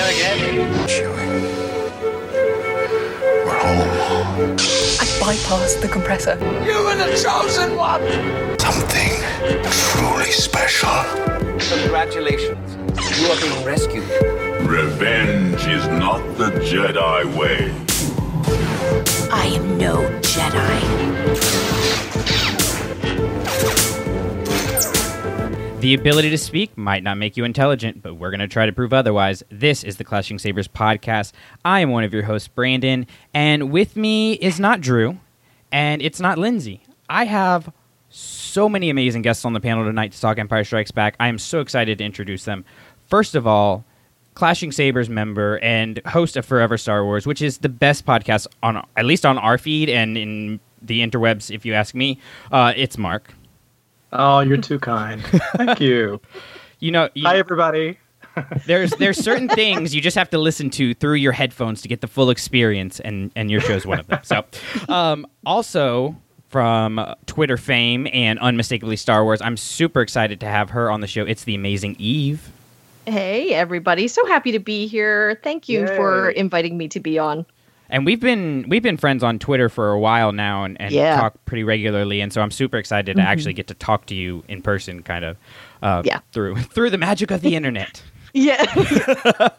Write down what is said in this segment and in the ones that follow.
together again. Chewie. We're home. I bypassed the compressor. You were the chosen one. Something truly special. Congratulations. You are being rescued. Revenge is not the Jedi way. I am no Jedi. The ability to speak might not make you intelligent, but we're going to try to prove otherwise. This is the Clashing Sabers podcast. I am one of your hosts, Brandon, and with me is not Drew, and it's not Lindsay. I have so many amazing guests on the panel tonight to talk Empire Strikes Back. I am so excited to introduce them. First of all, Clashing Sabers member and host of Forever Star Wars, which is the best podcast on at least on our feed and in the interwebs, if you ask me. Uh, it's Mark. Oh, you're too kind. Thank you. You know, you, Hi, everybody. there's there's certain things you just have to listen to through your headphones to get the full experience, and and your show's one of them. So, um, also from uh, Twitter fame and unmistakably Star Wars, I'm super excited to have her on the show. It's the amazing Eve. Hey, everybody. So happy to be here. Thank you for inviting me to be on. And we've been we've been friends on Twitter for a while now, and, and Yeah. talk pretty regularly. And so I'm super excited to actually get to talk to you in person, kind of. Uh, Yeah. Through through the magic of the internet. Yeah.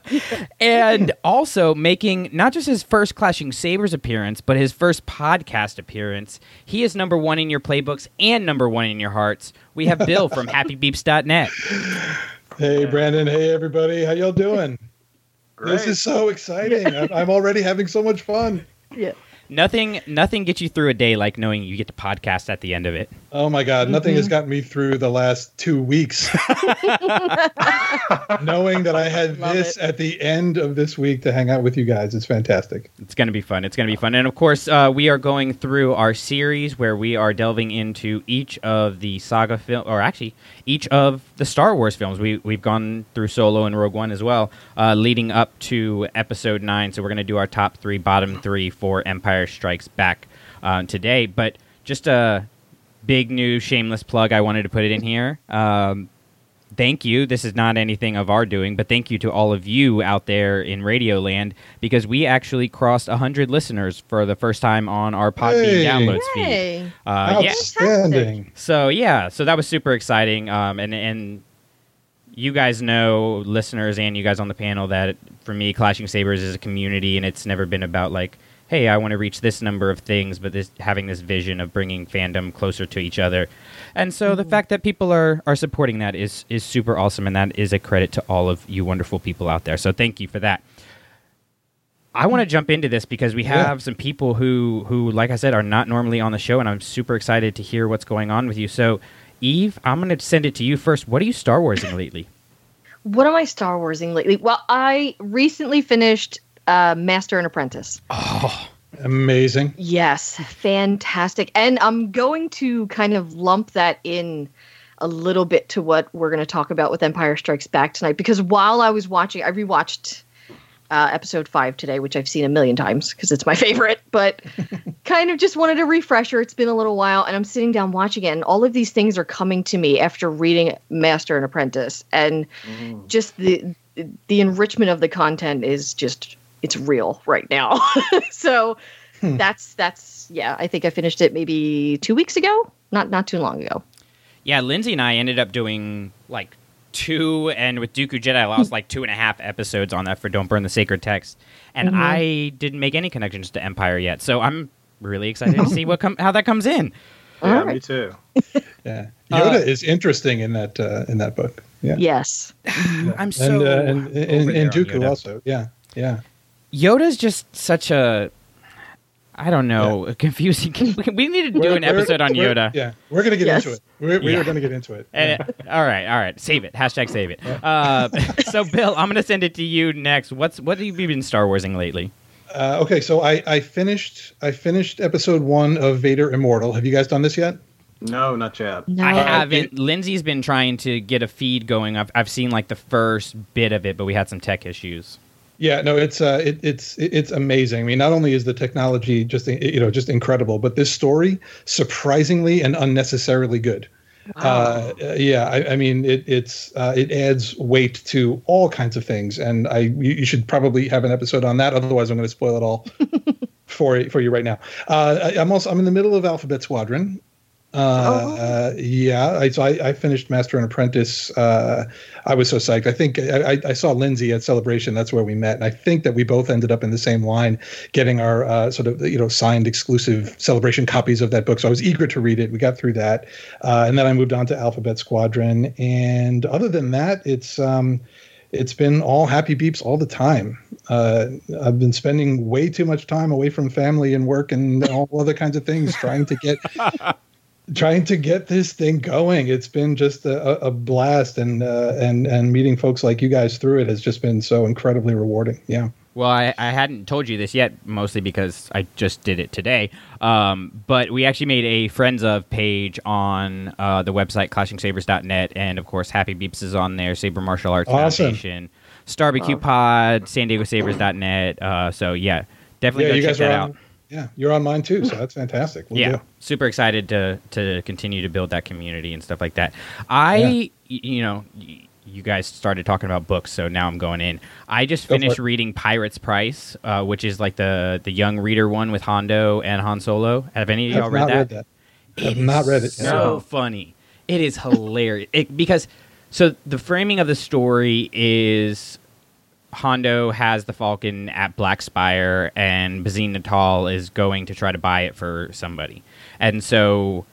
and also making not just his first Clashing Sabers appearance, but his first podcast appearance. He is number one in your playbooks and number one in your hearts. We have Bill from HappyBeeps.net. Hey, Brandon. Hey, everybody. How y'all doing? Great. This is so exciting. I'm, I'm already having so much fun. yeah. Nothing, nothing gets you through a day like knowing you get to podcast at the end of it. Oh my God. Nothing has gotten me through the last two weeks. Knowing that I had Love this it. at the end of this week to hang out with you guys. It's fantastic. It's going to be fun. It's going to be fun. And of course, uh, we are going through our series where we are delving into each of the saga film, or actually each of the Star Wars films. We we've gone through Solo and Rogue One as well, uh, leading up to Episode Nine. So we're going to do our top three, bottom three for Empire Strikes Back uh, today. But just a big new shameless plug. I wanted to put it in here. Um, thank you. This is not anything of our doing, but thank you to all of you out there in Radio Land because we actually crossed 100 listeners for the first time on our Podbean Hey. downloads feed. Hey. Uh, yeah. Outstanding. So yeah, so that was super exciting. Um, and and you guys know, listeners, and you guys on the panel, that for me, Clashing Sabers is a community, and it's never been about like, hey, I want to reach this number of things, but this having this vision of bringing fandom closer to each other. And so the mm-hmm. fact that people are are supporting that is is super awesome, and that is a credit to all of you wonderful people out there. So thank you for that. I want to jump into this because we Yeah. have some people who who like I said are not normally on the show and I'm super excited to hear what's going on with you. So, Eve, I'm going to send it to you first. What are you Star Warsing lately? What am I Star Warsing lately? Well, I recently finished uh, Master and Apprentice. Oh, amazing. Yes, fantastic. And I'm going to kind of lump that in a little bit to what we're going to talk about with Empire Strikes Back tonight because while I was watching, I rewatched uh, episode five today, which I've seen a million times because it's my favorite, but kind of just wanted a refresher. It's been a little while, and I'm sitting down watching it, and all of these things are coming to me after reading Master and Apprentice, and just the the enrichment of the content is just it's real right now. so that's that's yeah. I think I finished it maybe two weeks ago, not not too long ago. Yeah, Lindsay and I ended up doing like two, and with Dooku Jedi, I lost like two and a half episodes on that for Don't Burn the Sacred Text, and Mhm. I didn't make any connections to Empire yet. So I'm really excited to see what com- how that comes in. Yeah, All me too. Yeah. Uh, Yoda is interesting in that uh, in that book. Yeah. Yes. I'm so and, uh, and, and, Over and Dooku also. Yeah. Yeah. Yoda's just such a I don't know, a confusing. we need to do We're- an episode on Yoda. Yeah. We're going to get Yes. into it. We're, we Yeah. are going to get into it. Eh, all right, all right. Save it. Hashtag save it. Uh, so, Bill, I'm going to send it to you next. What's what have you been Star Warsing lately? Uh, okay, so I, I finished I finished episode one of Vader Immortal. Have you guys done this yet? No, not yet. No. I Uh, haven't. it- Lindsay's been trying to get a feed going. I've, I've seen like the first bit of it, but we had some tech issues. Yeah, no, it's uh, it, it's it's amazing. I mean, not only is the technology just you know just incredible, but this story surprisingly and unnecessarily good. Uh, yeah, I, I mean it, it's uh, it adds weight to all kinds of things, and I you, you should probably have an episode on that. Otherwise, I'm going to spoil it all for for you right now. Uh, I, I'm also I'm in the middle of Alphabet Squadron. Uh, uh, yeah, I, so I, I finished Master and Apprentice. Uh, I was so psyched. I think I, I- I saw Lindsay at Celebration. That's where we met, and I think that we both ended up in the same line, getting our uh, sort of you know signed exclusive Celebration copies of that book. So I was eager to read it. We got through that, uh, and then I moved on to Alphabet Squadron. And other than that, it's um, it's been all happy beeps all the time. Uh, I've been spending way too much time away from family and work and all other kinds of things trying to get trying to get this thing going. It's been just a, a blast, and uh, and and meeting folks like you guys through it has just been so incredibly rewarding. Yeah. Well, I, I hadn't told you this yet, mostly because I just did it today. Um, but we actually made a Friends of page on uh, the website, ClashingSabers.net. And of course, Happy Beeps is on there, Saber Martial Arts Awesome. Foundation, Starbecue Pod, San Diego Sabers.net. Uh, so, yeah, definitely yeah, go you check guys that are out. Yeah, you're on mine too, so that's fantastic. We'll yeah, do. super excited to to continue to build that community and stuff like that. I, Yeah. you know, y- you guys started talking about books, so now I'm going in. I just Go finished reading Pirates Price, uh, which is like the the young reader one with Hondo and Han Solo. Have any of y'all read that? read that. I've not read it. So funny. It is hilarious it, because so the framing of the story is Hondo has the Falcon at Black Spire, and Bazine Netal is going to try to buy it for somebody, and so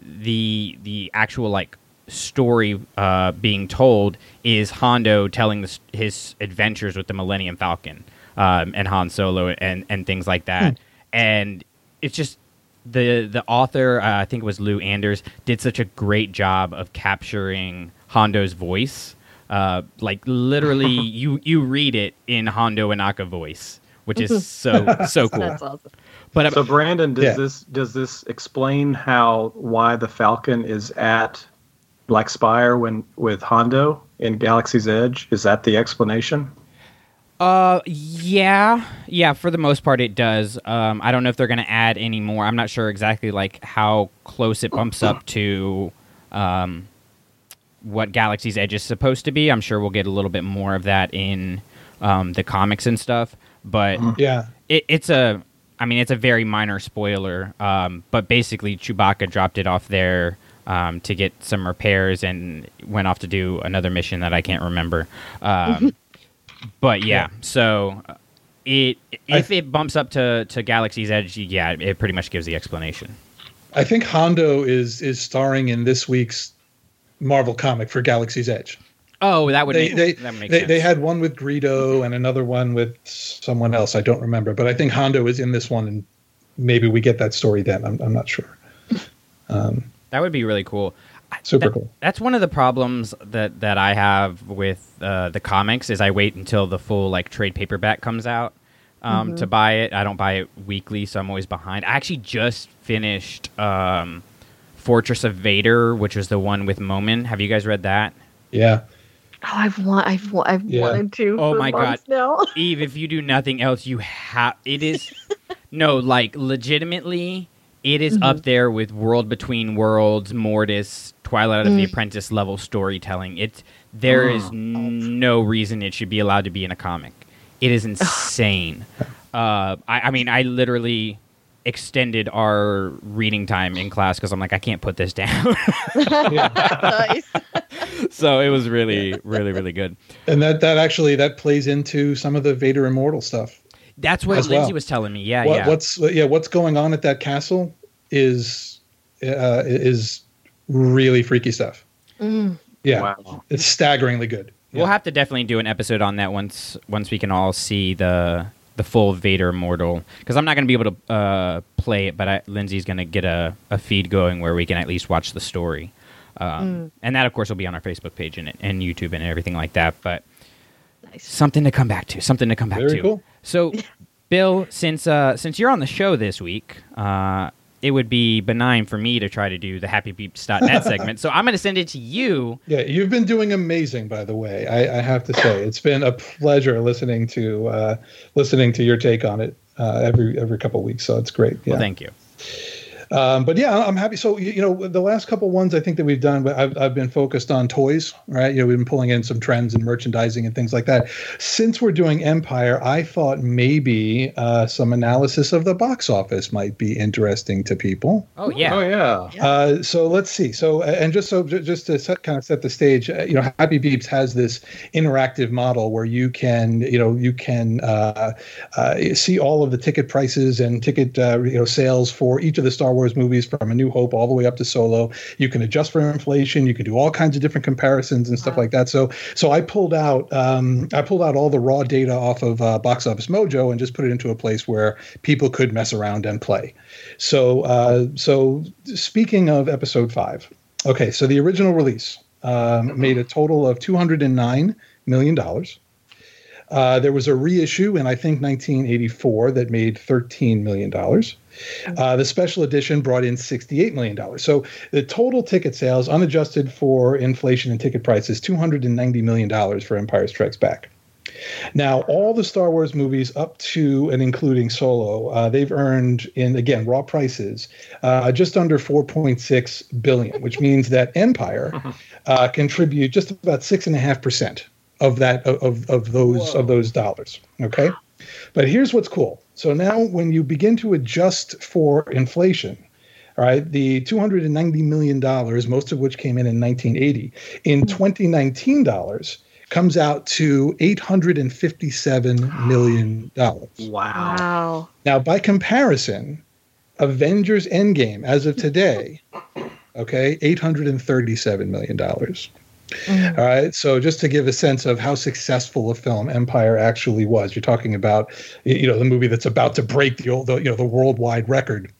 the the actual like story uh, being told is Hondo telling the, s- his adventures with the Millennium Falcon um, and Han Solo and and things like that, and it's just the the author uh, I think it was Lou Anders did such a great job of capturing Hondo's voice. Uh, like literally, you you read it in Hondo Ohnaka voice, which is so so cool. That's awesome. But um, So Brandon, does Yeah. this does this explain how why the Falcon is at Black Spire when with Hondo in Galaxy's Edge? Is that the explanation? Uh, yeah, yeah. For the most part, it does. Um, I don't know if they're going to add any more. I'm not sure exactly like how close it bumps up to, um, what Galaxy's Edge is supposed to be. I'm sure we'll get a little bit more of that in, um, the comics and stuff. But Yeah. it, it's a, I mean, it's a very minor spoiler. Um, but basically, Chewbacca dropped it off there. Um, to get some repairs and went off to do another mission that I can't remember. Um, but yeah, so uh, it if it bumps up to, to Galaxy's Edge, yeah, it pretty much gives the explanation. I think Hondo is is starring in this week's Marvel comic for Galaxy's Edge. Oh, that would They make, they that would make they, sense. they had one with Greedo and another one with someone else. I don't remember, but I think Hondo is in this one, and maybe we get that story then. I'm I'm not sure. that would be really cool. Super that- cool. That's one of the problems that that I have with uh, the comics is I wait until the full like trade paperback comes out um, to buy it. I don't buy it weekly, so I'm always behind. I actually just finished um, Fortress of Vader, which was the one with Momin. Have you guys read that? Yeah. Oh, I've want, I've, wa- I've Yeah. wanted to. Oh for my God. months Now. Eve, if you do nothing else, you have it is no like legitimately. It is up there with World Between Worlds, Mortis, Twilight of the Apprentice level storytelling. It's there is no reason it should be allowed to be in a comic. It is insane. uh, I, I mean, I literally extended our reading time in class because I'm like, I can't put this down. so it was really, really, really good. And that that actually that plays into some of the Vader Immortal stuff. That's what As Lindsay well. was telling me. Yeah, what, yeah. What's yeah? What's going on at that castle is uh, is really freaky stuff. Yeah, Wow. it's staggeringly good. We'll Yeah. have to definitely do an episode on that once once we can all see the the full Vader Immortal because I'm not going to be able to uh, play it, but I, Lindsay's going to get a, a feed going where we can at least watch the story, um, and that of course will be on our Facebook page and, and YouTube and everything like that. But Nice. something to come back to, something to come back Very to. cool. So, Bill, since uh, since you're on the show this week, uh, it would be benign for me to try to do the HappyBeeps.net segment. So I'm going to send it to you. Yeah, you've been doing amazing, by the way. I, I have to say, it's been a pleasure listening to uh, listening to your take on it uh, every every couple weeks. So it's great. Yeah. Well, thank you. Um, but yeah, I'm happy. So you, you know, the last couple ones I think that we've done, but I've, I've been focused on toys, right? You know, we've been pulling in some trends and merchandising and things like that. Since we're doing Empire, I thought maybe uh, some analysis of the box office might be interesting to people. Oh yeah. Oh yeah. Uh, so let's see. So and just so just to set, kind of set the stage, uh, you know, Happy Beeps has this interactive model where you can, you know, you can uh, uh, see all of the ticket prices and ticket, uh, you know, sales for each of the Star Wars movies from A New Hope all the way up to Solo. You can adjust for inflation. You can do all kinds of different comparisons and stuff like that. So so I pulled out um, I pulled out all the raw data off of uh, Box Office Mojo and just put it into a place where people could mess around and play. So uh, so speaking of Episode Five, okay, so the original release um, made a total of two hundred and nine million dollars. Uh, there was a reissue in I think 1984 that made 13 million dollars. Uh, the special edition brought in 68 million dollars. So the total ticket sales, unadjusted for inflation and ticket prices, 290 million dollars for Empire Strikes Back. Now, all the Star Wars movies up to and including Solo, uh, they've earned in again raw prices uh, just under 4.6 billion, which means that Empire uh, contribute just about six and a half percent of that of of those of those dollars. Okay, but here's what's cool. So now, when you begin to adjust for inflation, all right, the two hundred and ninety million dollars, most of which came in in 1980, in hmm. 2019 dollars comes out to 857 million dollars. Wow. Wow. Now, by comparison, Avengers Endgame, as of today, okay, $837 million. All right. So just to give a sense of how successful a film Empire actually was, you're talking about, you know, the movie that's about to break the old, you know, the worldwide record.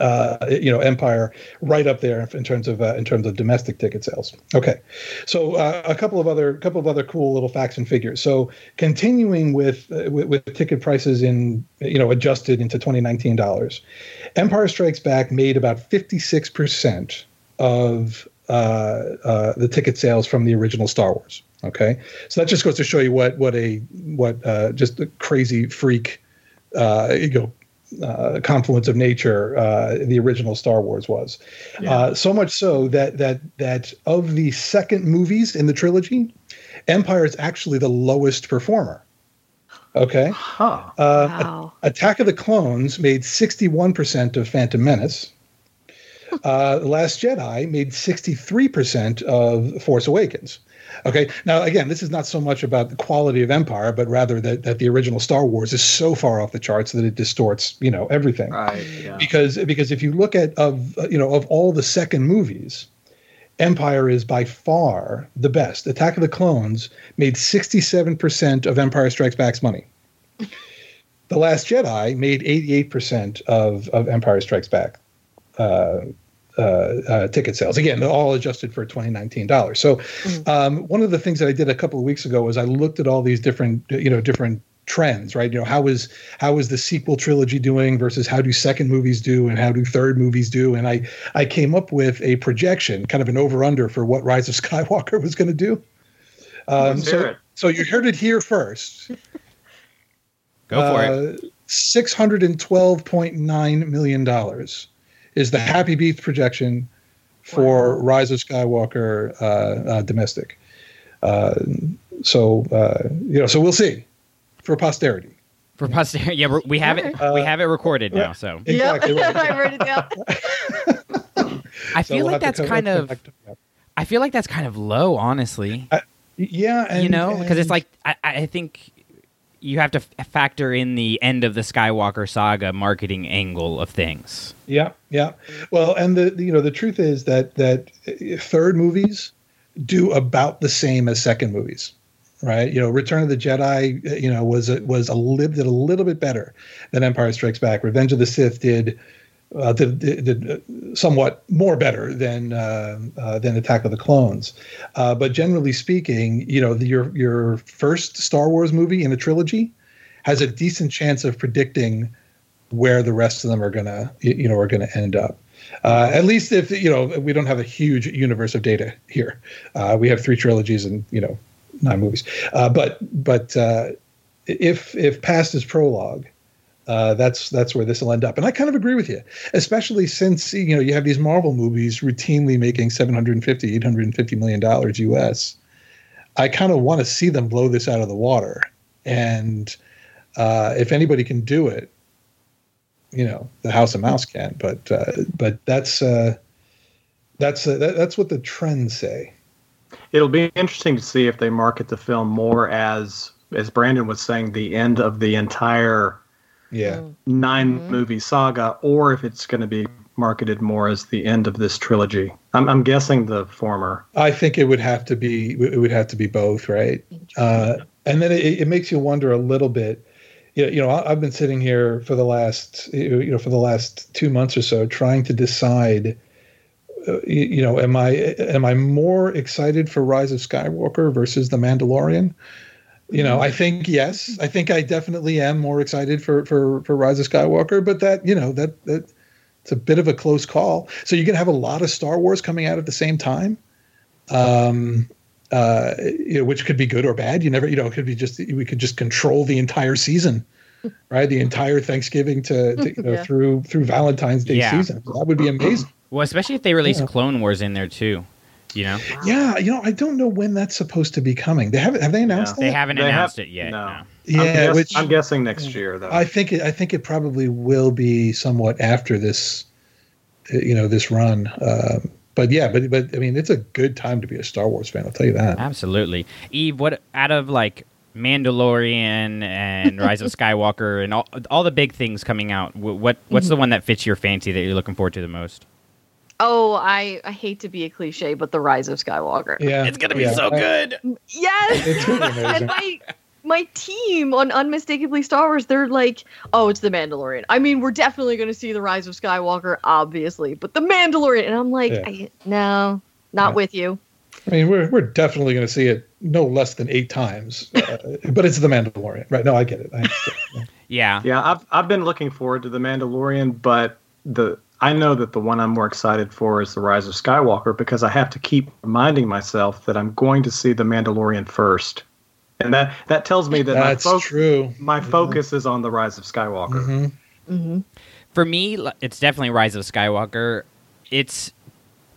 Uh, you know, Empire right up there in terms of uh, in terms of domestic ticket sales. Okay, so uh, a couple of other couple of other cool little facts and figures. So continuing with, uh, with with ticket prices in you know adjusted into 2019 dollars, Empire Strikes Back made about 56 percent of uh, uh, the ticket sales from the original Star Wars. Okay, so that just goes to show you what what a what uh, just a crazy freak, uh, you know, uh, confluence of nature uh, the original Star Wars was. Uh, so much so that that that of the second movies in the trilogy, Empire is actually the lowest performer. Okay. Huh. Uh, Wow. Attack of the Clones made 61% of Phantom Menace. Uh, the Last Jedi made 63% of Force Awakens. Okay. Now, again, this is not so much about the quality of Empire, but rather that, that the original Star Wars is so far off the charts that it distorts, you know, everything. Right. Yeah. Because because if you look at of uh, you know of all the second movies, Empire is by far the best. Attack of the Clones made 67% of Empire Strikes Back's money. The Last Jedi made 88% of, of Empire Strikes Back uh, uh, uh, ticket sales. Again, all adjusted for 2019 dollars. So, um, one of the things that I did a couple of weeks ago was I looked at all these different, you know, different trends, right? You know, how is how is the sequel trilogy doing versus how do second movies do and how do third movies do? And I I came up with a projection, kind of an over under for what Rise of Skywalker was going to do. Um, Let's hear so, it. so you heard it here first. Go for it. Uh, Six hundred and twelve point nine million dollars is the Happy Beeps projection for Rise of Skywalker uh, uh, domestic. Uh, so uh, you know, so we'll see for posterity. For posterity, yeah, we're- we have it. we have it recorded now, so Exactly yep. right. I wrote it down. I So feel we'll like that's kind of. to that. I feel like that's kind of low, honestly. yeah, and, you know, because it's like I, I think you have to f- factor in the end of the Skywalker saga marketing angle of things. Yeah, yeah. Well, and the, the you know the truth is that that uh, third movies do about the same as second movies, right? You know, Return of the Jedi, uh, you know, was was a li- did a little bit better than Empire Strikes Back. Revenge of the Sith did. Uh, did, did, somewhat more better than uh, uh, than Attack of the Clones, uh, but generally speaking, you know, the, your your first Star Wars movie in a trilogy has a decent chance of predicting where the rest of them are gonna you know are gonna end up. Uh, at least if you know we don't have a huge universe of data here. Uh, we have three trilogies and you know nine movies. But but if if past is prologue, uh, that's that's where this will end up. And I kind of agree with you, especially since you know you have these Marvel movies routinely making 750, 850 million dollars US. I kind of want to see them blow this out of the water, and uh, if anybody can do it, you know, the House of Mouse can. But uh, but that's uh, that's uh, that, that's what the trends say. It'll be interesting to see if they market the film more as, as Brandon was saying, the end of the entire Yeah. 9 movie saga, or if it's going to be marketed more as the end of this trilogy. I'm, I'm guessing the former. I think it would have to be it would have to be both, right? Uh, and then it, it makes you wonder a little bit. You know, you know, I- I've been sitting here for the last you know for the last two months or so trying to decide. Uh, you, you know, am I am I more excited for Rise of Skywalker versus The Mandalorian? You know, I think yes. I think I definitely am more excited for for for Rise of Skywalker, but that you know that that it's a bit of a close call. So you're gonna have a lot of Star Wars coming out at the same time um, uh, you know, which could be good or bad. You never, you know, it could be just we could just control the entire season, right? The entire Thanksgiving to, to you know Yeah. through through Valentine's Day Yeah. season. That would be amazing. Well, especially if they release Yeah. Clone Wars in there too. You know, Yeah, you know, I don't know when that's supposed to be coming. They haven't have they announced they that? haven't They announced have- it yet. no. no. I'm, Yeah, guess- which I'm guessing next year, though. I think it, I think it probably will be somewhat after this, uh, you know, this run. Um, but yeah, but but I mean, it's a good time to be a Star Wars fan. I'll tell you that. Absolutely. Eve, what out of like Mandalorian and Rise of Skywalker and all, all the big things coming out, what what's the one that fits your fancy that you're looking forward to the most? Oh, I, I hate to be a cliche, but the Rise of Skywalker. Yeah, It's gonna be yeah, so I- good. Yes. And my my team on Unmistakably Star Wars, they're like, oh, it's the Mandalorian. I mean, we're definitely going to see the Rise of Skywalker, obviously, but the Mandalorian, and I'm like, Yeah. I, no, not Yeah. with you. I mean, we're we're definitely going to see it no less than eight times, uh, but it's the Mandalorian, right? No, I get it. I. Yeah. Yeah, I've I've been looking forward to the Mandalorian, but the I know that the one I'm more excited for is the Rise of Skywalker because I have to keep reminding myself that I'm going to see the Mandalorian first, and that that tells me that That's my, fo- true. my focus is on the Rise of Skywalker. Mhm. hmm For me, it's definitely Rise of Skywalker. It's,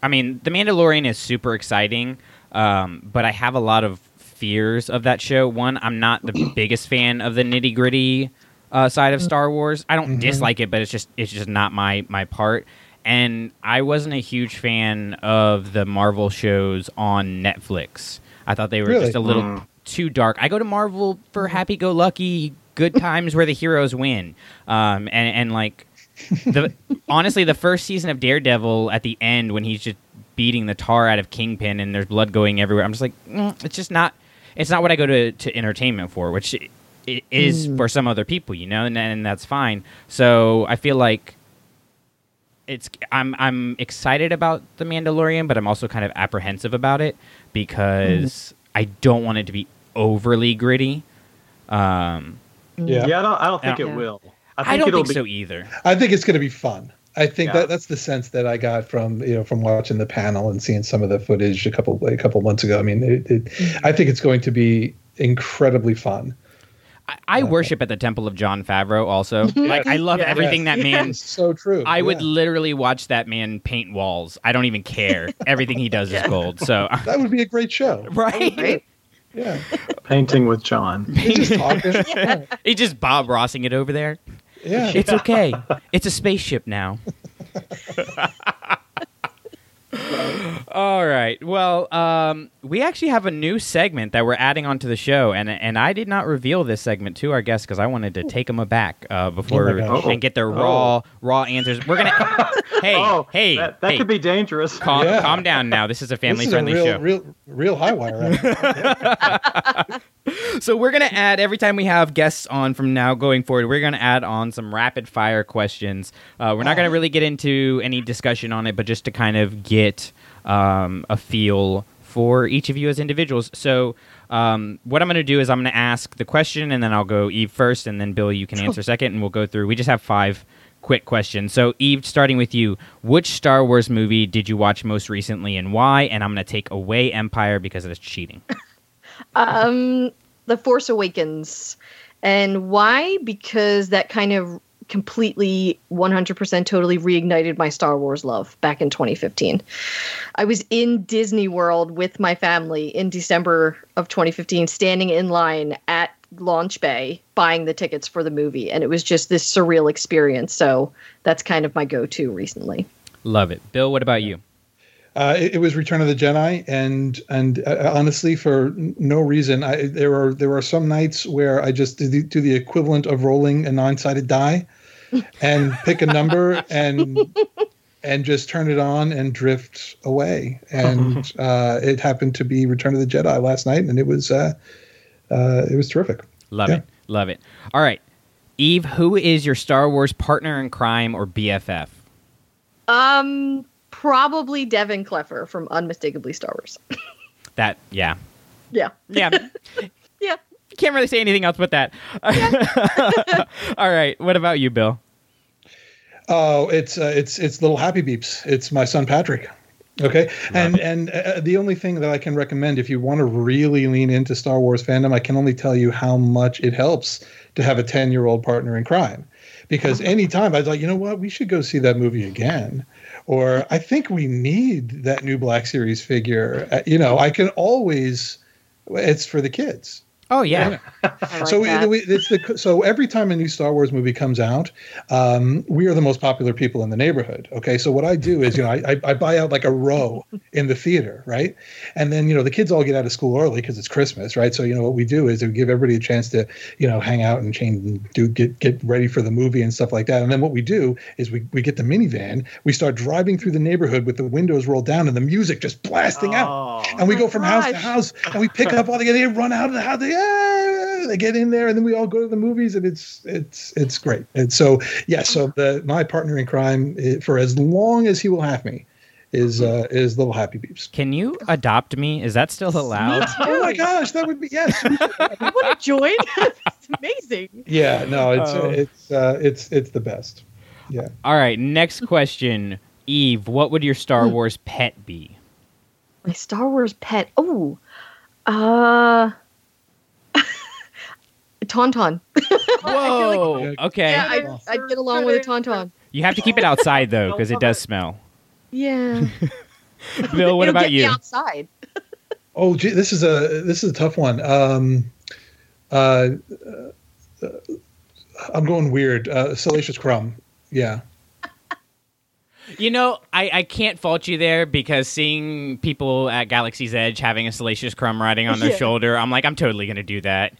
I mean, The Mandalorian is super exciting, um, but I have a lot of fears of that show. One, I'm not the biggest fan of the nitty gritty uh, side of Star Wars. I don't dislike it, but it's just it's just not my my part. And I wasn't a huge fan of the Marvel shows on Netflix. I thought they were Really? just a little Mm. too dark. I go to Marvel for happy-go-lucky, good times where the heroes win, um, and and like the honestly, the first season of Daredevil at the end when he's just beating the tar out of Kingpin and there's blood going everywhere. I'm just like, mm, it's just not. It's not what I go to, to entertainment for, which it, it is hmm. for some other people, you know, and, and that's fine. So I feel like it's I'm I'm excited about the Mandalorian, but I'm also kind of apprehensive about it because mm-hmm. I don't want it to be overly gritty. Um, mm-hmm. Yeah. Yeah, I don't I don't think Yeah. it will. I I, think don't it'll think be so either. I think it's going to be fun. I think Yeah. that that's the sense that I got from you know from watching the panel and seeing some of the footage a couple a couple months ago. I mean, it, it, mm-hmm. I think it's going to be incredibly fun. I, I worship at the temple of Jon Favreau. Also, like I love Yes. everything that man. It's so true. I would literally watch that man paint walls. I don't even care. Everything he does is gold. So, That would be a great show. right? Right? Yeah, painting with Jon. He's just talking. yeah. He just Bob Rossing it over there. yeah. It's okay. It's a spaceship now. All right. Well, um, we actually have a new segment that we're adding onto the show, and and I did not reveal this segment to our guests because I wanted to take them aback uh, before Oh and get their raw raw answers. We're gonna. hey, oh, hey, that, that hey, could be dangerous. calm, Yeah. calm down now. This is a This family is a friendly real, show. real, real high wire. Right? So we're gonna add every time we have guests on from now going forward. We're gonna add on some rapid fire questions. Uh, we're not gonna really get into any discussion on it, but just to kind of get um, a feel for each of you as individuals. So um, what I'm gonna do is I'm gonna ask the question, and then I'll go Eve first, and then Bill, you can answer second, and we'll go through. We just have five quick questions. So Eve, starting with you, which Star Wars movie did you watch most recently, and why? And I'm gonna take away Empire because it's cheating. Um, The Force Awakens. And why? Because that kind of completely 100% totally reignited my Star Wars love back in 2015. I was in Disney World with my family in December of 2015 standing in line at launch bay buying the tickets for the movie and it was just this surreal experience. So that's kind of my go-to recently. Love it. Bill, what about you? Uh, it, it was Return of the Jedi, and and uh, honestly, for no reason, I, there are there are some nights where I just do the, do the equivalent of rolling a nine sided die, and pick a number and and just turn it on and drift away. And uh, it happened to be Return of the Jedi last night, and it was uh, uh, it was terrific. Love Yeah. it. Love it. All right. Eve, who is your Star Wars partner in crime or BFF? Um probably Devin Cleffer from Unmistakably Star Wars. That, yeah. yeah. Yeah. Yeah. Can't really say anything else but that. All right. What about you, Bill? Oh, it's uh, it's it's little happy beeps. It's my son Patrick. Okay, and and uh, the only thing that I can recommend if you want to really lean into Star Wars fandom, I can only tell you how much it helps to have a ten year old partner in crime, because anytime I was like, you know what, we should go see that movie again, or I think we need that new Black Series figure. Uh, you know, I can always. It's for the kids. Oh, yeah. I like so we, we, it's the so every time a new Star Wars movie comes out, um, we are the most popular people in the neighborhood. Okay, so what I do is you know I, I, I buy out like a row in the theater, right? And then you know the kids all get out of school early because it's Christmas, right? So you know what we do is we give everybody a chance to you know hang out and change and do get get ready for the movie and stuff like that. And then what we do is we we get the minivan, we start driving through the neighborhood with the windows rolled down and the music just blasting out, and we Oh go my from house to house and we pick up all the they run out of the house they, ah, they get in there and then we all go to the movies and it's it's it's great and so yeah so the my partner in crime eh, for as long as he will have me is uh is little happy beeps Can you adopt me? Is that still allowed? oh my gosh that would be yes I want to join. it's amazing. yeah no it's Oh. it's uh it's it's the best yeah All right. Next question. Eve, what would your Star Wars pet be? My Star Wars pet. Oh, uh, Tauntaun. Whoa. Okay. Yeah, I, I'd get along with a Tauntaun. You have to keep it outside, though, because it does smell. Yeah. Bill, what about get me you? outside. oh gee, this is a this is a tough one um uh, uh i'm going weird uh salacious crumb yeah You know, I, I can't fault you there because seeing people at Galaxy's Edge having a Salacious Crumb riding on their Yeah. shoulder, I'm like, I'm totally going to do that.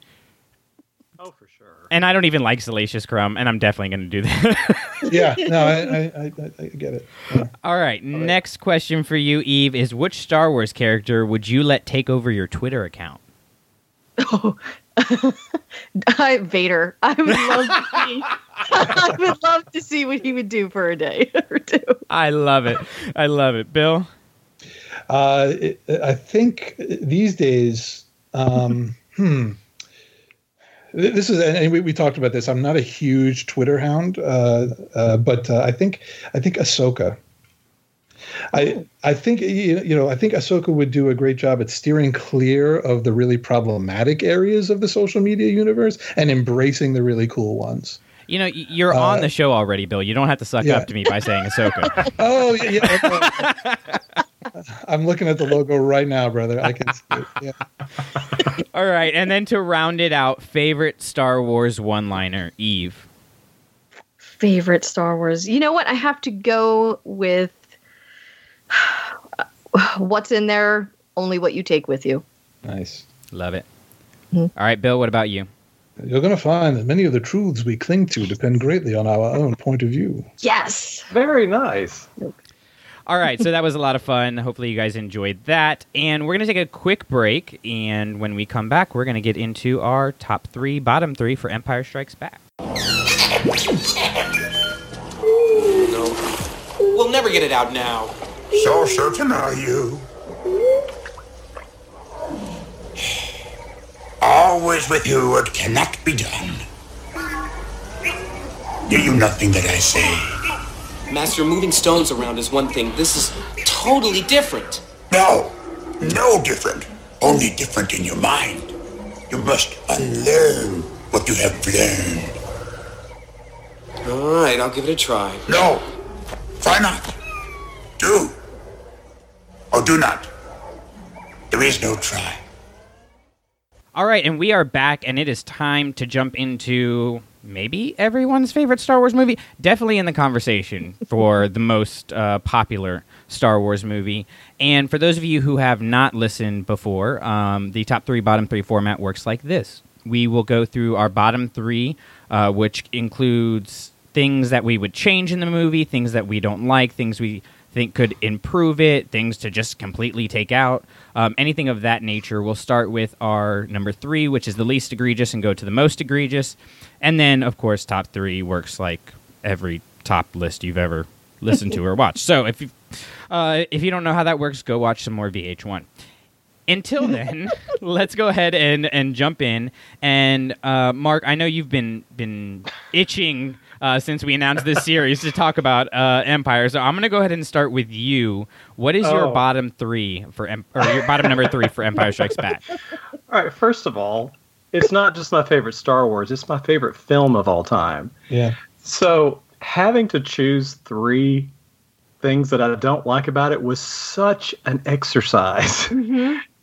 For sure. And I don't even like Salacious Crumb, and I'm definitely going to do that. yeah no I, I i i get it Yeah. All right, next question for you, Eve, is which Star Wars character would you let take over your Twitter account? Oh, I, Vader. I would love to see. I would love to see what he would do for a day or two. I love it. I love it. Bill? Uh, it, I think these days, um, hmm. Th- This is, and we, we talked about this. I'm not a huge Twitter hound, uh, uh, but uh, I think I think Ahsoka. I I think you know I think Ahsoka would do a great job at steering clear of the really problematic areas of the social media universe and embracing the really cool ones. You know, you're Uh, on the show already, Bill. You don't have to suck yeah. up to me by saying Ahsoka. Oh yeah, yeah. I'm looking at the logo right now, brother. I can see it. Yeah. All right, and then to round it out, favorite Star Wars one-liner, Eve. Favorite Star Wars. You know what? I have to go with what's in there. Only what you take with you. Nice. Love it. Mhm. All right, Bill. What about you? You're going to find that many of the truths we cling to depend greatly on our own point of view. Yes. Very nice. All right, so that was a lot of fun. Hopefully, you guys enjoyed that. And we're going to take a quick break. And when we come back, we're going to get into our top three, bottom three for Empire Strikes Back. No. We'll never get it out now. So certain are you? Always with you it cannot be done. Do you not think that I say? Master, moving stones around is one thing. This is totally different. No, no different. Only different in your mind. You must unlearn what you have learned. All right, I'll give it a try. No. Why not? Do. Or do not. There is no try. All right, and we are back, and it is time to jump into maybe everyone's favorite Star Wars movie. Definitely in the conversation for the most uh, popular Star Wars movie. And for those of you who have not listened before, um, the top three, bottom three format works like this. We will go through our bottom three, uh, which includes things that we would change in the movie, things that we don't like, things we think could improve it, things to just completely take out, um, anything of that nature. We'll start with our number three, which is the least egregious, and go to the most egregious. And then, of course, top three works like every top list you've ever listened to or watched. So if you, uh, if you don't know how that works, go watch some more VH1. Until then, let's go ahead and, and jump in. And uh, Mark, I know you've been been itching uh, since we announced this series to talk about uh, Empire. So I'm going to go ahead and start with you. What is your Oh. bottom three for em- or your bottom number three for Empire Strikes Back? All right, first of all, it's not just my favorite Star Wars, it's my favorite film of all time. Yeah. So having to choose three things that I don't like about it was such an exercise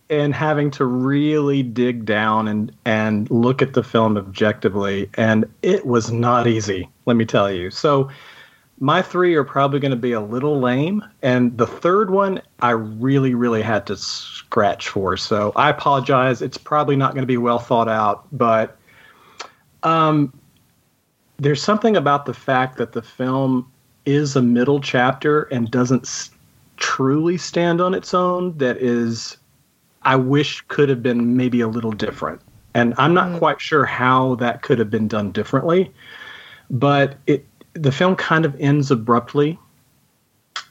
in having to really dig down and, and look at the film objectively. And it was not easy, let me tell you. So my three are probably going to be a little lame. And the third one, I really, really had to scratch for. So I apologize. It's probably not going to be well thought out, but um, there's something about the fact that the film is a middle chapter and doesn't s- truly stand on its own that is i wish could have been maybe a little different. And i'm not mm-hmm. quite sure how that could have been done differently but it the film kind of ends abruptly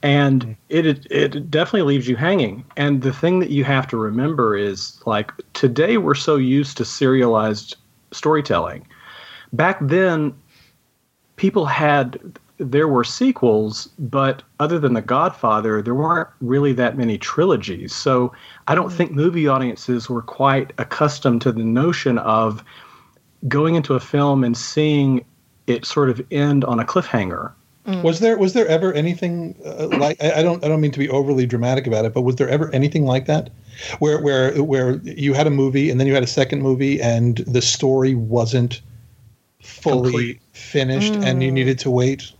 and mm-hmm. it, it it definitely leaves you hanging. And the thing that you have to remember is like today we're so used to serialized storytelling. Back then people had there were sequels but other than the godfather there weren't really that many trilogies so i don't think movie audiences were quite accustomed to the notion of going into a film and seeing it sort of end on a cliffhanger Was there was there ever anything uh, like I, I don't I don't mean to be overly dramatic about it, but was there ever anything like that, where where where you had a movie and then you had a second movie and the story wasn't fully Complete. finished and you needed to wait?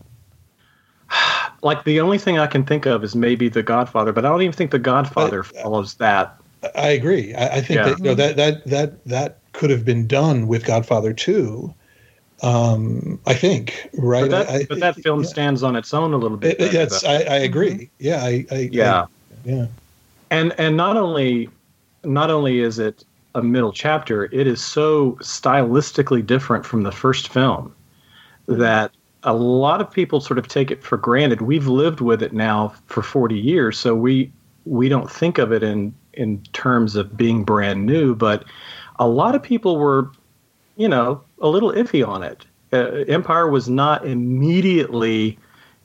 like the only thing i can think of is maybe the godfather but i don't even think the godfather follows that I agree. I, I think Yeah. that you know that that that that could have been done with Godfather Two. Um, I think right. but that, I, but that film yeah. stands on its own a little bit It, that's. I, I agree. Yeah, I, I yeah yeah. and and not only not only is it a middle chapter it is so stylistically different from the first film that a lot of people sort of take it for granted. We've lived with it now for 40 years so we we don't think of it in in terms of being brand new but a lot of people were you know a little iffy on it. Uh, empire was not immediately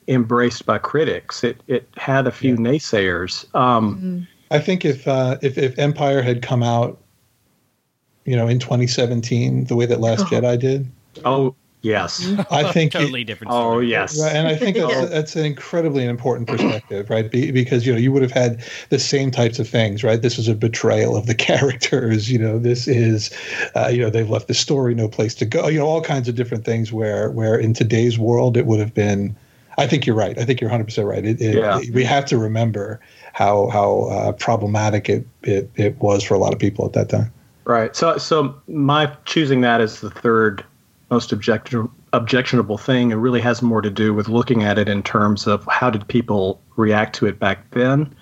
embraced by critics. It it had a few naysayers. Um I think if uh, if if Empire had come out, you know, in 2017, the way that Last Jedi did, Oh yes. I think it- totally different. Oh yes. Right, and I think that's, that's an incredibly important perspective, right? Be, because you know you would have had the same types of things, right? This is a betrayal of the characters. You know, this is, uh, you know, they've left the story no place to go. You know, all kinds of different things. Where where in today's world it would have been. I think you're right. I think you're 100 percent right. It, it, Yeah. we have to remember how how uh, problematic it, it it was for a lot of people at that time. Right. So so my choosing that as the third most object- objectionable thing it really has more to do with looking at it in terms of how did people react to it back then.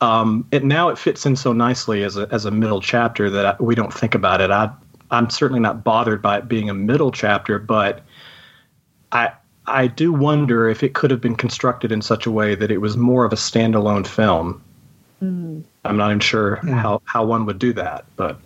Um, it now it fits in so nicely as a as a middle chapter that I, we don't think about it. I I'm certainly not bothered by it being a middle chapter, but I I do wonder if it could have been constructed in such a way that it was more of a standalone film. I'm not even sure how, how one would do that, but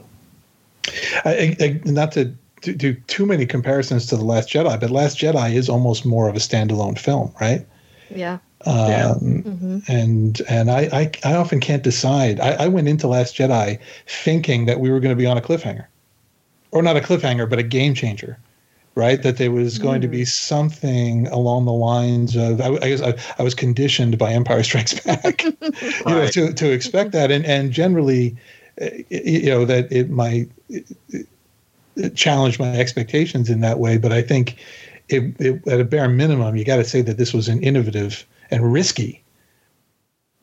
I, I, not to do, do too many comparisons to the Last Jedi, but Last Jedi is almost more of a standalone film, right? Yeah. Yeah. Um, And and I, I I often can't decide. I, I went into Last Jedi thinking that we were going to be on a cliffhanger. or not a cliffhanger, but a game changer, right? That there was going to be something along the lines of. I, I guess I, I was conditioned by Empire Strikes Back, you know, to to expect that, and and generally, uh, you know, that it might it challenge my expectations in that way. But I think, it, it, at a bare minimum, you got to say that this was an innovative and risky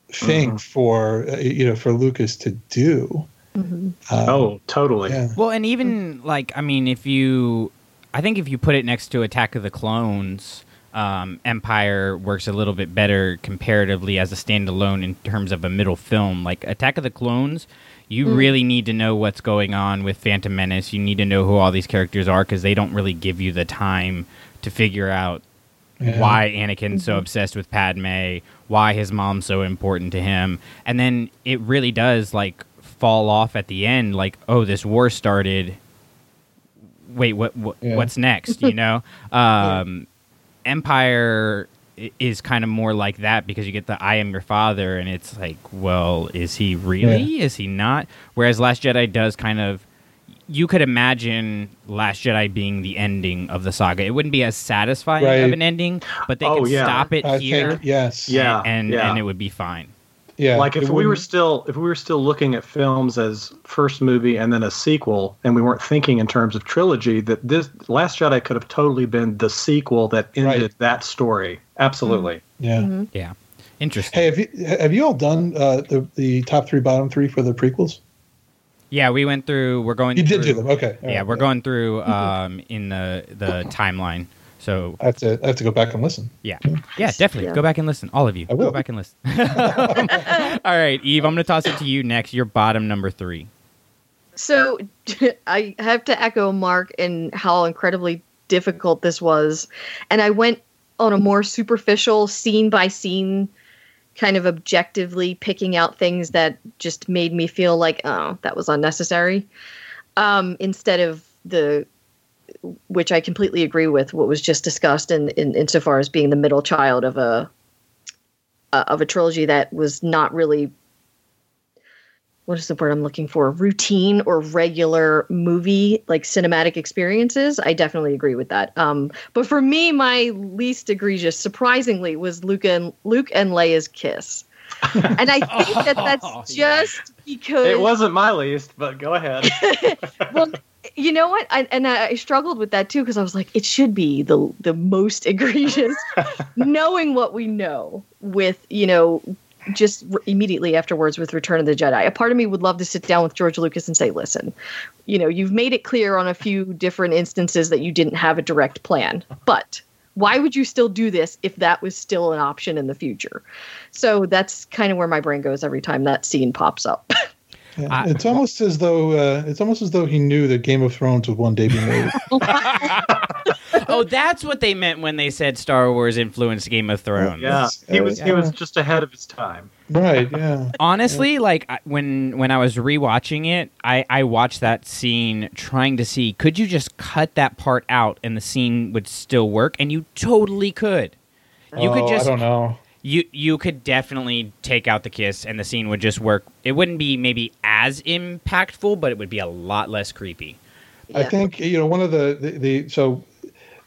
thing for uh, you know for Lucas to do. Um, oh, totally. yeah. Well, and even like I mean, if you, I think if you put it next to Attack of the Clones, um, Empire works a little bit better comparatively as a standalone in terms of a middle film. Like Attack of the Clones, you really need to know what's going on with Phantom Menace. You need to know who all these characters are because they don't really give you the time to figure out Yeah. why Anakin's so obsessed with Padme, why his mom's so important to him, and then it really does like fall off at the end. Like, oh, this war started. Wait, what? what Yeah. What's next? You know, um, Empire i- is kind of more like that because you get the "I am your father," and it's like, well, is he really? Is he not? Whereas Last Jedi does kind of you could imagine Last Jedi being the ending of the saga. It wouldn't be as satisfying Right. of an ending, but they Oh, could yeah. stop it I here, think yes. Yeah. and yeah. and it would be fine. Yeah. like if we were wouldn't- still if we were still looking at films as first movie and then a sequel and we weren't thinking in terms of trilogy that this last jedi could have totally been the sequel that ended Right. that story absolutely yeah. Yeah, interesting. Hey, have you have you all done uh, the the top three, bottom three for the prequels? Yeah, we went through. We're going. You did do them, okay. all Yeah, right, we're going through um, in the the timeline. So I have to I have to go back and listen. yeah, yeah, definitely Yeah. go back and listen. All of you, I will. go back and listen. All right, Eve, I'm going to toss it to you next. Your bottom number three. So I have to echo Mark and how incredibly difficult this was. And I went on a more superficial scene by scene kind of objectively picking out things that just made me feel like, oh, that was unnecessary. Um, instead of the which I completely agree with what was just discussed in, in insofar as being the middle child of a uh, of a trilogy that was not really what is the word I'm looking for? Routine or regular movie like cinematic experiences. I definitely agree with that. Um, but for me, my least egregious, surprisingly, was Luke and Luke and Leia's kiss. and I think that that's Oh, just because it wasn't my least but go ahead well, you know what? I, and I struggled with that too because I was like, it should be the the most egregious, knowing what we know with you know just r- immediately afterwards with Return of the Jedi. A part of me would love to sit down with George Lucas and say, listen, you know, you've made it clear on a few different instances that you didn't have a direct plan, but why would you still do this if that was still an option in the future? So that's kind of where my brain goes every time that scene pops up. Yeah. I- it's almost as though uh, it's almost as though he knew that Game of Thrones would one day be made. oh, that's what they meant when they said Star Wars influenced Game of Thrones. yeah he was he was just ahead of his time right? Yeah. Honestly, like when when I was rewatching it, I I watched that scene trying to see could you just cut that part out and the scene would still work, and you totally could. You oh, could just I don't know. you you could definitely take out the kiss and the scene would just work. It wouldn't be maybe as impactful, but it would be a lot less creepy. I think you know one of the the, the so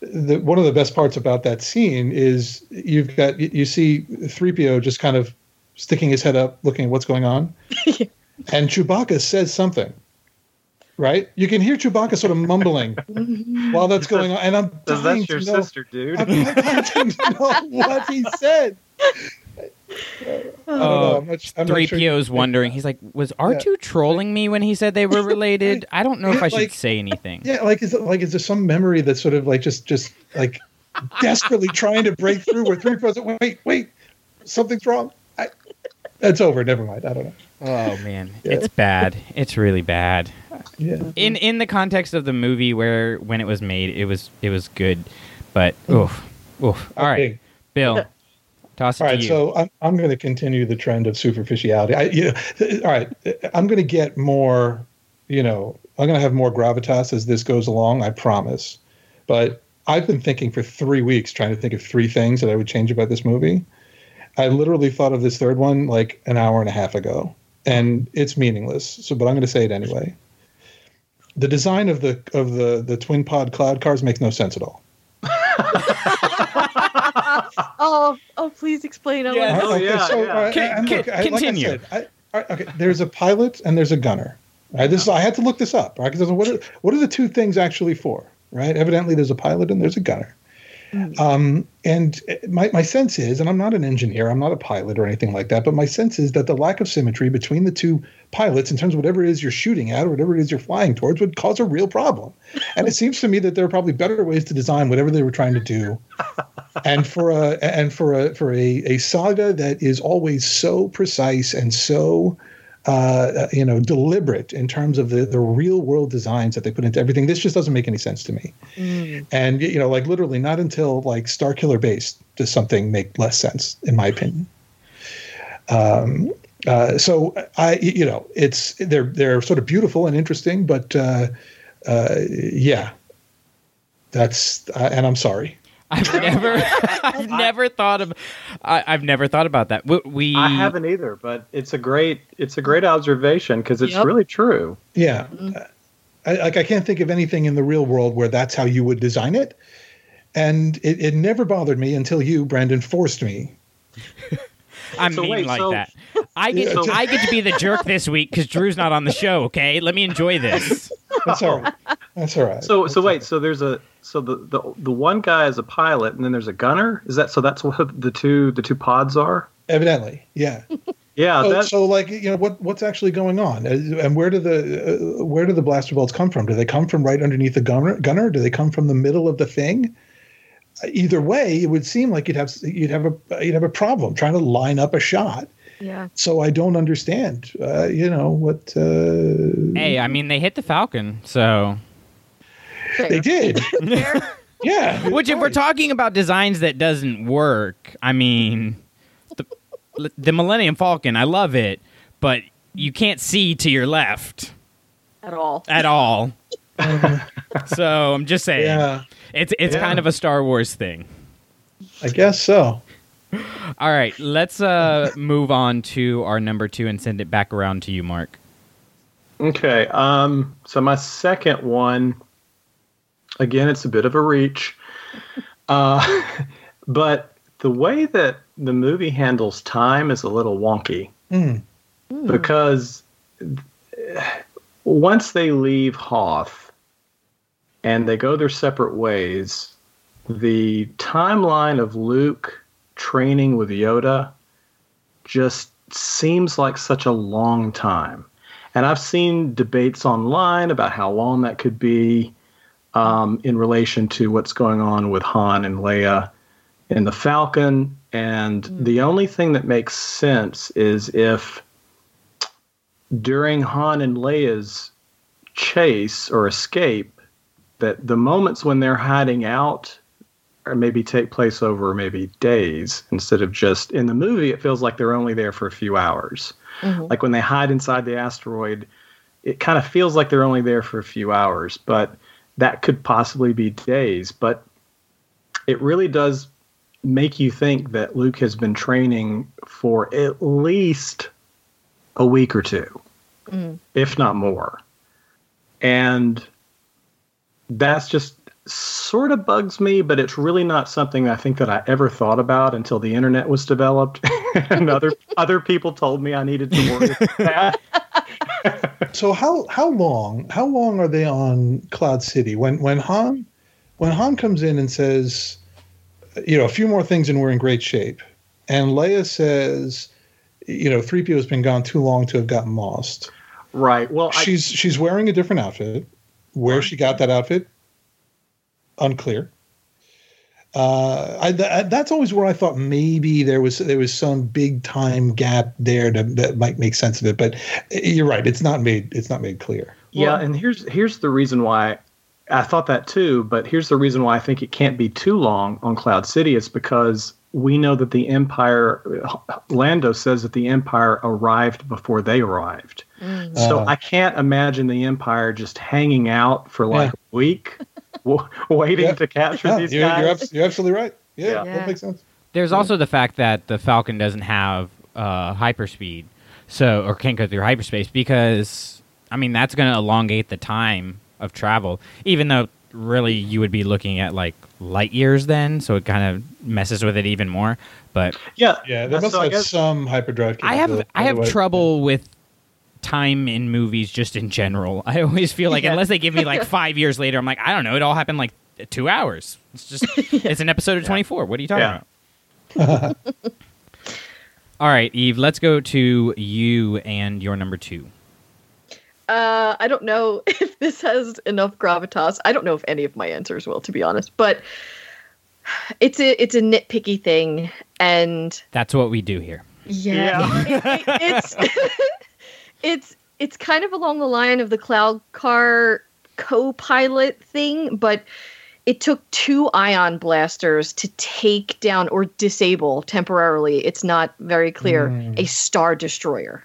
the one of the best parts about that scene is you've got you, you see 3PO just kind of sticking his head up looking at what's going on. and Chewbacca says something. Right? You can hear Chewbacca sort of mumbling while that's going on and I'm Says dying that's your to know, sister dude I'm dying to know what he said. I don't uh, know. I'm not, I'm not Three sure- PO's wondering. He's like, was R two trolling me when he said they were related? I don't know if I should Like- say anything. Yeah, like is it like is there some memory that's sort of like just just like desperately trying to break through where three pros wait, wait, something's wrong. I, that's over. Never mind. I don't know. Oh man, Yeah. it's bad. It's really bad. Yeah. In in the context of the movie, where when it was made, it was it was good, but oof, oof. All right, Okay. Bill, toss it All to you. so I'm, I'm going to continue the trend of superficiality. I, you know, all right, I'm going to get more, you know, I'm going to have more gravitas as this goes along. I promise. But I've been thinking for three weeks, trying to think of three things that I would change about this movie. I literally thought of this third one like an hour and a half ago, and it's meaningless. So, but I'm going to say it anyway. the design of the of the the twin pod cloud cars makes no sense at all. oh, please explain. I Yeah. wanna- Oh, yeah, so, yeah. Uh, all right, Con- and con- look, I- continue. Like I said, I, all right, okay, there's a pilot and there's a gunner. Right, this is, I had to look this up. Right, because what are what are the two things actually for? Right, evidently there's a pilot and there's a gunner. Um, and my, my sense is, and I'm not an engineer, I'm not a pilot or anything like that, but my sense is that the lack of symmetry between the two pilots in terms of whatever it is you're shooting at or whatever it is you're flying towards would cause a real problem. And it seems to me that there are probably better ways to design whatever they were trying to do. and for a and for a for a, a saga that is always so precise and so uh, you know deliberate in terms of the, the real world designs that they put into everything. This just doesn't make any sense to me. And you know, like literally, not until like Starkiller Base does something make less sense, in my opinion. Um, uh, so I, you know, it's they're they're sort of beautiful and interesting, but uh, uh, yeah, that's uh, and I'm sorry. I've never, I've never thought of, I, I've never thought about that. We, we I haven't either, but it's a great it's a great observation because it's Yep. really true. Yeah. Mm-hmm. I, like I can't think of anything in the real world where that's how you would design it. And it, it never bothered me until you, Brandon, forced me. I'm So mean wait, like so- that. I get, Yeah, I get to be the jerk this week because Drew's not on the show. Okay, let me enjoy this. That's all right. That's all right. So so wait, so there's a so the, the the one guy is a pilot and then there's a gunner. Is that so? That's what the two the two pods are. Evidently, yeah. Yeah, So, so, like, you know, what what's actually going on, and where do the uh, where do the blaster bolts come from? Do they come from right underneath the gunner? Gunner? Do they come from the middle of the thing? Either way, it would seem like you'd have you'd have a you'd have a problem trying to line up a shot. Yeah. So I don't understand. Uh, you know what? Uh, Hey, I mean they hit the Falcon, so they did. yeah. which if we're talking about designs that doesn't work, I mean the, the Millennium Falcon, I love it, but you can't see to your left At all. at all. so I'm just saying, Yeah, it's it's Yeah. kind of a Star Wars thing. I guess so. All right, let's uh, move on to our number two and send it back around to you, Mark. Okay. Um. So my second one, again, it's a bit of a reach, uh, but the way that the movie handles time is a little wonky Hmm. because once they leave Hoth and they go their separate ways, the timeline of Luke training with Yoda just seems like such a long time. And I've seen debates online about how long that could be um, in relation to what's going on with Han and Leia in the Falcon. And the only thing that makes sense is if during Han and Leia's chase or escape, that the moments when they're hiding out maybe take place over maybe days instead of just in the movie it feels like they're only there for a few hours. Mm-hmm. Like when they hide inside the asteroid it kind of feels like they're only there for a few hours but that could possibly be days. But it really does make you think that luke has been training for at least a week or two mm. if not more. And that's just sort of bugs me, but it's really not something I think that I ever thought about until the internet was developed and other other people told me I needed to worry about that. So how how long how long are they on Cloud City when when Han when Han comes in and says, you know, a few more things and we're in great shape, and Leia says, you know, three PO has been gone too long to have gotten lost. Right. Well, I, She's she's wearing a different outfit. Where she got that outfit, unclear. Uh, I, th- that's always where I thought maybe there was there was some big time gap there to, that might make sense of it. But you're right; it's not made it's not made clear. yeah, and here's here's the reason why I thought that too, but here's the reason why I think it can't be too long on Cloud City. It's because we know that the Empire, Lando says that the Empire arrived before they arrived. So Uh. I can't imagine the Empire just hanging out for like Yeah. a week, w- waiting Yeah. to capture Yeah, these you're, guys. you're, abs- you're absolutely right. Yeah, Yeah. that makes sense. There's also the fact that the Falcon doesn't have uh, hyperspeed, so or can't go through hyperspace because I mean that's going to elongate the time of travel. Even though really you would be looking at like light years then, so it kind of messes with it even more. But Yeah, Yeah, they uh, must so have guess- some hyperdrive. I have. I have Otherwise- trouble with time in movies just in general. I always feel like Yeah. unless they give me like five years later, I'm like, I don't know, it all happened like two hours. It's just it's an episode of 24. What are you talking Yeah. about? all right, Eve. Let's go to you and your number two. Uh, I don't know if this has enough gravitas. I don't know if any of my answers will, to be honest. But it's a it's a nitpicky thing, and That's what we do here. yeah, it- it- it's it's it's kind of along the line of the cloud car co-pilot thing, but it took two ion blasters to take down or disable temporarily. It's not very clear hmm. a star destroyer.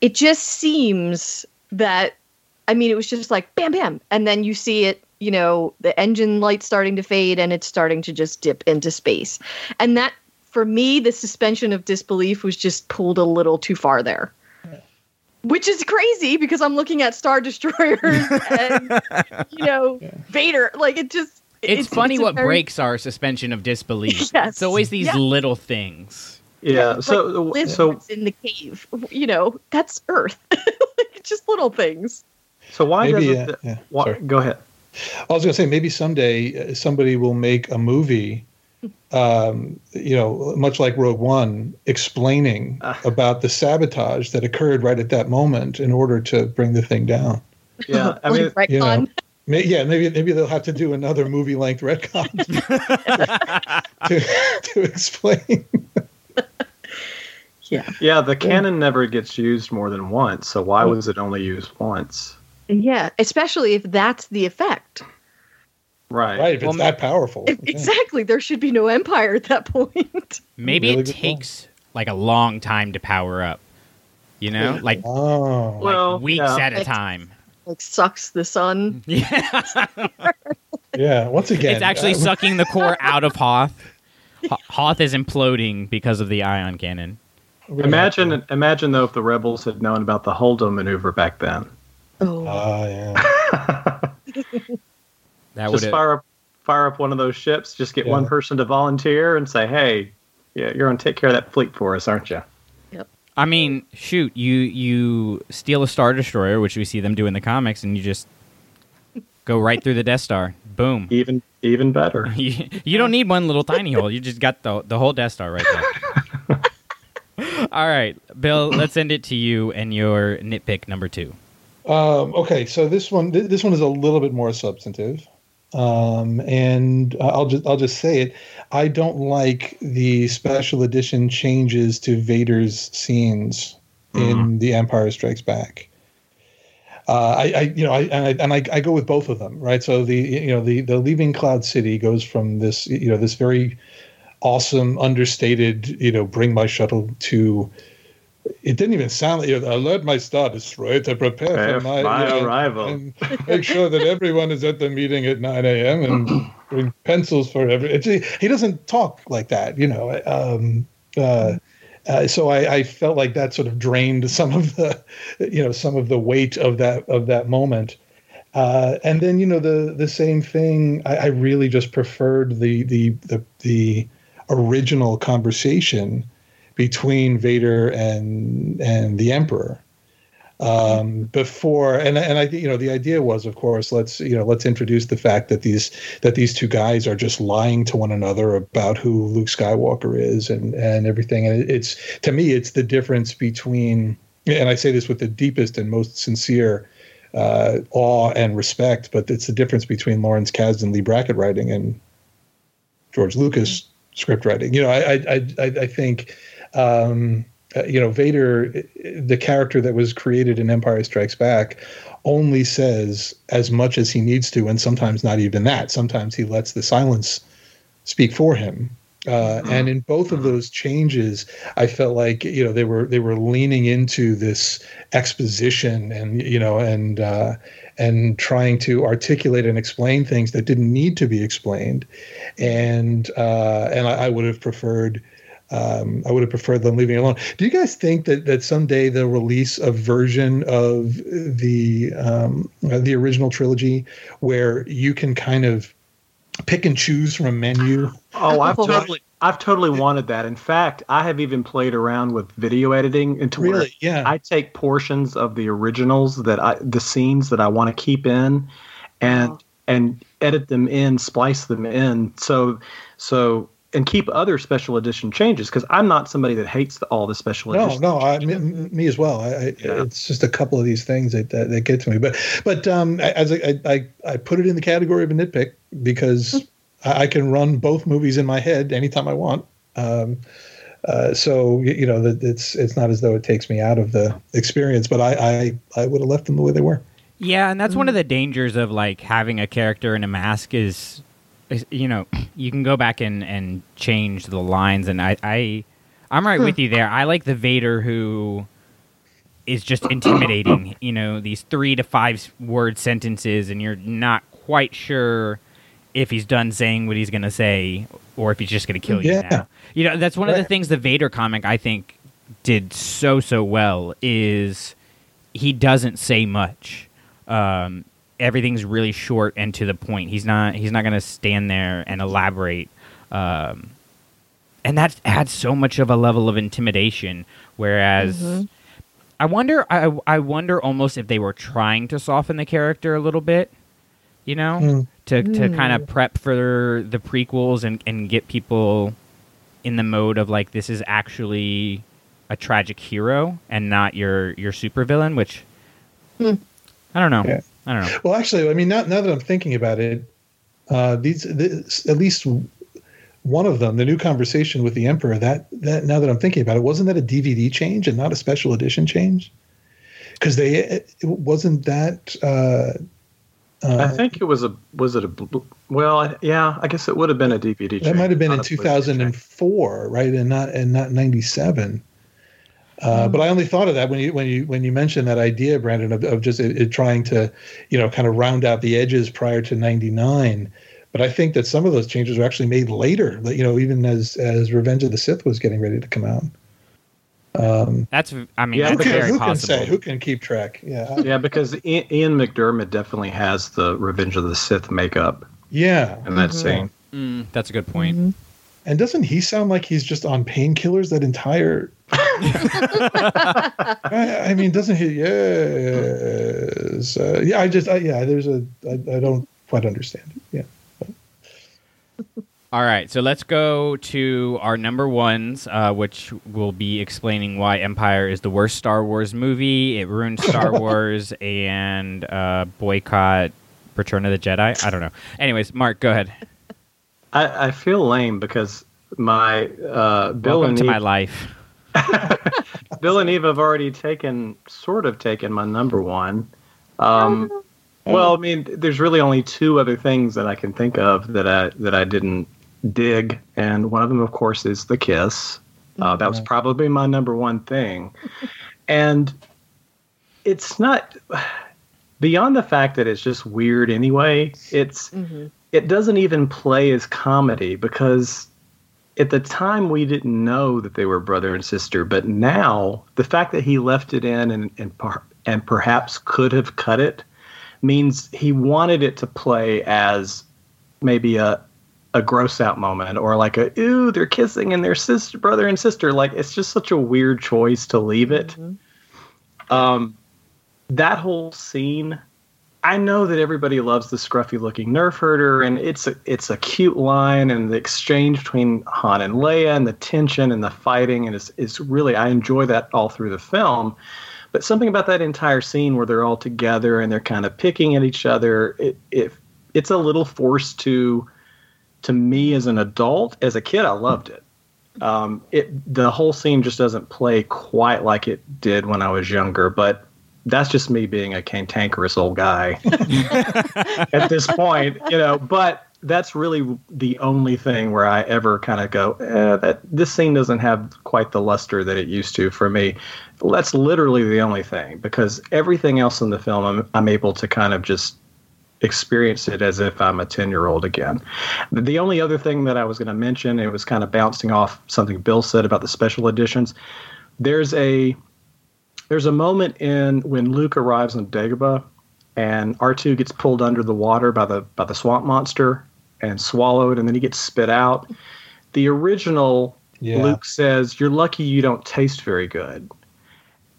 It just seems that I mean, it was just like bam, bam, and then you see it. You know, the engine light starting to fade, and it's starting to just dip into space. And that, for me, the suspension of disbelief was just pulled a little too far there. Which is crazy because I'm looking at Star Destroyers and you know Vader. Like it just. It's, funny a what very- breaks our suspension of disbelief. Yes. It's always these Yeah. little things. Yeah. like So lizards so in the cave. You know that's Earth. like, just little things. so why Maybe, doesn't uh, the- yeah, why, go ahead? I was going to say maybe someday uh, somebody will make a movie, um, you know, much like Rogue One, explaining Uh. about the sabotage that occurred right at that moment in order to bring the thing down. Yeah, I mean, retcon. you know, May, yeah, maybe maybe they'll have to do another movie length retcon to, to explain. yeah. yeah, the cannon never gets used more than once. So why was it only used once? Yeah, especially if that's the effect. Right. Right, if it's Well, that powerful. If- yeah. Exactly. There should be no empire at that point. Maybe Really it good point. takes like a long time to power up. You know, like, Oh, like Well, weeks yeah. at a time. like sucks the sun. Yeah, yeah. Once again, it's actually uh, sucking the core out of Hoth. Hoth is imploding because of the ion cannon. we're gonna have Imagine, imagine though, if the rebels had known about the Holdo maneuver back then. Oh, to- Ah, yeah. That would Just fire up, fire up one of those ships. Just get Yeah. one person to volunteer and say, "Hey, yeah, you're gonna take care of that fleet for us, aren't you?" I mean, shoot, you you steal a star destroyer, which we see them do in the comics, and you just go right through the Death Star. Boom. Even, even better. You, you don't need one little tiny hole. You just got the the whole Death Star right there. All right, Bill. Let's send it to you and your nitpick number two. Um, okay, so this one th- this one is a little bit more substantive, um, and I'll just I'll just say it. I don't like the special edition changes to Vader's scenes in The Empire Strikes Back. Uh, I, I you know I and, I and I, I go with both of them right. So the you know the the leaving Cloud City goes from this you know this very awesome understated you know bring my shuttle to it didn't even sound like you alert my star destroyer to prepare for my, my you know, arrival." and make sure that everyone is at the meeting at 9 a.m. and bring pencils for every. It's, he doesn't talk like that, you know. Um, uh, uh, so I, I felt like that sort of drained some of the, you know, some of the weight of that of that moment. Uh, and then you know the the same thing. I, I really just preferred the the the the original conversation between Vader and and the Emperor um, before and and I you know the idea was of course let's you know let's introduce the fact that these that these two guys are just lying to one another about who Luke Skywalker is and and everything and it's to me it's the difference between and I say this with the deepest and most sincere uh, awe and respect but it's the difference between Lawrence Kasdan Leigh Brackett writing and George Lucas script writing. You know, I I I, I think um, uh, you know Vader, the character that was created in Empire Strikes Back, only says as much as he needs to, and sometimes not even that. Sometimes he lets the silence speak for him. Uh, and in both of those changes, I felt like you know they were they were leaning into this exposition and you know and uh, and trying to articulate and explain things that didn't need to be explained, and uh, and I, I would have preferred Um, I would have preferred them leaving it alone. Do you guys think that that someday they'll release a version of the um, uh, the original trilogy where you can kind of pick and choose from a menu? Oh, I've totally, I've totally wanted that. In fact, I have even played around with video editing into where Really? Yeah. I take portions of the originals that I, the scenes that I want to keep in, and Wow. and edit them in, splice them in, so so and keep other special edition changes because I'm not somebody that hates the, all the special No, edition. no, I, me, me as well. I, I, Yeah. It's just a couple of these things that, that, that get to me. But but um, as I, I I put it in the category of a nitpick because I, I can run both movies in my head anytime I want. Um, uh, so you know that it's it's not as though it takes me out of the experience, but I I, I would have left them the way they were. Yeah, and that's one of the dangers of like having a character in a mask is, is you know, you can go back and, and change the lines, and I, I I'm right with you there. I like the Vader who is just intimidating. You know, these three to five word sentences, and you're not quite sure if he's done saying what he's gonna say or if he's just gonna kill you Yeah. now. You know, that's one of the things the Vader comic I think did so so well is he doesn't say much. Um, everything's really short and to the point. He's not he's not going to stand there and elaborate. Um, and that adds so much of a level of intimidation. Whereas, I wonder, I I wonder almost if they were trying to soften the character a little bit. You know, Mm. to to kind of prep for the prequels and and get people in the mode of like this is actually a tragic hero and not your your supervillain, which I don't know. Yeah. I don't know. Well, actually, I mean, now, now that I'm thinking about it, uh, these this, at least one of them, the new conversation with the Emperor. That that now that I'm thinking about it, wasn't that a DVD change and not a special edition change? Because they it wasn't that. Uh, I uh, think it was a was it a well yeah I guess it would have been a DVD. Change. That might have been in not a Blu-ray change. 2004, right, and not and not 97. Uh, But I only thought of that when you when you when you mentioned that idea, Brandon, of, of just it, it trying to, you know, kind of round out the edges prior to '99. But I think that some of those changes were actually made later. You know, even as as Revenge of the Sith was getting ready to come out. Um, That's I mean Yeah, who that's can, very who can say? Who can keep track? Yeah, Yeah, because I- Ian McDiarmid definitely has the Revenge of the Sith makeup yeah. in that scene. Mm, that's a good point. Mm-hmm. And doesn't he sound like he's just on painkillers that entire? I, I mean, doesn't he? Yes. Uh, yeah, I just, I, yeah. There's a, I, I don't quite understand it. Yeah. All right, so let's go to our number ones, uh, which will be explaining why Empire is the worst Star Wars movie. It ruined Star Wars and uh, boycott Return of the Jedi. I don't know. Anyways, Mark, go ahead. I, I feel lame because my uh, Bill Welcome and to Eve, my life. Bill and Eve have already taken sort of taken my number one. Um, well, I mean, there's really only two other things that I can think of that I that I didn't dig, and one of them, of course, is the kiss. Uh, that was probably my number one thing, and it's not beyond the fact that it's just weird anyway. It's it doesn't even play as comedy because at the time we didn't know that they were brother and sister, but now the fact that he left it in and and, per, and perhaps could have cut it means he wanted it to play as maybe a a gross out moment or like a ooh they're kissing and they're sister brother and sister. Like it's just such a weird choice to leave it. Um that whole scene I know that everybody loves the scruffy looking nerf herder, and it's a it's a cute line, and the exchange between Han and Leia, and the tension and the fighting, and it's it's really I enjoy that all through the film. But something about that entire scene where they're all together and they're kind of picking at each other, it, it it's a little forced to to me as an adult. As a kid, I loved it. Um, it the whole scene just doesn't play quite like it did when I was younger, but that's just me being a cantankerous old guy at this point, you know. But that's really the only thing where I ever kind of go, eh, that this scene doesn't have quite the luster that it used to for me. That's literally the only thing because everything else in the film, I'm, I'm able to kind of just experience it as if I'm a 10 year old again. The only other thing that I was going to mention, it was kind of bouncing off something Bill said about the special editions. There's a there's a moment in when Luke arrives on Dagobah and R2 gets pulled under the water by the by the swamp monster and swallowed and then he gets spit out. The original Yeah. Luke says, "You're lucky you don't taste very good."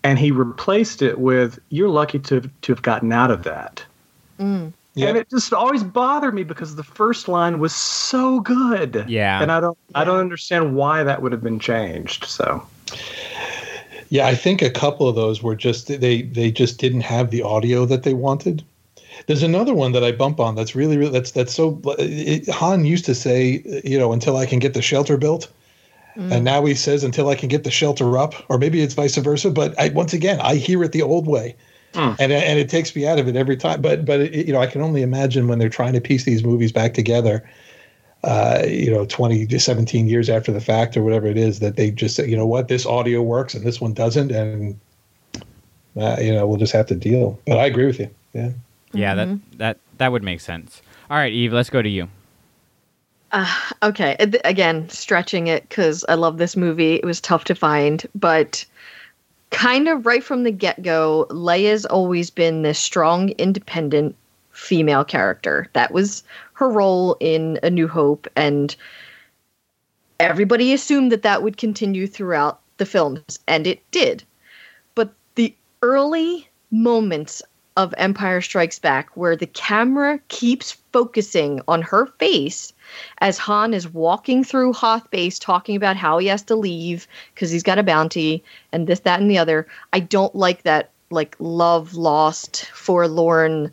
And he replaced it with, "You're lucky to to have gotten out of that." Mm. Yeah. And it just always bothered me because the first line was so good. Yeah. And I don't I don't understand why that would have been changed. So Yeah, I think a couple of those were just they they just didn't have the audio that they wanted. There's another one that I bump on that's really, really that's that's so. It, Han used to say, you know, until I can get the shelter built, mm. and now he says until I can get the shelter up, or maybe it's vice versa. But I, once again, I hear it the old way, mm. and and it takes me out of it every time. But but it, you know, I can only imagine when they're trying to piece these movies back together. Uh, you know, 20 to 17 years after the fact or whatever it is, that they just say, you know what, this audio works and this one doesn't, and uh, you know, we'll just have to deal. But I agree with you. Yeah. Yeah, that that that would make sense. All right, Eve, let's go to you. uh, Okay, again, stretching it because I love this movie. It was tough to find, but kind of right from the get go, Leia's always been this strong, independent female character. That was her role in A New Hope, and everybody assumed that that would continue throughout the films, and it did. But the early moments of Empire Strikes Back, where the camera keeps focusing on her face as Han is walking through Hoth Base talking about how he has to leave because he's got a bounty and this, that, and the other. I don't like that, like, love lost, forlorn.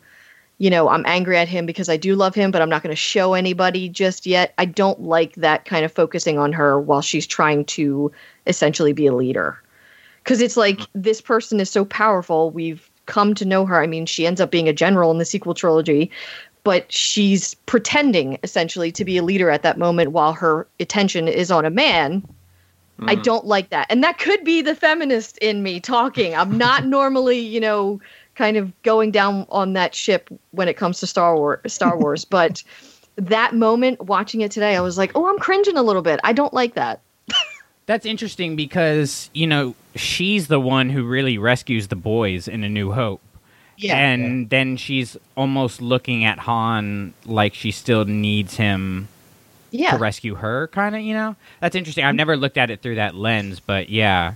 You know, I'm angry at him because I do love him, but I'm not going to show anybody just yet. I don't like that kind of focusing on her while she's trying to essentially be a leader. Because it's like mm-hmm. this person is so powerful. We've come to know her. I mean, she ends up being a general in the sequel trilogy, but she's pretending essentially to be a leader at that moment while her attention is on a man. I mm-hmm. don't like that. And that could be the feminist in me talking. I'm not normally, you know, kind of going down on that ship when it comes to Star Wars Star Wars, but that moment watching it today, I was like, "Oh, I'm cringing a little bit. I don't like that." That's interesting because, you know, she's the one who really rescues the boys in A New Hope. Yeah. And then she's almost looking at Han like she still needs him Yeah. to rescue her, kind of, you know? That's interesting. I've mm-hmm. never looked at it through that lens, but yeah.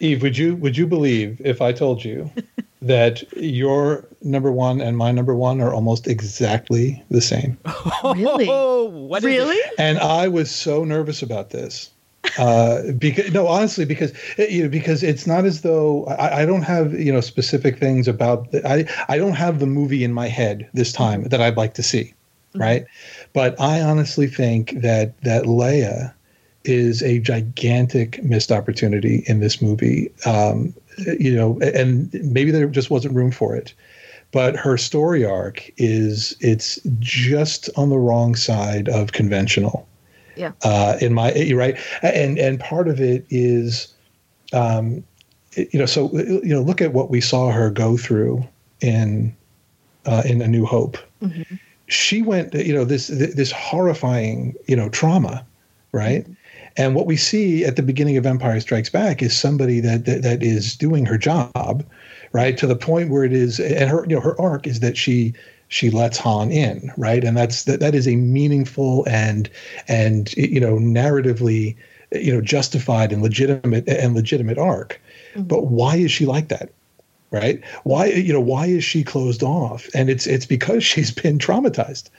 Eve, would you would you believe if I told you that your number one and my number one are almost exactly the same? Really? Oh, what is it? really? And I was so nervous about this. Uh, because no, honestly, because uh, you know, because it's not as though I, I don't have you know specific things about the, I I don't have the movie in my head this time that I'd like to see, right? But I honestly think that that Leia is a gigantic missed opportunity in this movie. Um, you know, and maybe there just wasn't room for it. But her story arc is it's just on the wrong side of conventional Yeah. uh, in my you're right and and part of it is um, you know so you know look at what we saw her go through in uh, in a new hope she went you know this this horrifying you know trauma right and what we see at the beginning of empire strikes back is somebody that that, that is doing her job right to the point where it is and her you know her arc is that she she lets Han in, right? And that's that that is a meaningful and and you know narratively you know justified and legitimate and legitimate arc. Mm-hmm. But why is she like that? Right? Why you know why is she closed off? And it's it's because she's been traumatized.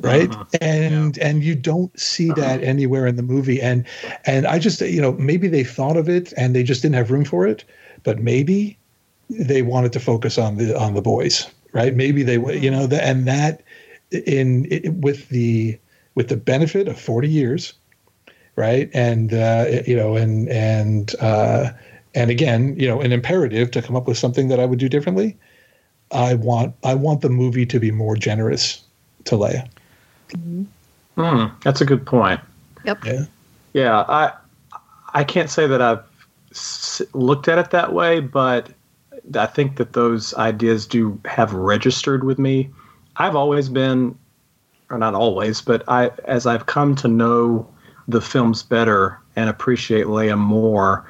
Right? And and you don't see that anywhere in the movie and and I just you know maybe they thought of it and they just didn't have room for it, but maybe they wanted to focus on the on the boys right maybe they w- you know the, and that in it, with the with the benefit of 40 years right and uh, you know and and uh, and again you know an imperative to come up with something that i would do differently i want i want the movie to be more generous to leia Hmm, that's a good point. Yep. yeah Yeah, I I can't say that I've s- looked at it that way, but I think that those ideas do have registered with me. I've always been, or not always, but I as I've come to know the films better and appreciate Leia more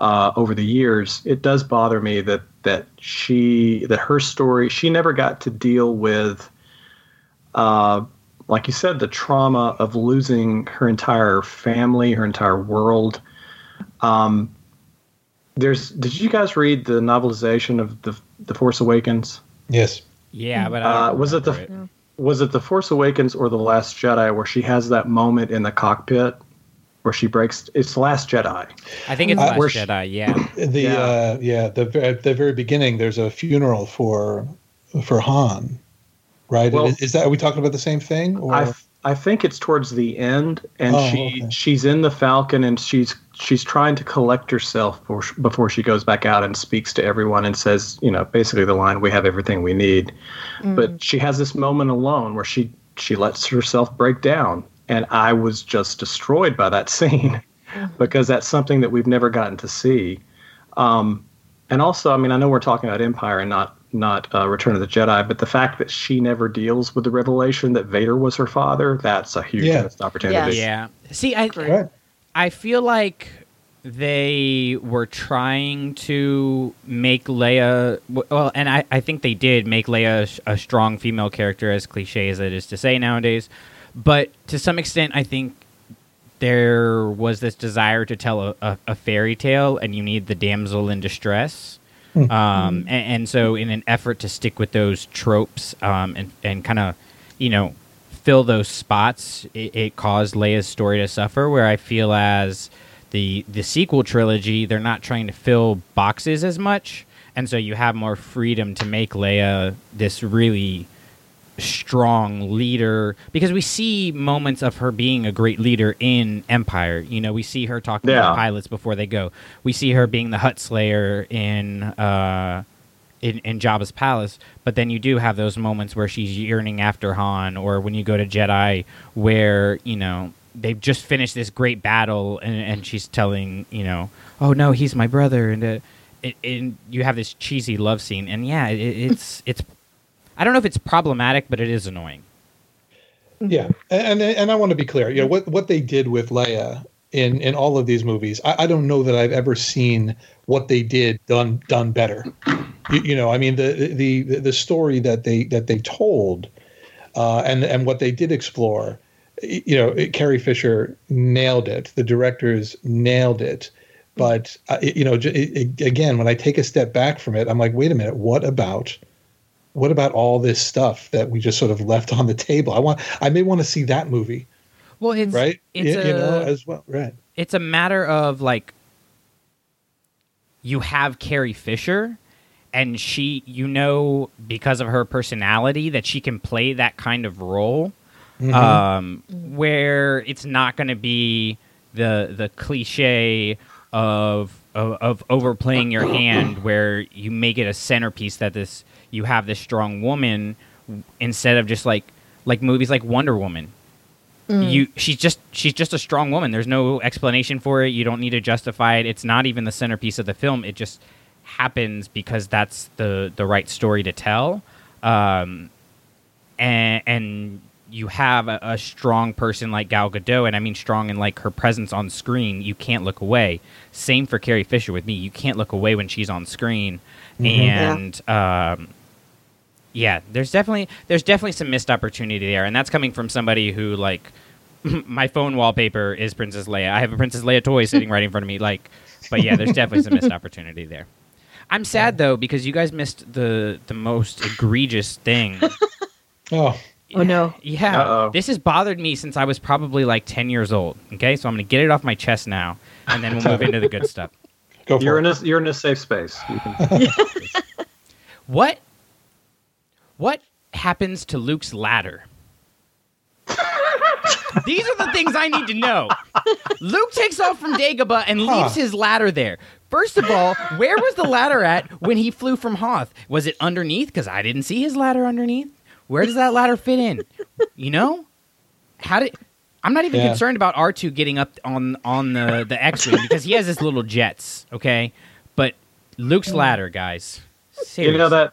uh, over the years, it does bother me that that she that her story she never got to deal with, uh, like you said, the trauma of losing her entire family, her entire world. Um, there's did you guys read the novelization of the the Force Awakens? Yes. Yeah, but I Uh, don't was it the remember was it the Force Awakens or the Last Jedi where she has that moment in the cockpit where she breaks? It's the Last Jedi. I think it's Uh, Last where she- Jedi. Yeah. The Yeah. uh, yeah the at the very beginning there's a funeral for for Han, right? Well- is, is that are we talking about the same thing? Or I I think it's towards the end, and Oh, she okay. she's in the Falcon, and she's she's trying to collect herself before, before she goes back out and speaks to everyone and says, you know, basically the line, "We have everything we need." But she has this moment alone where she she lets herself break down, and I was just destroyed by that scene because that's something that we've never gotten to see. Um, and also, I mean, I know we're talking about Empire and not not uh, Return of the Jedi, but the fact that she never deals with the revelation that Vader was her father—that's a huge Yeah. missed opportunity. Yeah. yeah. See, I. I feel like they were trying to make Leia well, and I, I think they did make Leia a, a strong female character, as cliche as it is to say nowadays. But to some extent, I think there was this desire to tell a, a, a fairy tale, and you need the damsel in distress. Um, and, and so, in an effort to stick with those tropes um, and, and kind of, you know, fill those spots, it, it caused Leia's story to suffer. Where I feel as the the sequel trilogy, they're not trying to fill boxes as much, and so you have more freedom to make Leia this really strong leader because we see moments of her being a great leader in Empire. You know, we see her talking to Yeah. the pilots before they go. We see her being the Hutt Slayer in uh, in, in Jabba's palace. But then you do have those moments where she's yearning after Han, or when you go to Jedi, where you know they've just finished this great battle, and, and she's telling you know, oh no, he's my brother, and. Uh, it, and you have this cheesy love scene, and yeah, it, it's it's I don't know if it's problematic, but it is annoying. Yeah, and and, I want to be clear. You know what what they did with Leia in in all of these movies. I, I don't know that I've ever seen what they did done done better. You, you know, I mean the the the story that they that they told, uh, and and what they did explore. You know, it, Carrie Fisher nailed it. The directors nailed it. But uh, it- you know, j- it- again, when I take a step back from it, I'm like, wait a minute, what about what about all this stuff that we just sort of left on the table? I want, I may want to see that movie, Well, it's right? It's Y- a, you know, as well, right? it's a matter of like you have Carrie Fisher, and she, you know, because of her personality, that she can play that kind of role, um, where it's not going to be the the cliche of, of of overplaying your hand, where you make it a centerpiece that this you have this strong woman instead of just like like movies like Wonder Woman. You she's just she's just a strong woman. There's no explanation for it. You don't need to justify it. It's not even the centerpiece of the film. It just happens because that's the the right story to tell. Um and and you have a, a strong person like Gal Gadot and I mean strong in like her presence on screen. You can't look away. Same for Carrie Fisher with me. You can't look away when she's on screen. And um yeah, there's definitely there's definitely some missed opportunity there, and that's coming from somebody who like my phone wallpaper is Princess Leia. I have a Princess Leia toy sitting right in front of me. Like, but yeah, there's definitely some missed opportunity there. I'm sad though because you guys missed the the most egregious thing. Oh, Oh no. Yeah, Uh-oh. this has bothered me since I was probably like 10 years old. Okay, so I'm gonna get it off my chest now, and then we'll move into the good stuff. go for You're it. in a you're in a safe space. You can, What what happens to Luke's ladder? These are the things I need to know. Luke takes off from Dagobah and leaves his ladder there. First of all, where was the ladder at when he flew from Hoth? Was it underneath? Because I didn't see his ladder underneath. Where does that ladder fit in? You know, how did? I'm not even Yeah. concerned about R2 getting up on on the the X-wing because he has his little jets. Okay, but Luke's ladder, guys. Seriously. You know that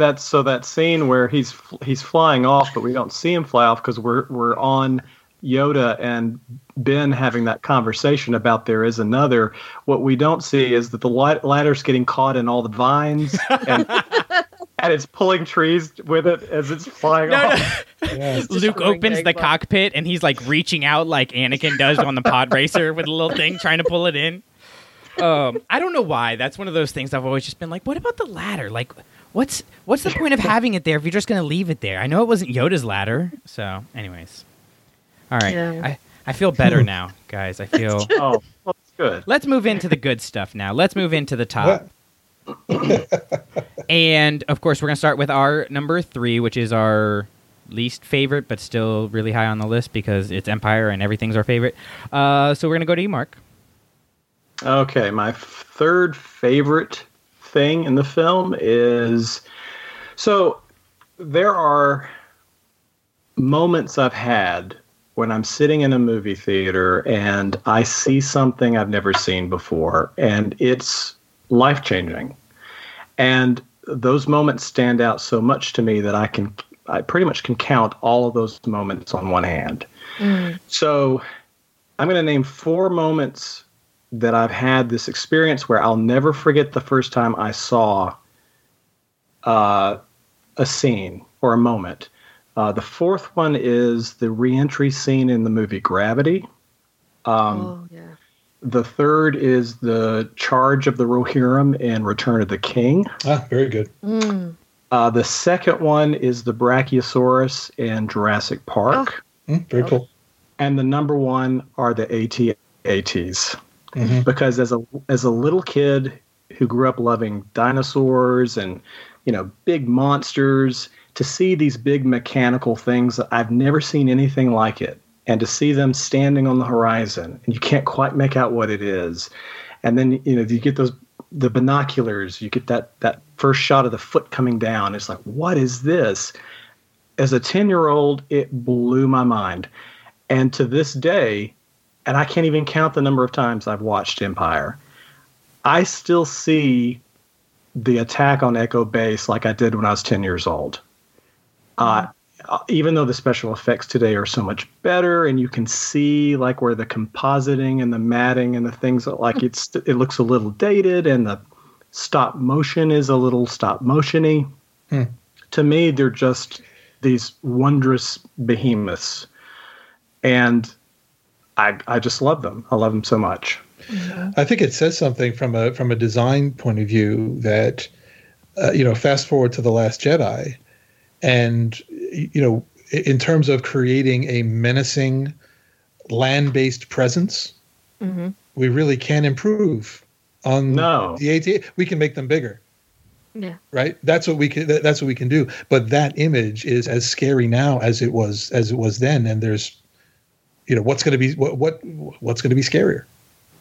that's so that scene where he's he's flying off, but we don't see him fly off because we're we're on Yoda and Ben having that conversation about there is another. What we don't see is that the ladder's getting caught in all the vines and and it's pulling trees with it as it's flying No, off. Yeah. Luke opens the gangbusters. cockpit and he's like reaching out like Anakin does on the pod racer with a little thing trying to pull it in. Um, I don't know why. That's one of those things I've always just been like, what about the ladder? Like, what's what's the point of having it there if you're just gonna leave it there? I know it wasn't Yoda's ladder. So, anyways, all right. Yeah. I I feel better now, guys. I feel. Oh, well, that's good. Let's move into the good stuff now. Let's move into the top. and of course, we're going to start with our number three, which is our least favorite, but still really high on the list because it's Empire and everything's our favorite. Uh, so we're going to go to you, Mark. Okay, my third favorite thing in the film is so there are moments I've had when I'm sitting in a movie theater and I see something I've never seen before, and it's life changing. And those moments stand out so much to me that I can, I pretty much can count all of those moments on one hand. Mm. So I'm going to name four moments that I've had this experience where I'll never forget the first time I saw uh, a scene or a moment. Uh, the fourth one is the reentry scene in the movie Gravity. Um, oh yeah. The third is the charge of the Rohirrim in Return of the King. Ah, very good. Mm. Uh, the second one is the Brachiosaurus in Jurassic Park. Mm, very cool. and the number one are the AT-ATs Mhm. because as a as a little kid who grew up loving dinosaurs and you know big monsters to see these big mechanical things I've never seen anything like it. And to see them standing on the horizon and you can't quite make out what it is. And then you know you get those the binoculars you get that that first shot of the foot coming down. It's like what is this? As a 10 year old it blew my mind. And to this day, and I can't even count the number of times I've watched Empire, I still see the attack on Echo Base like I did when I was 10 years old. Uh, even though the special effects today are so much better and you can see like where the compositing and the matting and the things that like it's it looks a little dated and the stop motion is a little stop motiony Hmm. to me they're just these wondrous behemoths and I I just love them. I love them so much. I think it says something from a from a design point of view that uh, you know fast forward to the Last Jedi, and you know in terms of creating a menacing land based presence, Mhm. we really can improve on No. the AT. We can make them bigger. Yeah. Right. That's what we can. That's what we can do. But that image is as scary now as it was as it was then. And there's, you know, what's going to be what what what's going to be scarier.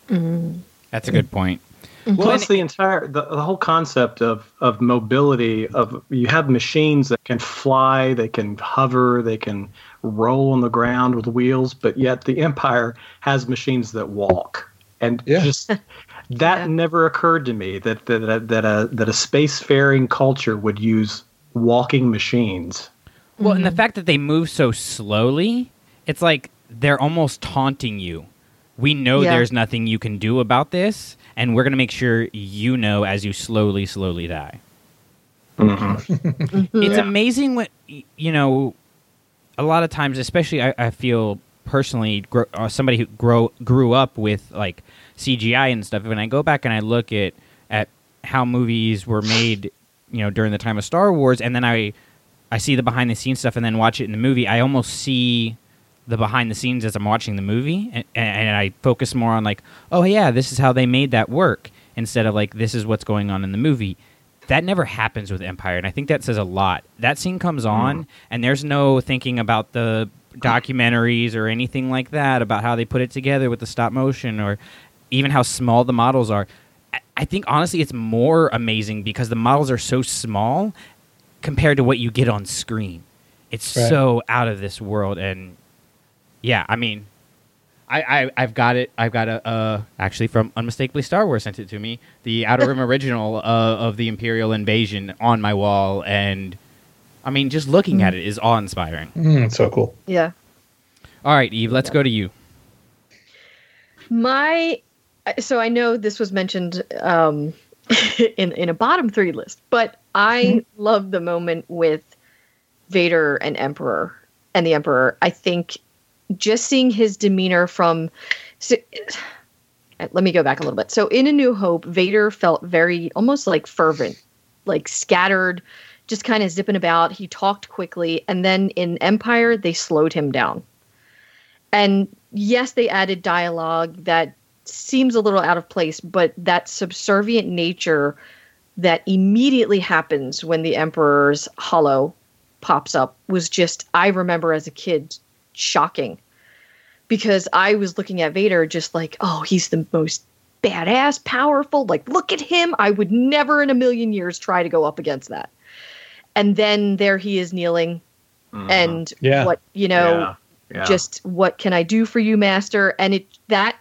Mm-hmm. That's a good point. Mm-hmm. well, Plus the entire the, the whole concept of of mobility of you have machines that can fly, they can hover, they can roll on the ground with wheels, but yet the Empire has machines that walk. And Yeah. just that Yeah. never occurred to me that that that, that a that a spacefaring culture would use walking machines. Well, and the mm-hmm. fact that they move so slowly, it's like they're almost taunting you. We know Yeah. there's nothing you can do about this, and we're going to make sure you know as you slowly, slowly die. It's amazing what, you know, a lot of times, especially I, I feel personally, gro- uh, somebody who grow, grew up with like CGI and stuff, when I go back and I look at, at how movies were made, you know, during the time of Star Wars, and then I, I see the behind the scenes stuff and then watch it in the movie, I almost see the behind the scenes as I'm watching the movie, and, and I focus more on like, oh yeah, this is how they made that work, instead of like this is what's going on in the movie. That never happens with Empire, and I think that says a lot. That scene comes mm. on, and there's no thinking about the documentaries or anything like that about how they put it together with the stop motion or even how small the models are. I- I think honestly, it's more amazing because the models are so small compared to what you get on screen. It's Right. so out of this world, and yeah, I mean, I, I I've got it. I've got a uh, actually from unmistakably Star Wars sent it to me. The Outer Rim original uh, of the Imperial invasion on my wall, and I mean, just looking at it is awe inspiring. Mm, so cool. Yeah. All right, Eve, let's go to you. My so I know this was mentioned um, in in a bottom three list, but I love the moment with Vader and Emperor and the Emperor. I think just seeing his demeanor from. So, let me go back a little bit. So in A New Hope, Vader felt very almost like fervent, like scattered, just kind of zipping about. He talked quickly, and then in Empire, they slowed him down. And yes, they added dialogue that seems a little out of place, but that subservient nature that immediately happens when the Emperor's holo pops up was just, I remember as a kid, shocking. Because I was looking at Vader just like, oh, he's the most badass, powerful. Like, look at him. I would never in a million years try to go up against that. And then there he is kneeling. Mm-hmm. And Yeah. what, you know, Yeah. Yeah. just what can I do for you, master? And it that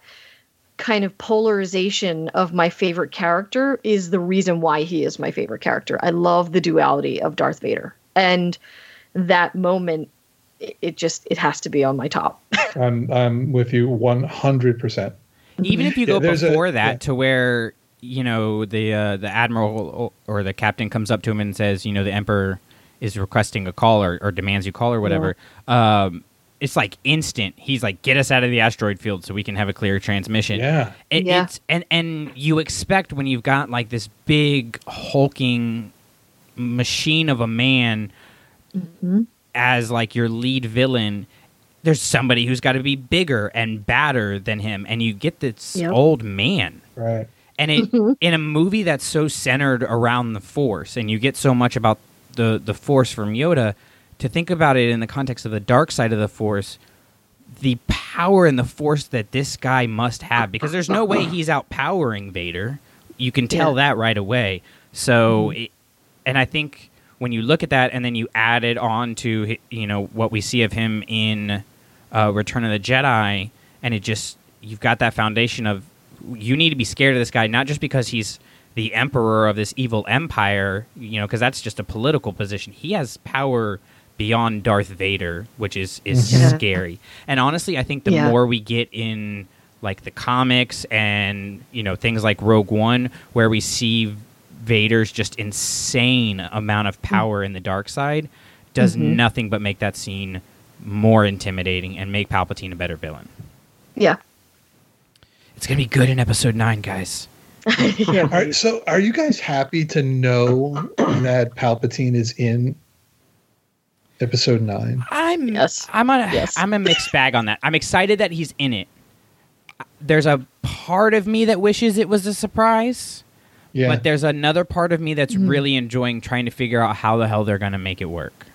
kind of polarization of my favorite character is the reason why he is my favorite character. I love the duality of Darth Vader. And that moment it, it just it has to be on my top. I'm I'm with you 100. percent Even if you Yeah, go a- before that yeah. to where you know the uh, the admiral or the captain comes up to him and says, you know, the emperor is requesting a call or, or demands you call or whatever. Um, it's like instant. He's like, get us out of the asteroid field so we can have a clear transmission. Yeah. It, Yeah. It's and and you expect when you've got like this big hulking machine of a man as like your lead villain. There's somebody who's got to be bigger and badder than him, and you get this Yep. old man. Right. And it in a movie that's so centered around the Force, and you get so much about the the Force from Yoda, to think about it in the context of the dark side of the Force, the power and the Force that this guy must have, because there's no way he's outpowering Vader. You can tell that right away. So, mm-hmm. it, and I think when you look at that, and then you add it on to you know what we see of him in uh, Return of the Jedi, and it just you've got that foundation of you need to be scared of this guy not just because he's the emperor of this evil empire, you know, because that's just a political position. He has power beyond Darth Vader, which is is Yeah. scary. And honestly, I think the Yeah. more we get in like the comics and you know things like Rogue One, where we see Vader's just insane amount of hmm. power in the dark side, does mm-hmm. nothing but make that scene more intimidating and make Palpatine a better villain. yeah. It's gonna be good in Episode Nine, guys. yeah. All right. So, are you guys happy to know that Palpatine is in Episode Nine? I'm Yes. I'm on a, Yes. I'm a mixed bag on that. I'm excited that he's in it. There's a part of me that wishes it was a surprise, Yeah. but there's another part of me that's mm-hmm. really enjoying trying to figure out how the hell they're gonna make it work.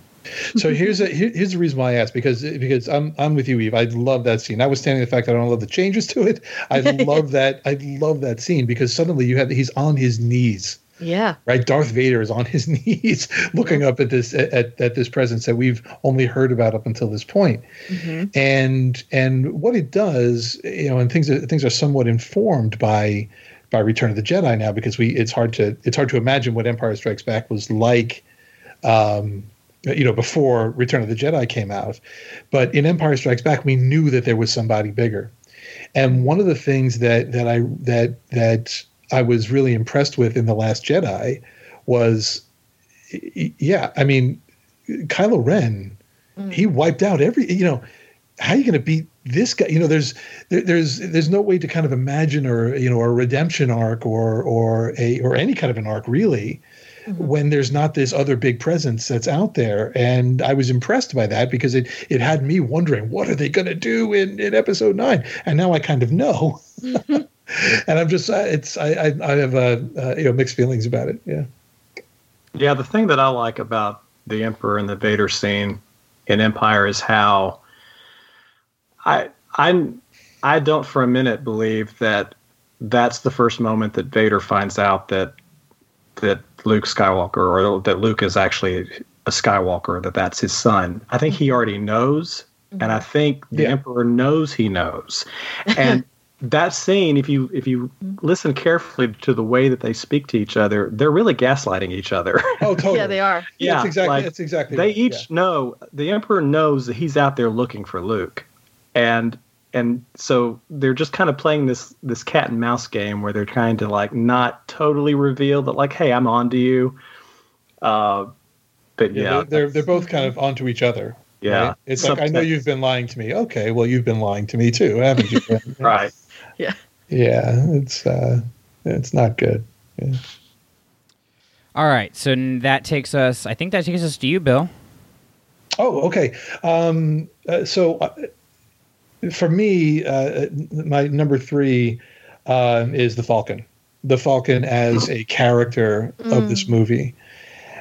So here's a here, here's the reason why I asked because because I'm I'm with you, Eve. I love that scene. Notwithstanding the fact that I don't love the changes to it, I love that I love that scene because suddenly you have he's on his knees, Yeah. right? Darth Vader is on his knees, looking up at this at, at this presence that we've only heard about up until this point. Mm-hmm. And and what it does, you know, and things are, things are somewhat informed by by Return of the Jedi now because we it's hard to it's hard to imagine what Empire Strikes Back was like um, you know, before Return of the Jedi came out. But in Empire Strikes Back, we knew that there was somebody bigger. And one of the things that that I that that I was really impressed with in the Last Jedi was, yeah, I mean, Kylo Ren, he wiped out every. You know, how are you going to beat this guy? You know, there's there, there's there's no way to kind of imagine or you know a redemption arc or or a or any kind of an arc really when there's not this other big presence that's out there. And I was impressed by that because it it had me wondering what are they going to do in in episode nine, and now I kind of know. and I'm just uh, it's I I, I have uh, uh, you know mixed feelings about it. Yeah. Yeah, the thing that I like about the Emperor and the Vader scene in Empire is how I I I don't for a minute believe that that's the first moment that Vader finds out that that Luke Skywalker or that Luke is actually a Skywalker that that's his son. I think he already knows and I mm-hmm. think the Yeah. Emperor knows he knows. And that scene, if you if you listen carefully to the way that they speak to each other, they're really gaslighting each other. Oh, totally. Yeah, they are. Yeah, it's exactly. like, it's exactly. they right, each yeah. know the emperor knows that he's out there looking for luke and and so they're just kind of playing this this cat and mouse game where they're trying to like not totally reveal that like hey i'm on to you uh but yeah, Yeah, they're, they're they're both kind of onto each other. yeah right? It's like I know you've been lying to me. Okay, well you've been lying to me too, haven't you? right Yeah, Yeah, it's uh, it's not good. Yeah. All right, so that takes us. I think that takes us to you, Bill. Oh, okay. Um, uh, so uh, for me, uh, my number three uh, is the Falcon. The Falcon as a character of this movie,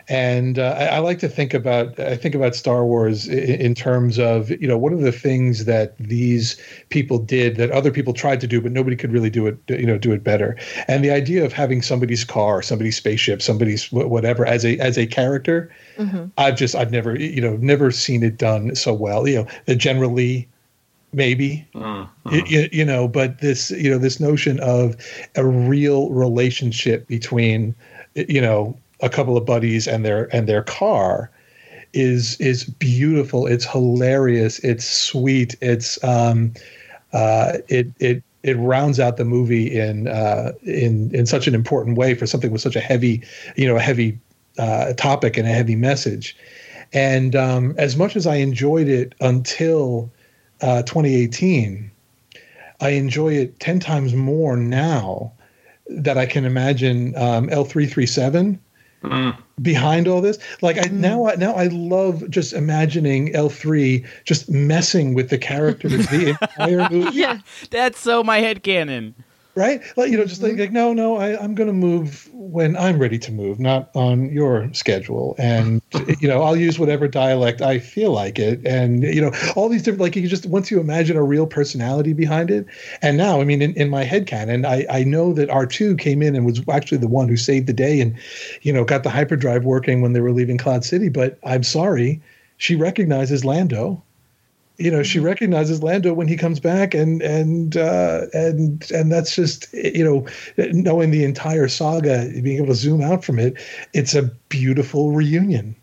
and uh, I, I like to think about I think about Star Wars in, in terms of you know what are the things that these people did that other people tried to do but nobody could really do it you know do it better. And the idea of having somebody's car, somebody's spaceship, somebody's whatever as a as a character, I've just I've never you know never seen it done so well. You know, the generally maybe. Mm, Y- y- you, know but this you know this notion of a real relationship between you know a couple of buddies and their and their car is is beautiful. It's hilarious. It's sweet. It's um uh it it it rounds out the movie in uh in in such an important way for something with such a heavy you know a heavy uh topic and a heavy message. And um as much as i enjoyed it until uh 2018 I enjoy it 10 times more now that I can imagine um, L3-37 behind all this. Like I now I now I love just imagining L3 just messing with the characters the entire movie. Yeah. That's so my head canon. Right? Like you know, just like, mm-hmm. like no, no, I, I'm gonna move when I'm ready to move, not on your schedule. And you know, I'll use whatever dialect I feel like it. And you know, all these different like you just once you imagine a real personality behind it. And now, I mean, in, in my head canon, I, I know that R2 came in and was actually the one who saved the day and, you know, got the hyperdrive working when they were leaving Cloud City. But I'm sorry, she recognizes Lando you know she recognizes Lando when he comes back and and uh, and and that's just you know knowing the entire saga being able to zoom out from it it's a beautiful reunion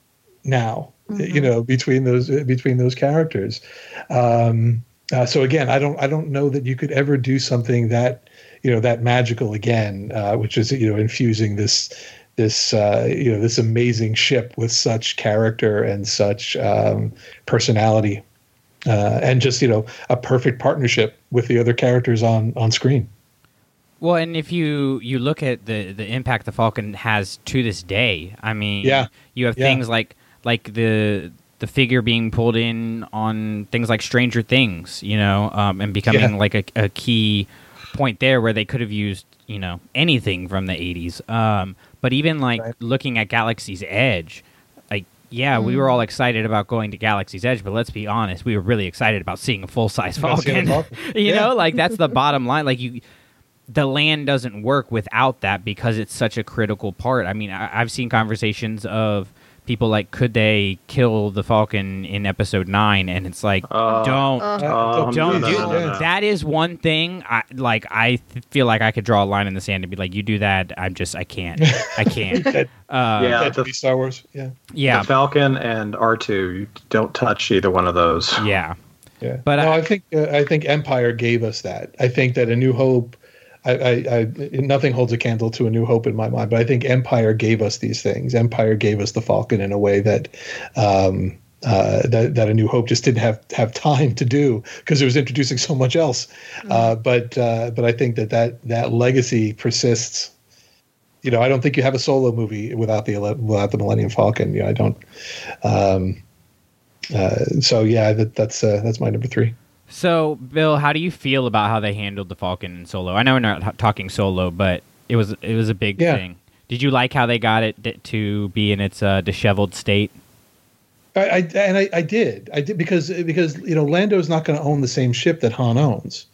now you know between those between those characters. Um, uh, so again I don't I don't know that you could ever do something that you know that magical again uh, which is you know infusing this this uh, you know this amazing ship with such character and such um, personality uh, and just you know a perfect partnership with the other characters on on screen. Well, and if you you look at the the impact the Falcon has to this day, I mean, Yeah. you have Yeah. things like like the the figure being pulled in on things like Stranger Things, you know, um, and becoming Yeah. like a, a key point there where they could have used you know anything from the 80s um, but even like Right. looking at galaxy's edge like yeah we were mm. all excited about going to galaxy's edge but let's be honest we were really excited about seeing a full-size falcon Falcon. you Yeah. know like that's the bottom line like you the land doesn't work without that because it's such a critical part i mean I, i've seen conversations of people like could they kill the falcon in episode 9 and it's like Uh, don't Oh, don't no, do no, no, no. that is one thing I like I th- feel like I could draw a line in the sand and be like you do that I'm just I can't I can't uh, Yeah, That the, be Star Wars. Yeah, yeah the Falcon and R2, don't touch either one of those. yeah yeah. But no, I- I, think uh, I think Empire gave us that. I think that A New Hope. I, I, I nothing holds a candle to A New Hope in my mind, but I think Empire gave us these things. Empire gave us the Falcon in a way that. Um, uh, that that A New Hope just didn't have have time to do because it was introducing so much else. Uh, but uh, but I think that that that legacy persists. You know, I don't think you have a solo movie without the without the Millennium Falcon. You know, I don't. Um, uh, so yeah, that, that's uh, that's my number three. So Bill how do you feel about how they handled the Falcon in Solo I know we're not talking Solo but it was it was a big Yeah. thing did you like how they got it to be in its uh, disheveled state I, I and I, I did I did because because you know Lando's not going to own the same ship that Han owns,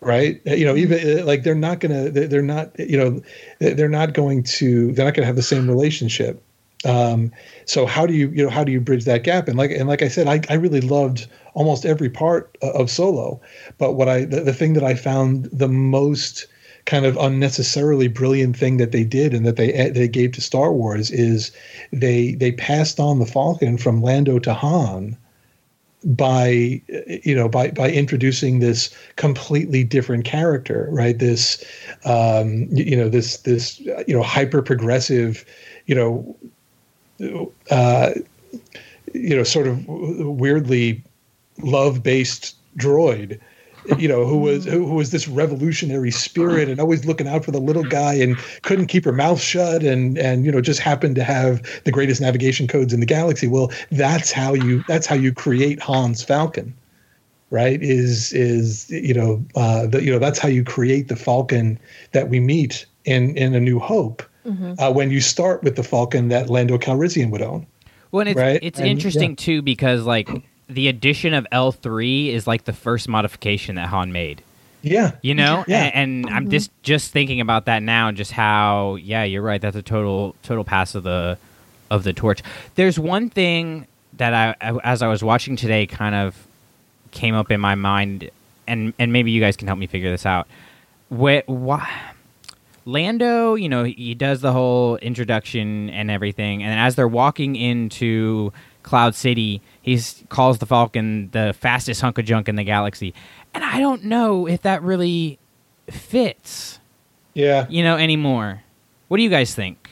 right? You know, even uh, like they're not going to they're not you know they're not going to they're not going to have the same relationship. Um, so how do you you know how do you bridge that gap? And like and like I said, I, I really loved almost every part of Solo, but what I the, the thing that I found the most kind of unnecessarily brilliant thing that they did and that they they gave to Star Wars is they they passed on the Falcon from Lando to Han by you know by by introducing this completely different character right this um you know this this you know hyper progressive you know uh, you know, sort of weirdly love based droid you know, who was who, who, was this revolutionary spirit and always looking out for the little guy and couldn't keep her mouth shut and and you know just happened to have the greatest navigation codes in the galaxy. Well, that's how you that's how you create Han's Falcon, right? Is is you know uh, the, you know that's how you create the Falcon that we meet in in A New Hope mm-hmm. uh, when you start with the Falcon that Lando Calrissian would own. Well, it's right? it's and, interesting yeah. too because like the addition of L three is like the first modification that Han made. Yeah, you know, yeah. and, and mm-hmm. I'm just just thinking about that now, and just how yeah, you're right. That's a total total pass of the of the torch. There's one thing that I, as I was watching today, kind of came up in my mind, and and maybe you guys can help me figure this out. What why Lando, you know, he does the whole introduction and everything, and as they're walking into Cloud City, he calls the Falcon the fastest hunk of junk in the galaxy, and I don't know if that really fits. Yeah, you know, anymore. What do you guys think?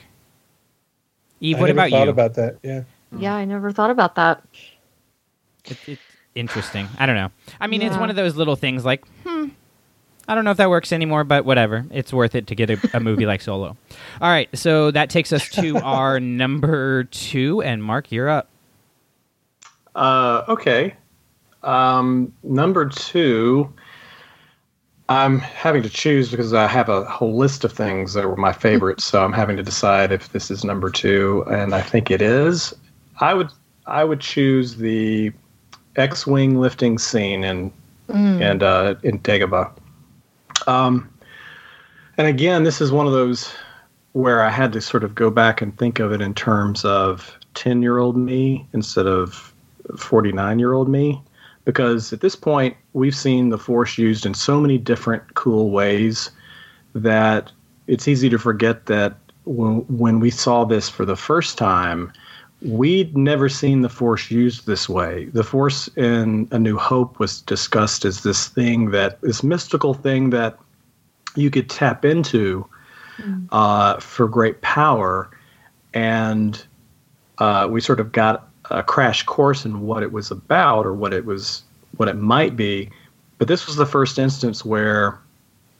Eve, I what about thought you? About that, yeah. Yeah, I never thought about that. It, it's interesting. I don't know. I mean, yeah. it's one of those little things like, hmm, I don't know if that works anymore, but whatever. It's worth it to get a, a movie like Solo. All right, so that takes us to our number two, and Mark, you're up. Uh, okay. Um, number two, I'm having to choose because I have a whole list of things that were my favorites, so I'm having to decide if this is number two, and I think it is. I would I would choose the X-wing lifting scene in mm. and uh, in Dagobah. Um, and again, this is one of those where I had to sort of go back and think of it in terms of 10 year old me instead of 49 year old me. Because at this point, we've seen the Force used in so many different cool ways that it's easy to forget that when, when we saw this for the first time, we'd never seen the Force used this way. The Force in A New Hope was discussed as this thing that, this mystical thing that you could tap into mm. uh, for great power. And uh, we sort of got a crash course in what it was about or what it was, what it might be. But this was the first instance where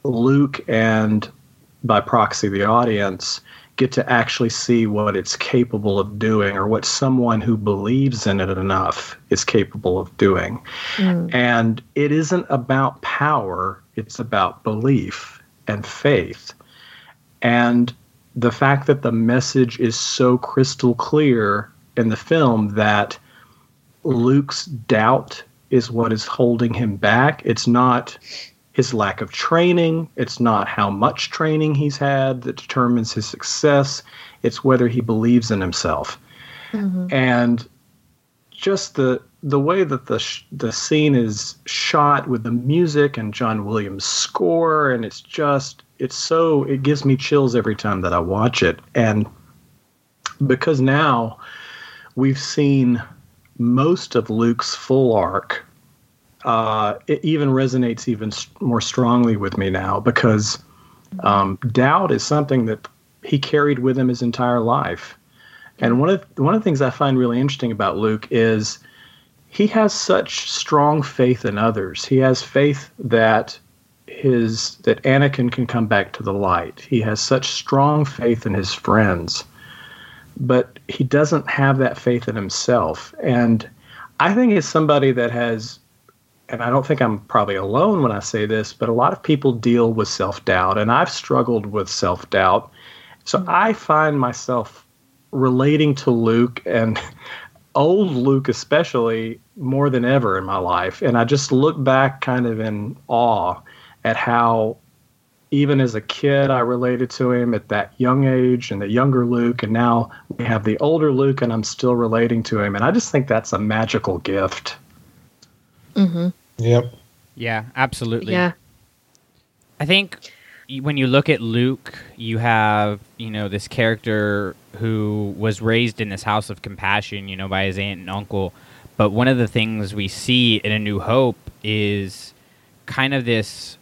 Luke and by proxy the audience get to actually see what it's capable of doing or what someone who believes in it enough is capable of doing. Mm. And it isn't about power, it's about belief and faith. And the fact that the message is so crystal clear in the film that Luke's doubt is what is holding him back. It's not his lack of training. It's not how much training he's had that determines his success. It's whether he believes in himself. Mm-hmm. And just the the way that the sh- the scene is shot with the music and John Williams score and it's just it's so it gives me chills every time that I watch it and because now we've seen most of Luke's full arc uh, it even resonates even more strongly with me now because um, doubt is something that he carried with him his entire life. And one of one of the things I find really interesting about Luke is he has such strong faith in others. He has faith that his that Anakin can come back to the light. He has such strong faith in his friends. But he doesn't have that faith in himself. And I think as somebody that has and I don't think I'm probably alone when I say this, but a lot of people deal with self doubt, and I've struggled with self doubt. So mm-hmm. I find myself relating to Luke and old Luke, especially more than ever in my life. And I just look back kind of in awe at how even as a kid, I related to him at that young age and the younger Luke, and now we have the older Luke, and I'm still relating to him. And I just think that's a magical gift. Mm-hmm. Yep. Yeah, absolutely. Yeah. I think when you look at Luke, you have, you know, this character who was raised in this house of compassion, you know, by his aunt and uncle. But one of the things we see in A New Hope is kind of this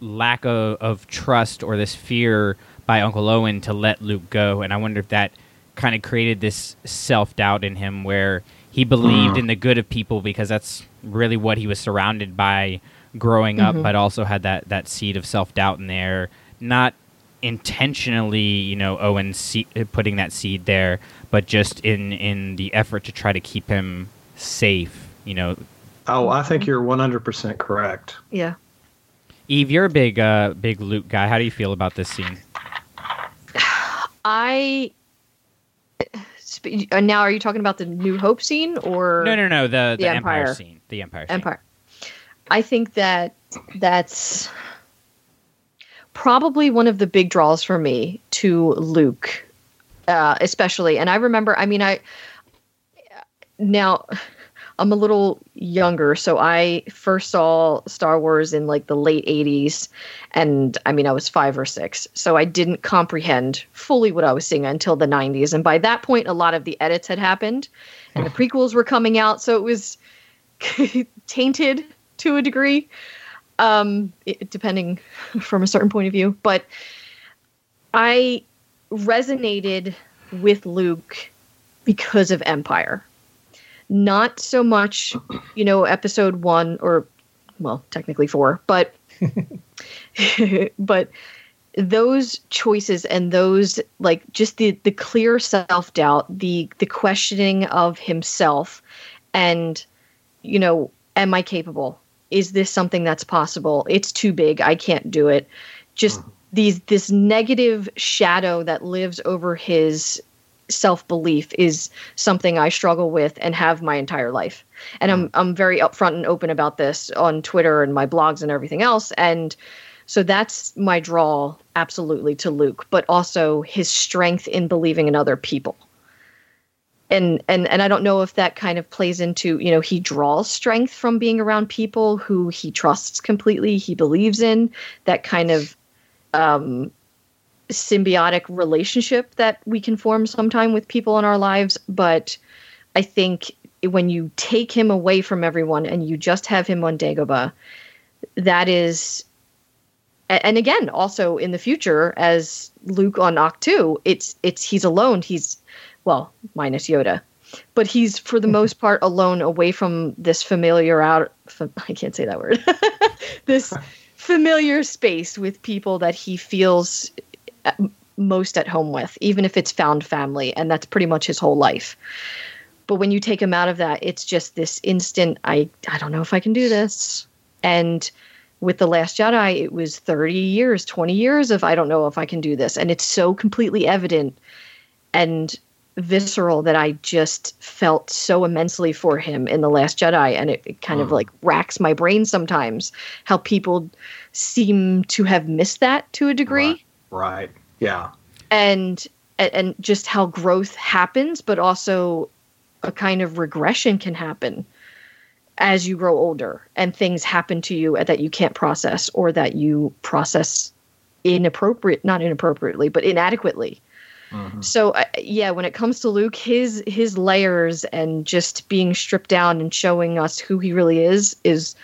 lack of, of trust or this fear by Uncle Owen to let Luke go. And I wonder if that kind of created this self doubt in him where he believed mm. in the good of people because that's really what he was surrounded by growing up, mm-hmm. but also had that, that seed of self doubt in there. Not intentionally, you know, Owen se- putting that seed there, but just in, in the effort to try to keep him safe, you know. Oh, I think mm-hmm. you're 100% correct. Yeah. Eve, you're a big, uh, big Luke guy. How do you feel about this scene? I. uh, Now, are you talking about the New Hope scene or No, no, no. The the, The Empire. Empire. scene. The Empire. Scene. Empire? I think that that's probably one of the big draws for me to Luke, uh, especially. And I remember, I mean, I now I'm a little younger, so I first saw Star Wars in like the late 80s. And I mean, I was five or six, so I didn't comprehend fully what I was seeing until the 90s. And by that point, a lot of the edits had happened and the prequels were coming out, so it was tainted to a degree, um, it, depending from a certain point of view. But I resonated with Luke because of Empire. Not so much, you know, episode one or, well, technically four, but, but those choices and those like just the the clear self doubt, the the questioning of himself, and you know, am I capable? Is this something that's possible? It's too big. I can't do it. Just mm. these this negative shadow that lives over his self belief is something I struggle with and have my entire life. And I'm I'm very upfront and open about this on Twitter and my blogs and everything else. And so that's my draw absolutely to Luke, but also his strength in believing in other people and and and I don't know if that kind of plays into you know he draws strength from being around people who he trusts completely he believes in that kind of um symbiotic relationship that we can form sometime with people in our lives but I think when you take him away from everyone and you just have him on Dagobah that is and again also in the future as Luke on Ahch-To it's it's he's alone he's well, minus Yoda. But he's for the most part alone away from this familiar out I can't say that word. this familiar space with people that he feels most at home with, even if it's found family and that's pretty much his whole life. But when you take him out of that, it's just this instant I I don't know if I can do this. And with the last jedi it was 30 years 20 years of i don't know if i can do this and it's so completely evident and visceral that I just felt so immensely for him in The Last Jedi. And it, it kind of hmm. like racks my brain sometimes how people seem to have missed that to a degree. Right. Yeah. And and just how growth happens, but also a kind of regression can happen as you grow older and things happen to you that you can't process or that you process inappropriate not inappropriately but inadequately so uh, yeah, when it comes to Luke, his his layers and just being stripped down and showing us who he really is is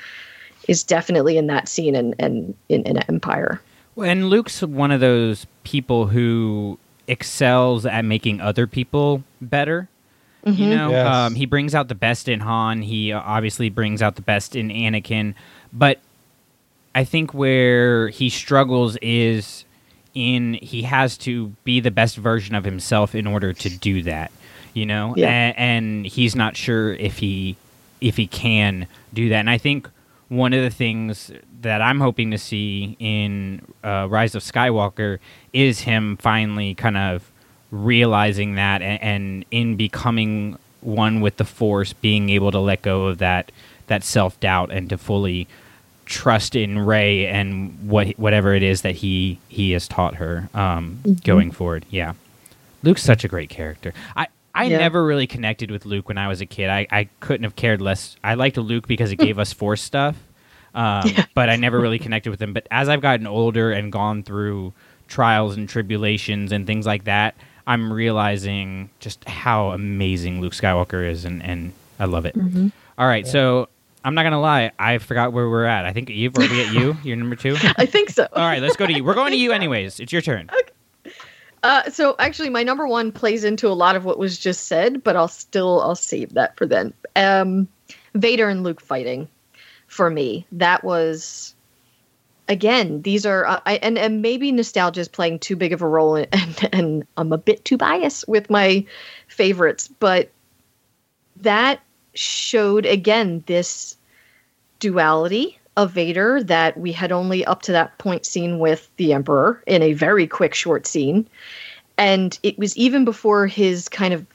is definitely in that scene and and in, in Empire. And Luke's one of those people who excels at making other people better. You know, Yes. um, he brings out the best in Han. He uh, obviously brings out the best in Anakin. But I think where he struggles is in he has to be the best version of himself in order to do that. You know, Yeah. and, and he's not sure if he if he can do that. And I think one of the things that I'm hoping to see in uh, Rise of Skywalker is him finally kind of realizing that and, and in becoming one with the Force, being able to let go of that that self doubt and to fully trust in Rey and what whatever it is that he he has taught her um, going forward. Yeah, Luke's such a great character. I. I Yeah. never really connected with Luke when I was a kid. I, I couldn't have cared less. I liked Luke because it gave us Force stuff, um, but I never really connected with him. But as I've gotten older and gone through trials and tribulations and things like that, I'm realizing just how amazing Luke Skywalker is, and, and I love it. All right, so I'm not gonna lie, I forgot where we're at. I think Eve, are we at you? You're number two. I think so. All right, let's go to you. We're going to you anyways. It's your turn. Uh, so actually, my number one plays into a lot of what was just said, but I'll still I'll save that for then. Um, Vader and Luke fighting for me. That was again. These are uh, I, and and maybe nostalgia is playing too big of a role, and and I'm a bit too biased with my favorites, but that showed again this duality of Vader that we had only up to that point seen with the Emperor in a very quick, short scene. And it was even before his kind of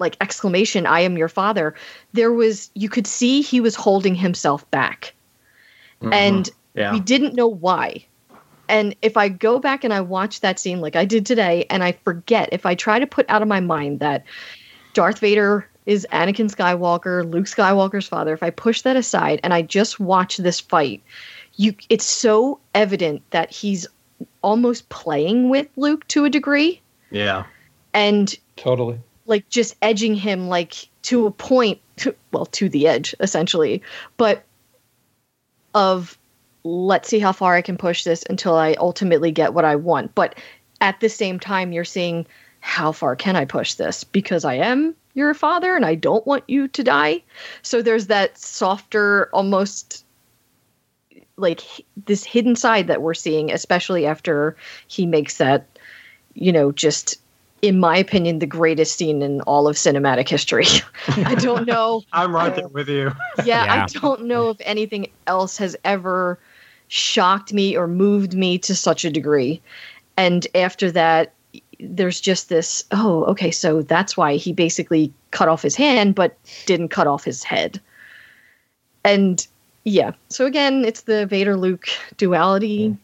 like exclamation, I am your father, there was, you could see he was holding himself back. Mm-hmm. And Yeah. we didn't know why. And if I go back and I watch that scene like I did today, and I forget, if I try to put out of my mind that Darth Vader is Anakin Skywalker, Luke Skywalker's father, if I push that aside and I just watch this fight, you it's so evident that he's almost playing with Luke to a degree yeah. and Totally. Like just edging him like to a point to, well to the edge essentially but of let's see how far i can push this until i ultimately get what i want. But at the same time you're seeing how far can i push this? Because i am your father and i don't want you to die. So there's that softer almost like this hidden side that we're seeing especially after he makes that you know just in my opinion the greatest scene in all of cinematic history i don't know I'm right there with you. yeah, Yeah. I don't know if anything else has ever shocked me or moved me to such a degree. And after that, there's just this oh, okay, so that's why he basically cut off his hand but didn't cut off his head. And yeah, so again, it's the Vader Luke duality.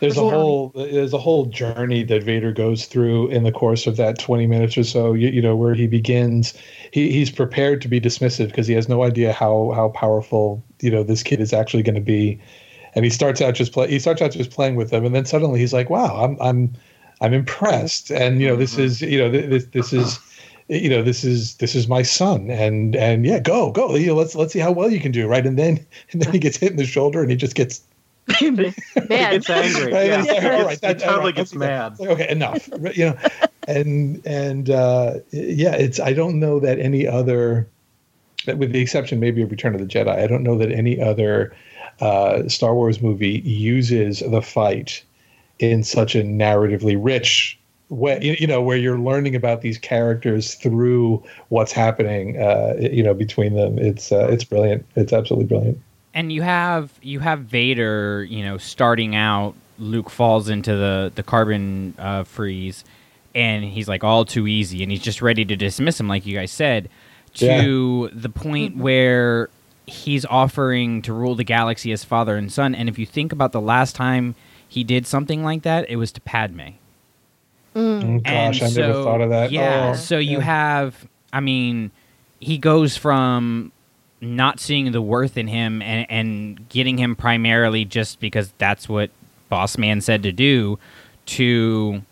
There's a whole there's a whole journey that Vader goes through in the course of that 20 minutes or so. You, you know where he begins. He, he's prepared to be dismissive because he has no idea how how powerful you know this kid is actually going to be, and he starts out just play. He starts out just playing with them, and then suddenly he's like, "Wow, I'm I'm I'm impressed." And you know this is you know this this is you know this is this is my son and and yeah go go you know, let's let's see how well you can do right and then and then he gets hit in the shoulder and he just gets Man, It's angry. Right, Yeah. it's like, all It's- right, that- it totally all right, gets mad. like, okay, enough. you know, and and uh, yeah, it's. I don't know that any other, with the exception maybe of Return of the Jedi, I don't know that any other uh, Star Wars movie uses the fight in such a narratively rich way. You, you know, where you're learning about these characters through what's happening. Uh, you know, between them. It's uh, it's brilliant. It's absolutely brilliant. And you have you have Vader, you know, starting out. Luke falls into the the carbon uh, freeze, and he's like all too easy, and he's just ready to dismiss him, like you guys said, to the point where he's offering to rule the galaxy as father and son. And if you think about the last time he did something like that, it was to Padme. Oh, gosh, I And never thought of that. Yeah. Oh, so you yeah. have, I mean, he goes from not seeing the worth in him and, and getting him primarily just because that's what Boss Man said to do, to,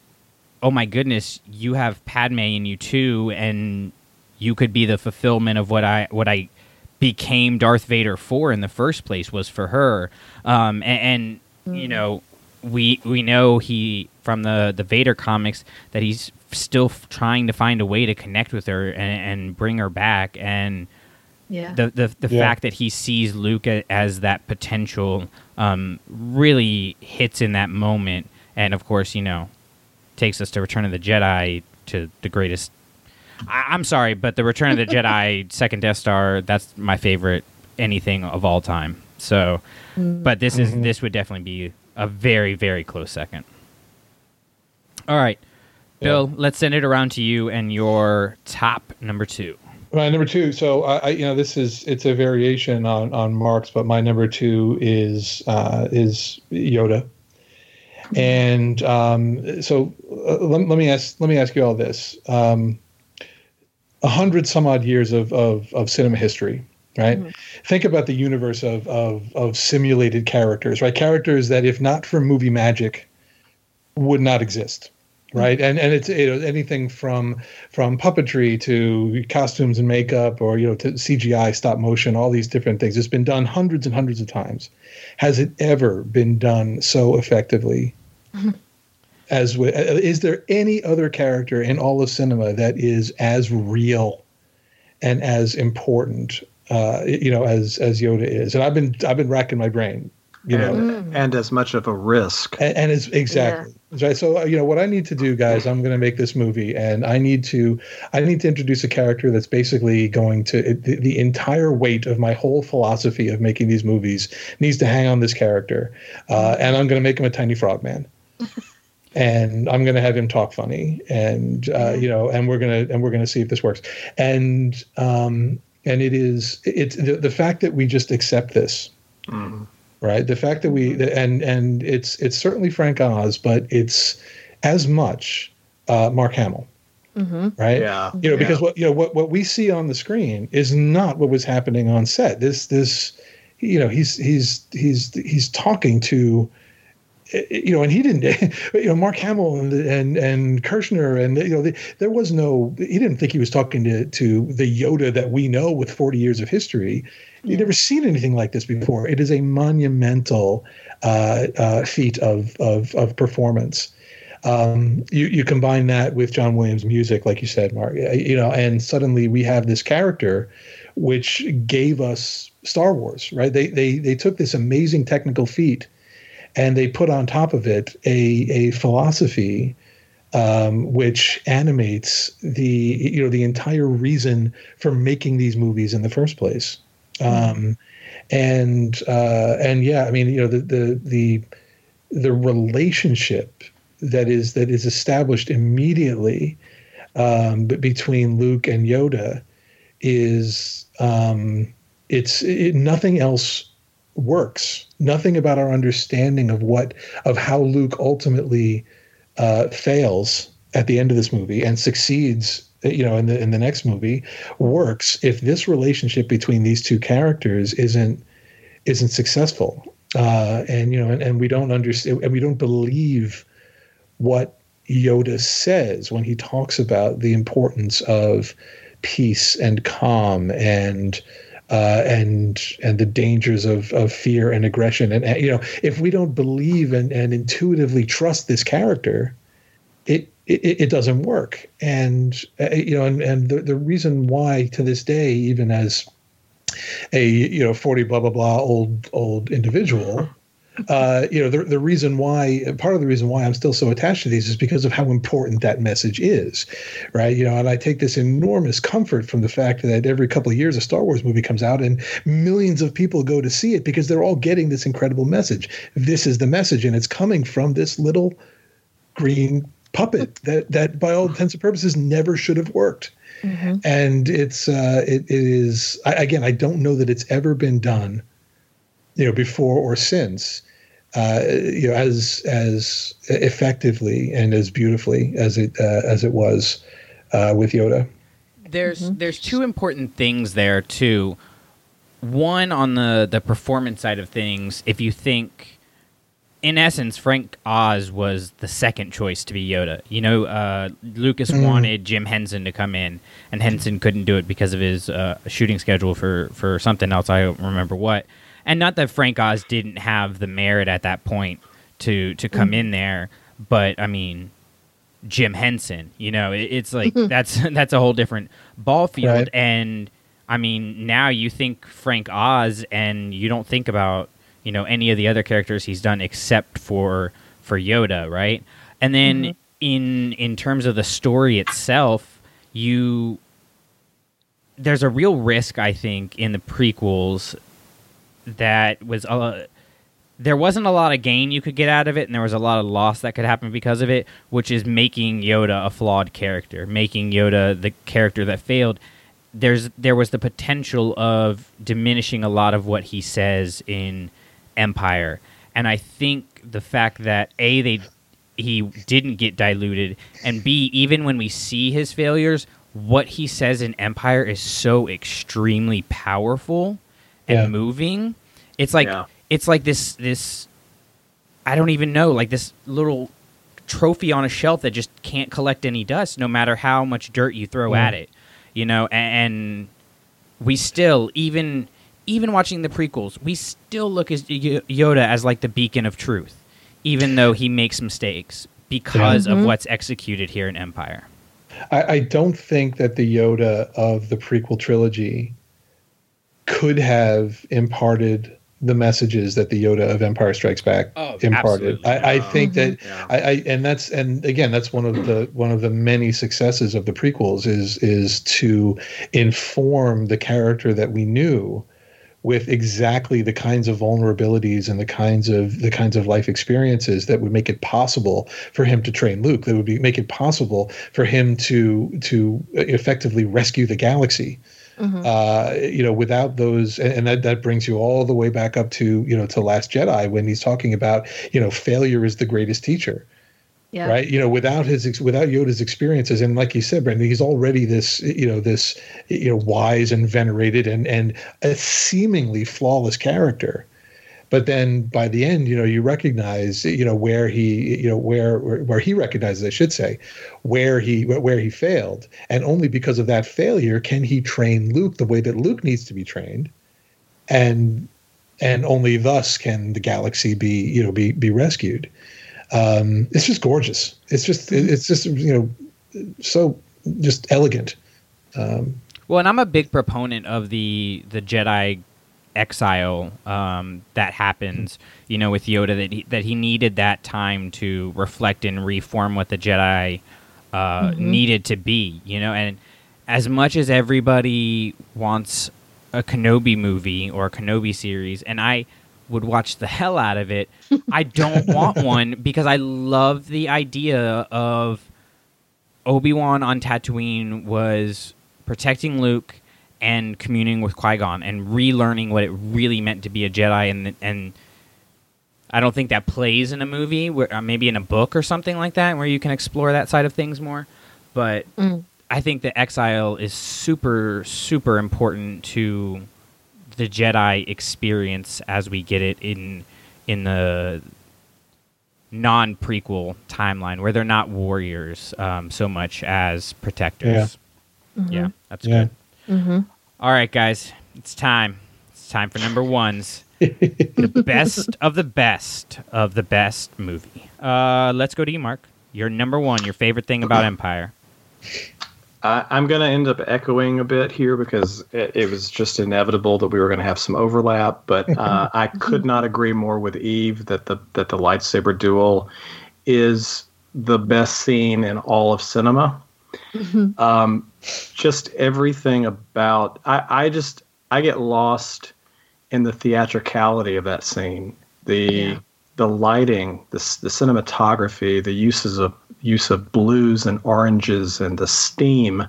oh my goodness, you have Padme in you too, and you could be the fulfillment of what I what I became Darth Vader for in the first place was for her. Um, and, and you know, we we know he from the the Vader comics that he's still trying to find a way to connect with her and, and bring her back. And Yeah. the the, the Yeah. fact that he sees Luke as that potential um, really hits in that moment. And of course, you know, takes us to Return of the Jedi to the greatest. I, I'm sorry, but the Return of the Jedi second Death Star that's my favorite anything of all time. So, but this is this would definitely be a very very close second. All right, Bill, let's send it around to you and your top number two. My number two. So I, I, you know, this is it's a variation on on Mark's, but my number two is uh, is Yoda. And um, so uh, let, let me ask let me ask you all this: um, a hundred some odd years of, of of cinema history, right? Think about the universe of, of of simulated characters, right? Characters that, if not for movie magic, would not exist Mm-hmm. right? And and it's you know, anything from from puppetry to costumes and makeup or you know to cgi stop motion all these different things. It's been done hundreds and hundreds of times. Has it ever been done so effectively? Mm-hmm. As with, uh, is there any other character in all of cinema that is as real and as important uh, you know as as yoda is? And i've been i've been racking my brain you know and, and as much of a risk. and, and it's exactly right. So uh, you know what I need to do, guys. I'm going to make this movie, and I need to I need to introduce a character that's basically going to it, the, the entire weight of my whole philosophy of making these movies needs to hang on this character, uh, and I'm going to make him a tiny frogman. And I'm going to have him talk funny, and uh, you know, and we're gonna and we're gonna see if this works. And um, and it is it's the, the fact that we just accept this right? The fact that we mm-hmm. and and it's it's certainly frank oz but it's as much uh, mark hamill. Mm-hmm. Right? Yeah. you know because what you know what what we see on the screen is not what was happening on set. This this you know he's he's he's he's talking to eh, eh, you know, and he didn't, you know, Mark Hamill and and and Kershner, and you know, the, there was no, he didn't think he was talking to to the Yoda that we know with forty years of history. He'd never seen anything like this before. It is a monumental uh, uh, feat of of of performance. Um, you you combine that with John Williams' music, like you said, Mark, you know, and suddenly we have this character, which gave us Star Wars, right? They they they took this amazing technical feat and they put on top of it a a philosophy um, which animates the you know the entire reason for making these movies in the first place. Um, and uh, and yeah, I mean you know the the the the relationship that is that is established immediately um, b- between Luke and Yoda is um, it's it, nothing else works. Nothing about our understanding of what of how Luke ultimately uh, fails at the end of this movie and succeeds, you know, in the in the next movie works if this relationship between these two characters isn't isn't successful. Uh, and you know, and, and we don't understand, and we don't believe what Yoda says when he talks about the importance of peace and calm and uh, and and the dangers of, of fear and aggression and you know if we don't believe and, and intuitively trust this character it it, it doesn't work. And uh, you know and, and the, the reason why to this day even as a you know 40 blah blah blah old old individual uh, you know the, the reason why part of the reason why i'm still so attached to these is because of how important that message is right? You know and i take this enormous comfort from the fact that every couple of years a star wars movie comes out and millions of people go to see it because they're all getting this incredible message. This is the message and it's coming from this little green puppet that that by all intents and purposes never should have worked. And it's uh it, it is I, again i don't know that it's ever been done you know before or since uh you know as as effectively and as beautifully as it uh, as it was uh with yoda. There's there's two important things there too. One on the the performance side of things, if you think in essence Frank Oz was the second choice to be Yoda. You know, uh, Lucas wanted Jim Henson to come in and Henson couldn't do it because of his uh, shooting schedule for for something else I don't remember what. And not that Frank Oz didn't have the merit at that point to to come in there, but I mean Jim Henson. You know, it, it's like that's that's a whole different ball field. Right. And I mean, now you think Frank Oz, and you don't think about you know any of the other characters he's done except for for Yoda, right? And then in in terms of the story itself, you there's a real risk I think in the prequels that was uh, there wasn't a lot of gain you could get out of it, and there was a lot of loss that could happen because of it, which is making Yoda a flawed character, making Yoda the character that failed. there's there was the potential of diminishing a lot of what he says in Empire, and I think the fact that a they he didn't get diluted, and b even when we see his failures, what he says in Empire is so extremely powerful and Yeah. moving. It's like Yeah. it's like this this I don't even know like this little trophy on a shelf that just can't collect any dust no matter how much dirt you throw Yeah. at it you know a- and, we still even even watching the prequels we still look at yoda as like the beacon of truth even though he makes mistakes because of mm-hmm. what's executed here in empire I, I don't think that the Yoda of the prequel trilogy could have imparted the messages that the Yoda of Empire Strikes Back Oh, imparted. I, I think mm-hmm. that Yeah. I, I and that's and again that's one of the one of the many successes of the prequels is is to inform the character that we knew with exactly the kinds of vulnerabilities and the kinds of the kinds of life experiences that would make it possible for him to train Luke that would be make it possible for him to to effectively rescue the galaxy. Uh, you know, without those, and, and that that brings you all the way back up to you know to Last Jedi when he's talking about you know failure is the greatest teacher, Yeah. right? You know, without his without Yoda's experiences, and like you said, Brendan, he's already this you know this you know wise and venerated and and a seemingly flawless character. But then by the end, you know, you recognize, you know, where he, you know, where, where he recognizes, I should say, where he where he failed, and only because of that failure can he train Luke the way that Luke needs to be trained, and and only thus can the galaxy be, you know, be be rescued. Um, it's just gorgeous. It's just it's just you know so just elegant. Um, Well, and I'm a big proponent of the the Jedi exile um, that happens, you know, with Yoda that he, that he needed that time to reflect and reform what the Jedi uh, needed to be, you know, and as much as everybody wants a Kenobi movie or a Kenobi series, and I would watch the hell out of it, I don't want one because I love the idea of Obi Wan on Tatooine was protecting Luke and communing with Qui Gon and relearning what it really meant to be a Jedi, and and I don't think that plays in a movie, where, uh, maybe in a book or something like that, where you can explore that side of things more. But I think the exile is super super important to the Jedi experience as we get it in in the non prequel timeline where they're not warriors um, so much as protectors. Yeah, yeah, that's Yeah. good. All right, guys, it's time. It's time for number ones. the best of the best of the best movie. Uh, let's go to you, Mark. Your number one, your favorite thing about Empire. I, I'm going to end up echoing a bit here because it, it was just inevitable that we were going to have some overlap. But uh, I could not agree more with Eve that the that the lightsaber duel is the best scene in all of cinema. Um, just everything about I, I just I get lost in the theatricality of that scene. The Yeah. the lighting, the the cinematography, the uses of use of blues and oranges and the steam,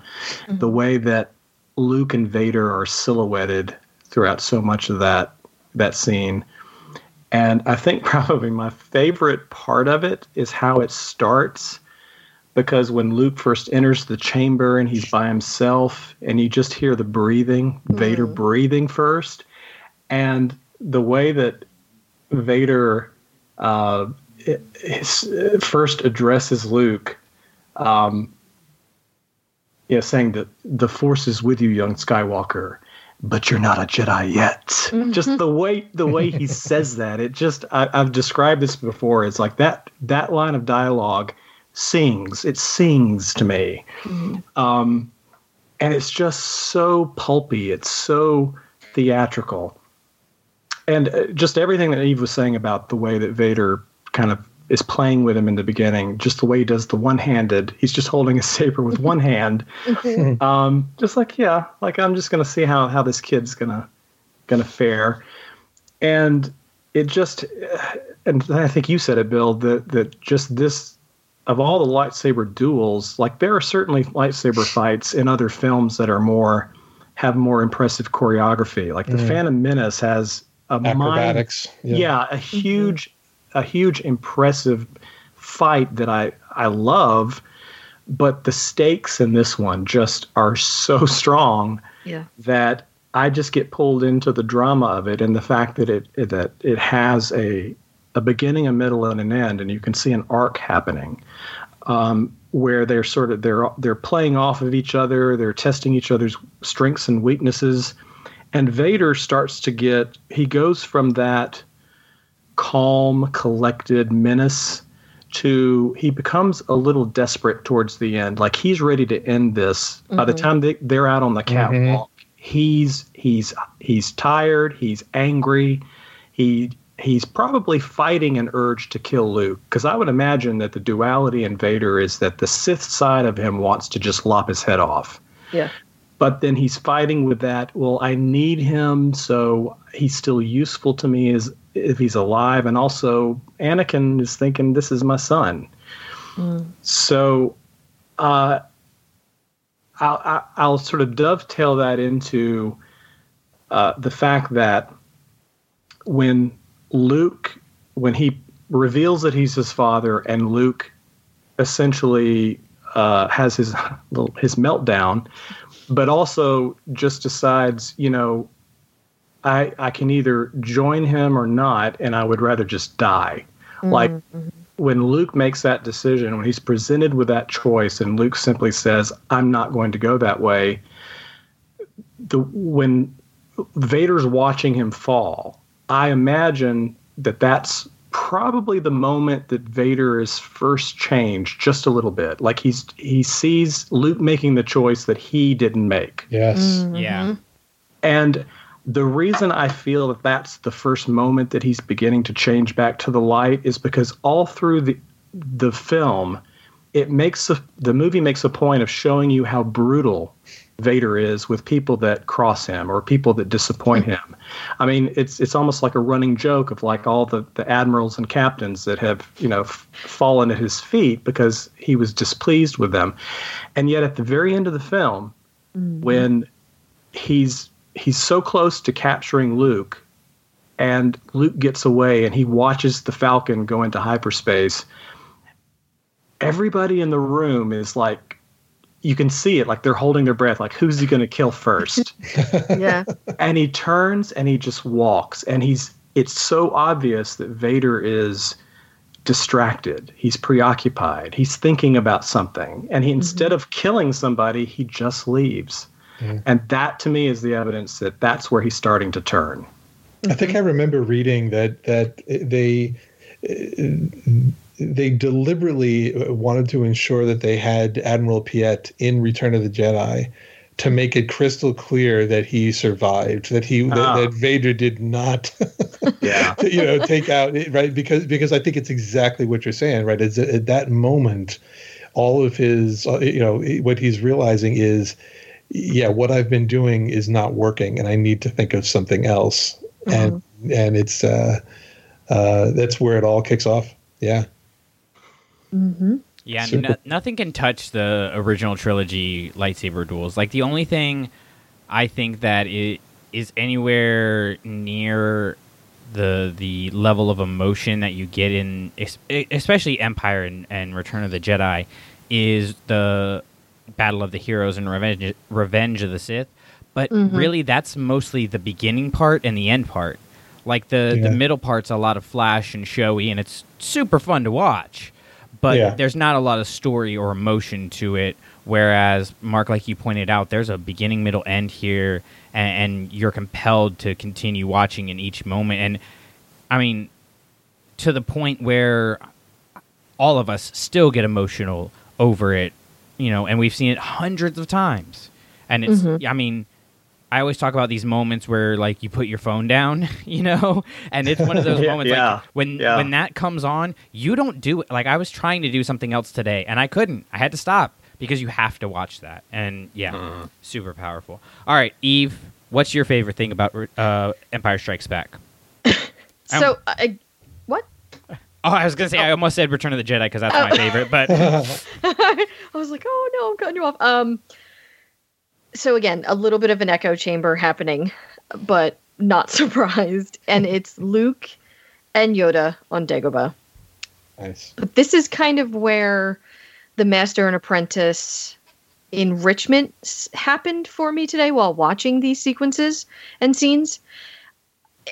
the way that Luke and Vader are silhouetted throughout so much of that that scene. And I think probably my favorite part of it is how it starts because when Luke first enters the chamber and he's by himself and you just hear the breathing, Vader breathing first, and the way that Vader uh, i- is, uh, first addresses Luke, um, you know, saying that the Force is with you, young Skywalker, but you're not a Jedi yet. Just the way the way he says that, it just I, I've described this before. It's like that that line of dialogue sings. It sings to me, um, and it's just so pulpy. It's so theatrical and uh, just everything that Eve was saying about the way that Vader kind of is playing with him in the beginning, just the way he does the one-handed. He's just holding a saber with one hand, um, just like yeah, like I'm just gonna see how how this kid's gonna gonna fare, and it just, and I think you said it, Bill, that that just this of all the lightsaber duels, like there are certainly lightsaber fights in other films that are more have more impressive choreography. Like the Mm. Phantom Menace has a mind Acrobatics. yeah, a huge a huge impressive fight that I I love, but the stakes in this one just are so strong Yeah. that I just get pulled into the drama of it and the fact that it that it has a a beginning, a middle, and an end, and you can see an arc happening um, where they're sort of they're they're playing off of each other, they're testing each other's strengths and weaknesses, and Vader starts to get he goes from that calm, collected menace to he becomes a little desperate towards the end. Like he's ready to end this. By the mm-hmm. time they, they're out on the mm-hmm. catwalk, he's he's he's tired. He's angry. He he's probably fighting an urge to kill Luke because I would imagine that the duality in Vader is that the Sith side of him wants to just lop his head off Yeah. but then he's fighting with that well i need him so he's still useful to me as if he's alive. And also anakin is thinking this is my son. So uh, I'll, I'll- I'll sort of dovetail that into uh, the fact that when luke when he reveals that he's his father and luke essentially uh, has his his meltdown but also just decides, you know, I I can either join him or not, and I would rather just die. Like mm-hmm. when Luke makes that decision, when he's presented with that choice, and Luke simply says, "I'm not going to go that way." The when Vader's watching him fall, I imagine that that's probably the moment that Vader is first changed just a little bit. Like he's he sees Luke making the choice that he didn't make. Yes. Mm-hmm. Yeah. And the reason I feel that that's the first moment that he's beginning to change back to the light is because all through the the film, it makes a, the movie makes a point of showing you how brutal Vader is with people that cross him or people that disappoint him. I mean, it's it's almost like a running joke of like all the, the admirals and captains that have you know f- fallen at his feet because he was displeased with them, and yet at the very end of the film, mm-hmm. when he's he's so close to capturing Luke, and Luke gets away and he watches the Falcon go into hyperspace. Everybody in the room is like, you can see it, like they're holding their breath, like who's he going to kill first? Yeah. and he turns and he just walks, and he's. It's so obvious that Vader is distracted. He's preoccupied. He's thinking about something, and he instead mm-hmm. of killing somebody, he just leaves. And that to me is the evidence that that's where he's starting to turn. I think I remember reading that that they they deliberately wanted to ensure that they had Admiral Piet in Return of the Jedi to make it crystal clear that he survived, that he that, Ah. that Vader did not, Yeah. you know, take out right because because I think it's exactly what you're saying, right? Is at that moment, all of his, you know, what he's realizing is, yeah, what I've been doing is not working, and I need to think of something else, and and it's uh, uh, that's where it all kicks off. Yeah. Yeah, Super. no, nothing can touch the original trilogy lightsaber duels. Like the only thing I think that it is anywhere near the the level of emotion that you get in especially Empire and, and Return of the Jedi is the Battle of the Heroes and Revenge Revenge of the Sith. But mm-hmm. really that's mostly the beginning part and the end part. Like the, Yeah. the middle part's a lot of flash and showy and it's super fun to watch but Yeah. there's not a lot of story or emotion to it. Whereas Mark, like you pointed out, there's a beginning, middle, end here, and, and you're compelled to continue watching in each moment. And I mean, to the point where all of us still get emotional over it, you know, and we've seen it hundreds of times. And it's, I mean, I always talk about these moments where like you put your phone down, you know, and it's one of those moments yeah, like when yeah. when that comes on, you don't do it. Like I was trying to do something else today, and I couldn't. I had to stop because you have to watch that. And yeah, super powerful. All right, Eve, what's your favorite thing about uh, Empire Strikes Back? So, I, what? Oh, I was gonna say I almost said Return of the Jedi because that's my favorite, but I was like, oh no, I'm cutting you off. Um, so again, a little bit of an echo chamber happening, but not surprised. And it's Luke and Yoda on Dagobah. Nice. But this is kind of where the master and apprentice enrichment happened for me today while watching these sequences and scenes.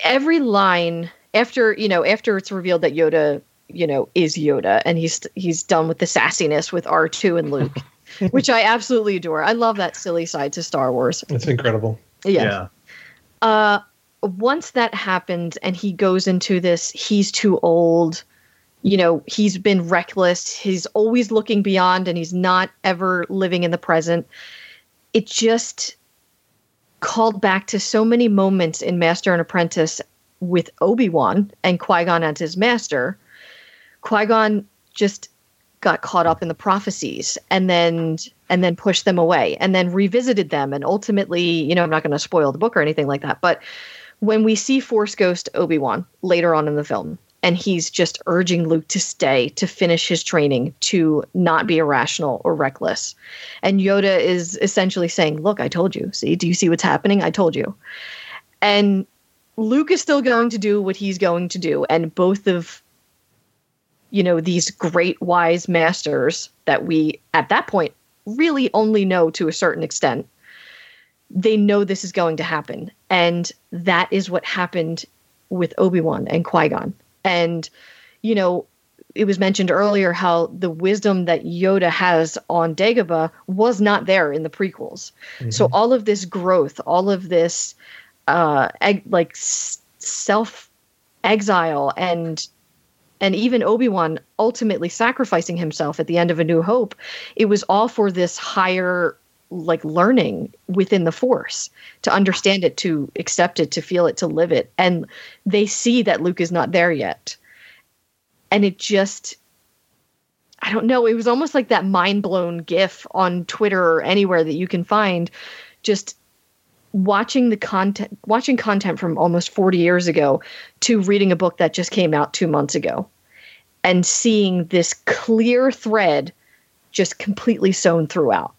Every line after, you know, after it's revealed that Yoda, you know, is Yoda and he's he's done with the sassiness with R2 and Luke, which I absolutely adore. I love that silly side to Star Wars. It's incredible. Yeah. Uh once that happens and he goes into this he's too old you know he's been reckless he's always looking beyond and he's not ever living in the present it just called back to so many moments in master and apprentice with obi-wan and qui-gon as his master qui-gon just got caught up in the prophecies and then and then pushed them away and then revisited them and ultimately you know i'm not going to spoil the book or anything like that but when we see force ghost obi-wan later on in the film and he's just urging luke to stay to finish his training to not be irrational or reckless. And yoda is essentially saying look i told you. See do you see what's happening? I told you. And luke is still going to do what he's going to do and both of you know these great wise masters that we at that point really only know to a certain extent they know this is going to happen. And that is what happened with obi-wan and qui-gon. And you know it was mentioned earlier how the wisdom that yoda has on dagobah was not there in the prequels. So mm-hmm. all of this growth all of this uh eg- like self exile and and even Obi-Wan ultimately sacrificing himself at the end of A New Hope, it was all for this higher like learning within the force to understand it, to accept it, to feel it, to live it. And they see that Luke is not there yet. And it just I don't know, it was almost like that mind-blown gif on Twitter or anywhere that you can find just watching the content watching content from almost 40 years ago to reading a book that just came out 2 months ago and seeing this clear thread just completely sewn throughout.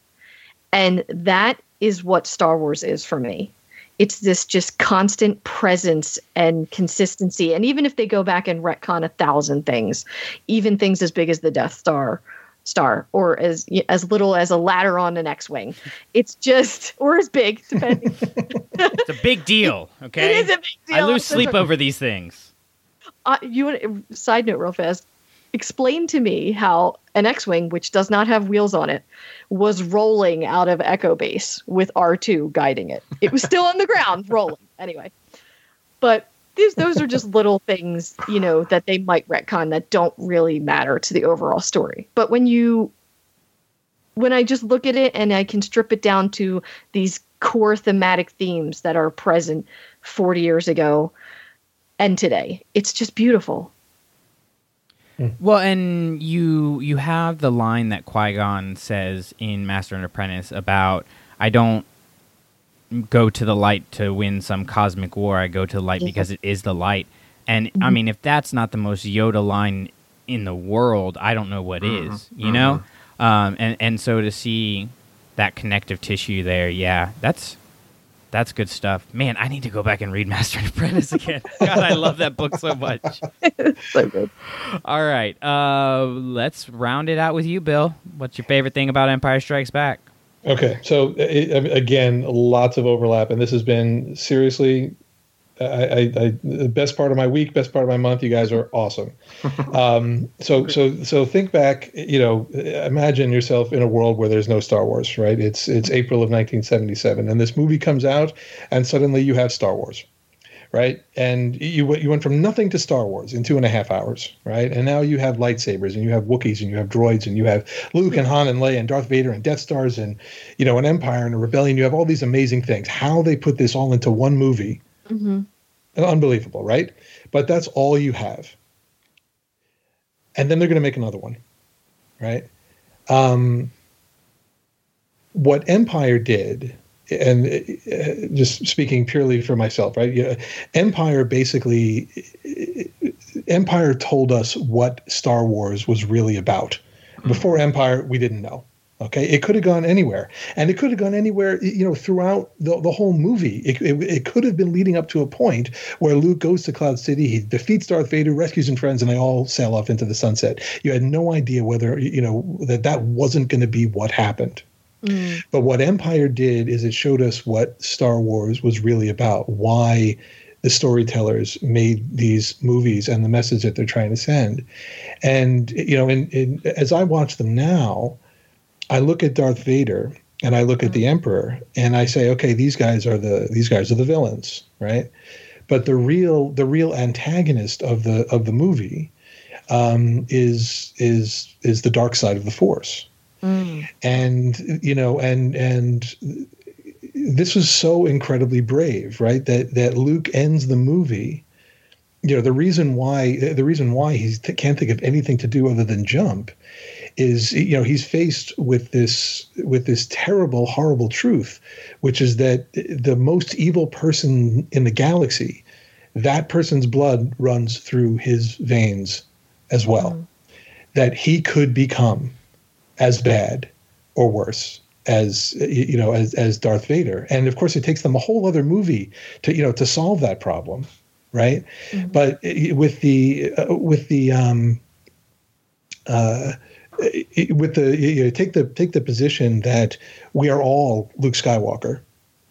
And that is what Star Wars is for me. It's this just constant presence and consistency. And even if they go back and retcon a thousand things, even things as big as the Death Star, star, or as as little as a ladder on an X-wing, it's just or as big, depending. It's a big deal, okay? It is a big deal. I lose sleep over these things. uh, you want side note real fast explain to me how an x-wing which does not have wheels on it was rolling out of echo base with r2 guiding it it was still on the ground rolling anyway but these those are just little things you know that they might retcon that don't really matter to the overall story but when you when i just look at it and i can strip it down to these core thematic themes that are present 40 years ago and today. It's just beautiful. Hmm. Well, and you you have the line that Qui Gon says in Master and Apprentice about I don't go to the light to win some cosmic war. I go to the light because it is the light. And I mean, if that's not the most Yoda line in the world, I don't know what is. You know, um, and and so to see that connective tissue there, yeah, that's that's good stuff. Man, I need to go back and read Master and Apprentice again. God, I love that book so much. So good. All right, uh, let's round it out with you, Bill. What's your favorite thing about Empire Strikes Back? Okay, so i i- again, lots of overlap, and this has been seriously. I, I, I, the best part of my week, best part of my month. You guys are awesome. Um, so, so, so think back. You know, imagine yourself in a world where there's no Star Wars, right? It's it's April of 1977, and this movie comes out, and suddenly you have Star Wars, right? And you went- you went from nothing to Star Wars in two and a half hours, right? And now you have lightsabers, and you have Wookiees, and you have droids, and you have Luke and Han and Leia and Darth Vader and Death Stars, and you know an Empire and a Rebellion. You have all these amazing things. How they put this all into one movie, unbelievable, right? But that's all you have. And then they're going to make another one, right? Um, what Empire did, and uh, just speaking purely for myself, right? You know, Empire basically, Empire told us what Star Wars was really about. Before Empire, we didn't know, Okay, it could have gone anywhere, and it could have gone anywhere. You know, throughout the, the whole movie, it, it, it could have been leading up to a point where Luke goes to Cloud City, he defeats Darth Vader, rescues his friends, and they all sail off into the sunset. You had no idea whether you know that that wasn't going to be what happened. But what Empire did is it showed us what Star Wars was really about. Why the storytellers made these movies and the message that they're trying to send. And you know, in, in, as I watch them now, I look at Darth Vader and I look at the Emperor and I say, okay, these guys are the these guys are the villains, right? But the real the real antagonist of the of the movie um, is is is the dark side of the Force, Mm. and you know, and and this was so incredibly brave, right? That that Luke ends the movie. You know, the reason why the reason why he can't think of anything to do other than jump is you know he's faced with this with this terrible horrible truth which is that the most evil person in the galaxy that person's blood runs through his veins as well mm. that he could become as bad or worse as you know as as Darth Vader. And of course it takes them a whole other movie to you know to solve that problem right? But with the uh, with the um uh with the you know, take the take the position that we are all Luke Skywalker,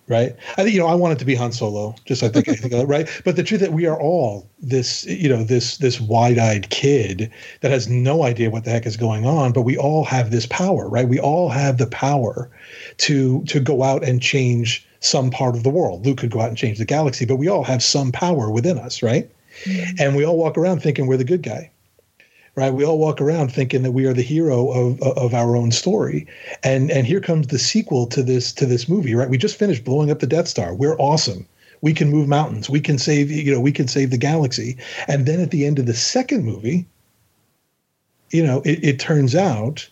right? I think you know I want it to be Han Solo, just I think I think right. But the truth that we are all this you know this this wide eyed kid that has no idea what the heck is going on, but we all have this power, right? We all have the power to to go out and change some part of the world. Luke could go out and change the galaxy, but we all have some power within us, right? Mm-hmm. And we all walk around thinking we're the good guy right? We all walk around thinking that we are the hero of of our own story, and and here comes the sequel to this to this movie, right? We just finished blowing up the Death Star. We're awesome. We can move mountains. We can save you know we can save the galaxy. And then at the end of the second movie, you know, it, it turns out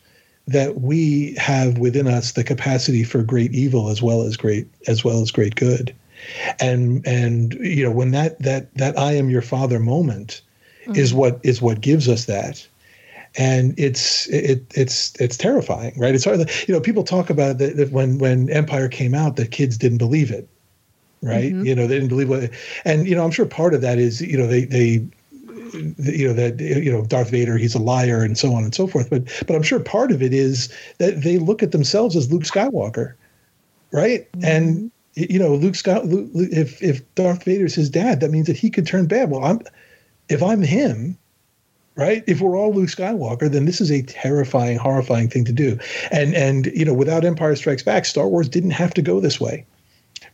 that we have within us the capacity for great evil as well as great as well as great good and and you know when that that that i am your father moment is mm-hmm. what is what gives us that. And it's it it's it's terrifying right? It's hard you know people talk about that, that when when empire came out that kids didn't believe it right? Mm-hmm. You know they didn't believe what and you know i'm sure part of that is you know they they you know that you know Darth Vader he's a liar and so on and so forth. But but I'm sure part of it is that they look at themselves as Luke Skywalker right? Mm-hmm. And you know Luke Scott if if Darth Vader's his dad that means that he could turn bad. Well I'm if I'm him right if we're all Luke Skywalker then this is a terrifying horrifying thing to do and and you know without Empire Strikes Back Star Wars didn't have to go this way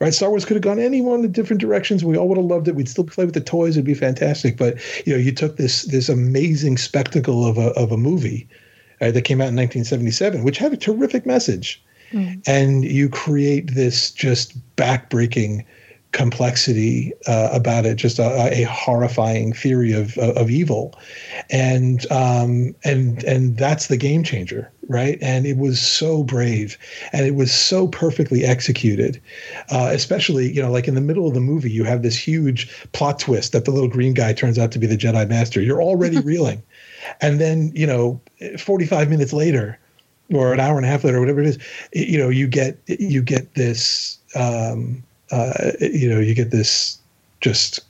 right? Star Wars could have gone any one of the different directions. We all would have loved it. We'd still play with the toys. It'd be fantastic. But you know, you took this this amazing spectacle of a of a movie uh, that came out in 1977, which had a terrific message, and you create this just backbreaking complexity uh, about it, just a, a horrifying theory of of evil, and um, and and that's the game changer, right? And it was so brave, and it was so perfectly executed. Uh, especially, you know, like in the middle of the movie, you have this huge plot twist that the little green guy turns out to be the Jedi Master. You're already reeling, and then you know, 45 minutes later, or an hour and a half later, or whatever it is, you know, you get you get this. Um, uh, you know, you get this just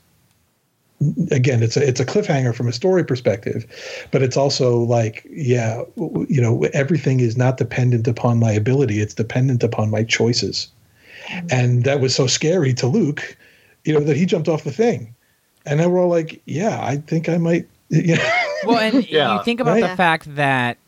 again it's a it's a cliffhanger from a story perspective but it's also like yeah you know everything is not dependent upon my ability it's dependent upon my choices. And that was so scary to luke you know that he jumped off the thing. And then we're all like yeah i think i might you know. Well, and Yeah. you think about Right. the fact that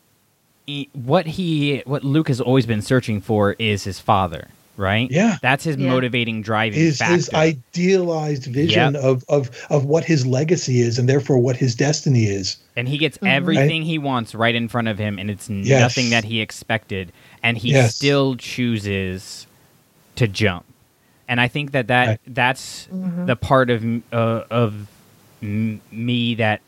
he, what he, what Luke has always been searching for is his father, right? Yeah. that's his Yeah. motivating driving his factor. his idealized vision Yep. of of of what his legacy is and therefore what his destiny is and he gets everything he wants right in front of him, and it's Yes. nothing that he expected, and he Yes. still chooses to jump. And I think that that Right. that's the part of uh, of m- me that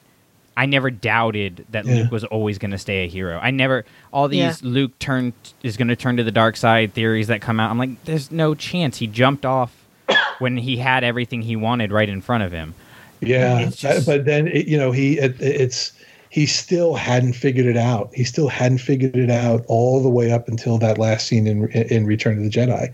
I never doubted that Yeah. Luke was always going to stay a hero. I never all these Yeah. Luke turn is going to turn to the dark side theories that come out. I'm like, there's no chance he jumped off when he had everything he wanted right in front of him. Yeah, just- but then it, you know he it, it's he still hadn't figured it out. He still hadn't figured it out all the way up until that last scene in in Return of the Jedi.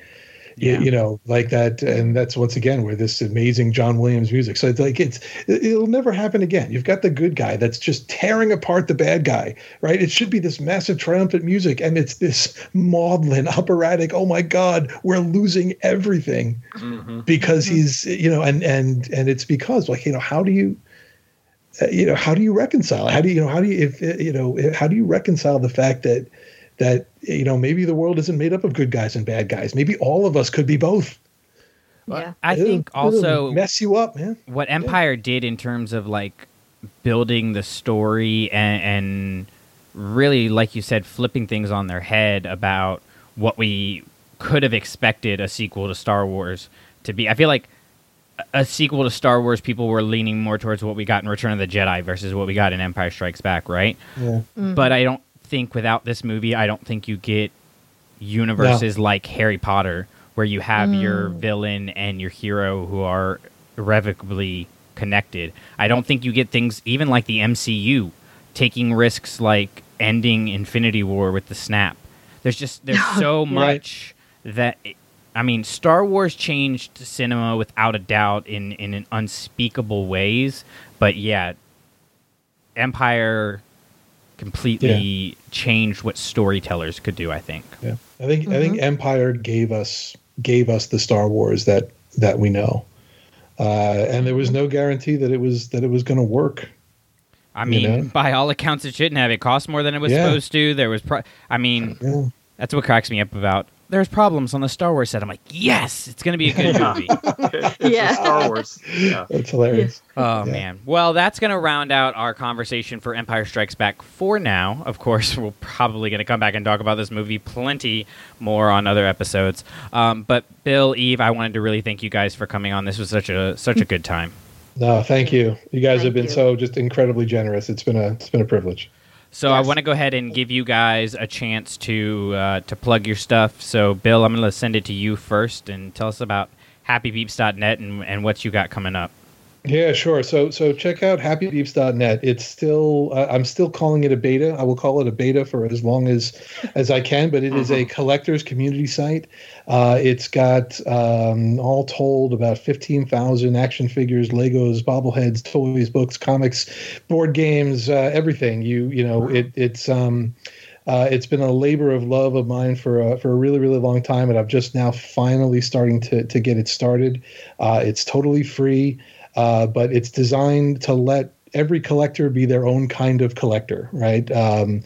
You- Yeah. You, know, like that, and that's once again where this amazing John Williams music. So it's like it's it'll never happen again. You've got the good guy that's just tearing apart the bad guy, right? It should be this massive triumphant music, and it's this maudlin operatic. Oh my God, we're losing everything because he's you know, and and and it's because like you know, how do you uh, you know how do you reconcile how do you, you know how do you if you know how do you reconcile the fact that that you know maybe the world isn't made up of good guys and bad guys maybe all of us could be both Yeah. I It'll- think it'll also mess you up man what Empire did in terms of like building the story and, and really, like you said, flipping things on their head about what we could have expected a sequel to Star Wars to be. I feel like a- a sequel to Star Wars, people were leaning more towards what we got in Return of the Jedi versus what we got in Empire Strikes Back, right? yeah mm-hmm. But I don't think without this movie, I don't think you get universes like Harry Potter, where you have your mm. villain and your hero who are irrevocably connected. I don't think you get things even like the MCU taking risks like ending Infinity War with the snap. There's just there's so much that I mean, Star Wars changed cinema without a doubt in in an unspeakable ways, but yeah, Empire completely changed what storytellers could do, I think. yeah i think i think empire gave us gave us the star wars that that we know uh and there was no guarantee that it was that it was going to work I You mean, know? by all accounts, it shouldn't have. It cost more than it was Yeah. supposed to. There was, pro- I mean, yeah that's what cracks me up about. There's problems on the Star Wars set. I'm like, yes, it's going to be a good movie. It's Yeah. a Star Wars. Yeah. that's hilarious Oh Yeah. man. Well, that's going to round out our conversation for Empire Strikes Back for now. Of course, we're probably going to come back and talk about this movie plenty more on other episodes. Um, but Bill, Eve, I wanted to really thank you guys for coming on. This was such a such a good time. no thank you you guys have been you. so just incredibly generous it's been a it's been a privilege So I want to go ahead and give you guys a chance to uh, to plug your stuff. So Bill, I'm going to send it to you first and tell us about happybeeps.net and, and what you got coming up. Yeah, sure. So so check out happybeeps.net. It's still uh, I'm still calling it a beta. I will call it a beta for as long as as I can, but it is a collector's community site. Uh, it's got um, all told about 15,000 action figures, Legos, bobbleheads, toys, books, comics, board games, uh, everything. You you know, it it's um uh, it's been a labor of love of mine for a, for a really really long time, and I'm just now finally starting to to get it started. Uh, it's totally free, uh, but it's designed to let every collector be their own kind of collector, right? Um,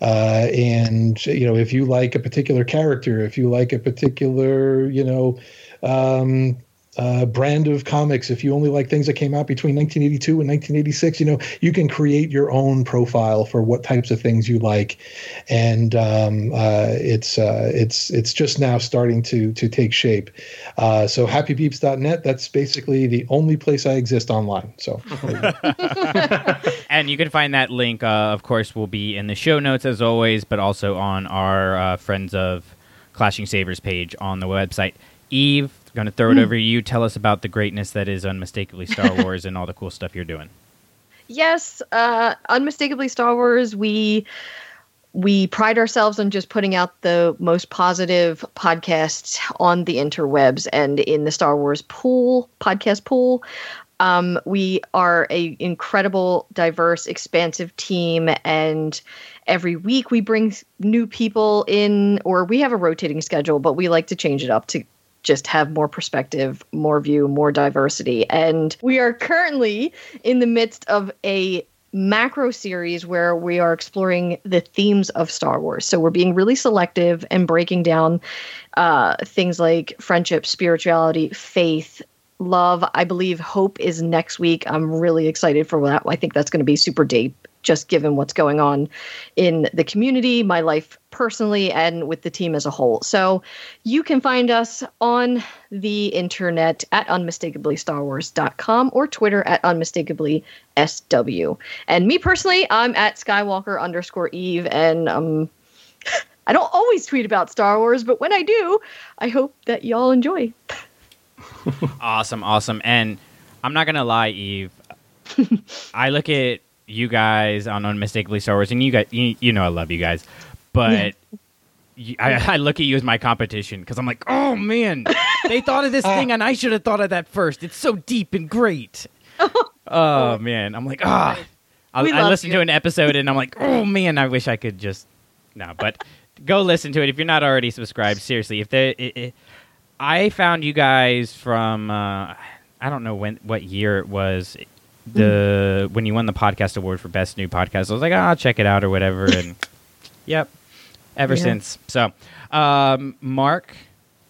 uh, and you know, if you like a particular character, if you like a particular, you know. Um, uh, brand of comics. If you only like things that came out between 1982 and 1986, you know you can create your own profile for what types of things you like, and um, uh, it's uh, it's it's just now starting to to take shape. Uh, so happybeeps.net. That's basically the only place I exist online. So And you can find that link, uh, of course, will be in the show notes as always, but also on our uh, Friends of Clashing Sabers page on the website. Eve, going to throw it over to you. Tell us about the greatness that is unmistakably Star Wars and all the cool stuff you're doing. yes, uh, unmistakably Star Wars. We we pride ourselves on just putting out the most positive podcasts on the interwebs and in the Star Wars pool podcast pool. Um, we are a incredible, diverse, expansive team, and every week we bring new people in, or we have a rotating schedule, but we like to change it up to just have more perspective, more view, more diversity. And we are currently in the midst of a macro series where we are exploring the themes of Star Wars. So we're being really selective and breaking down uh, things like friendship, spirituality, faith, love. I believe hope is next week. I'm really excited for that. I think that's going to be super deep, just given what's going on in the community, my life personally, and with the team as a whole. So you can find us on the internet at unmistakably.starwars.com or Twitter at unmistakably.sw. And me personally, I'm at Skywalker underscore Eve, and um, I don't always tweet about Star Wars, but when I do, I hope that y'all enjoy. Awesome, awesome. And I'm not gonna lie, Eve. I look at you guys on Unmistakably Star Wars, and you guys, you, you know, I love you guys, but you- I, I look at you as my competition because I'm like, oh man, they thought of this thing, and I should have thought of that first. It's so deep and great. Oh man, I'm like, ah. I, We I listened you. to an episode and I'm like, oh man, I wish I could just no. But go listen to it if you're not already subscribed. Seriously, if they, it, it, I found you guys from uh, I don't know when what year it was the when you won the podcast award for best new podcast. I was like, oh, I'll check it out or whatever, and yep, ever Yeah. since. So, um, Mark,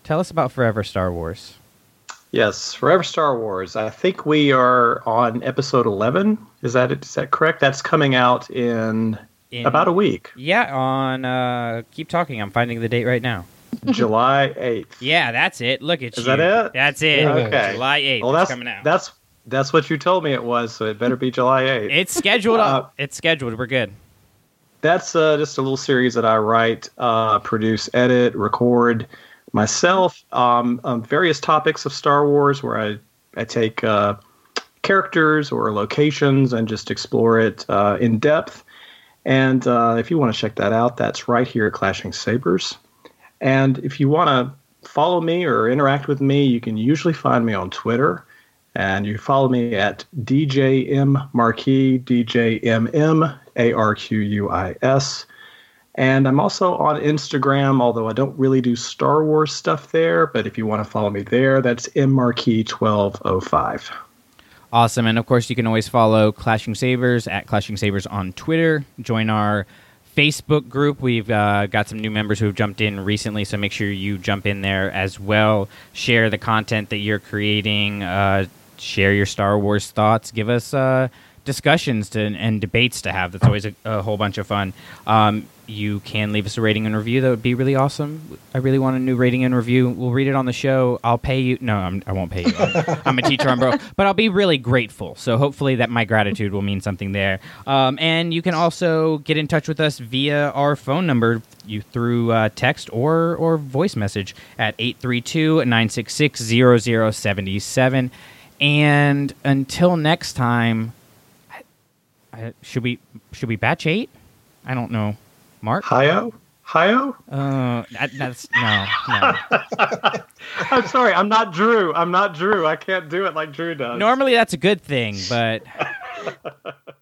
tell us about Forever Star Wars. Yes, Forever Star Wars. I think we are on episode 11. Is that is that correct? That's coming out in, In- about a week, Yeah, on uh, keep talking. I'm finding the date right now. July 8th. Yeah, that's it. Look at Is you. that it? That's it. Okay. July 8th. Well, it's that's coming out. that's that's what you told me it was, so it better be July 8th. it's scheduled Uh, up. It's scheduled. We're good. That's uh, just a little series that I write, uh, produce, edit, record myself um, on various topics of Star Wars, where I I take uh, characters or locations and just explore it uh, in depth. And uh, if you want to check that out, that's right here at Clashing Sabers. And if you want to follow me or interact with me, you can usually find me on Twitter. And you follow me at DJM Marquis, DJMM, A R Q U I S. And I'm also on Instagram, although I don't really do Star Wars stuff there. But if you want to follow me there, that's mmarquis1205. Awesome. And of course, you can always follow Clashing Sabers at Clashing Sabers on Twitter. Join our Facebook group. We've uh, got some new members who have jumped in recently, so make sure you jump in there as well. Share the content that you're creating. Uh, share your Star Wars thoughts. Give us uh, discussions to, and debates to have. That's always a, a whole bunch of fun. Um, you can leave us a rating and review. That would be really awesome. I really want a new rating and review. We'll read it on the show. I'll pay you. No, I'm, I won't pay you. I'm, I'm a teacher. I'm broke, but I'll be really grateful. So hopefully that my gratitude will mean something there. Um, and you can also get in touch with us via our phone number, you through uh, text or or voice message at 832-966-0077. And until next time, I, should we should we batch eight? I don't know. Mark? Hiyo, hiyo. Uh, that, that's no, no. I'm sorry, I'm not Drew. I'm not Drew. I can't do it like Drew does. Normally that's a good thing, but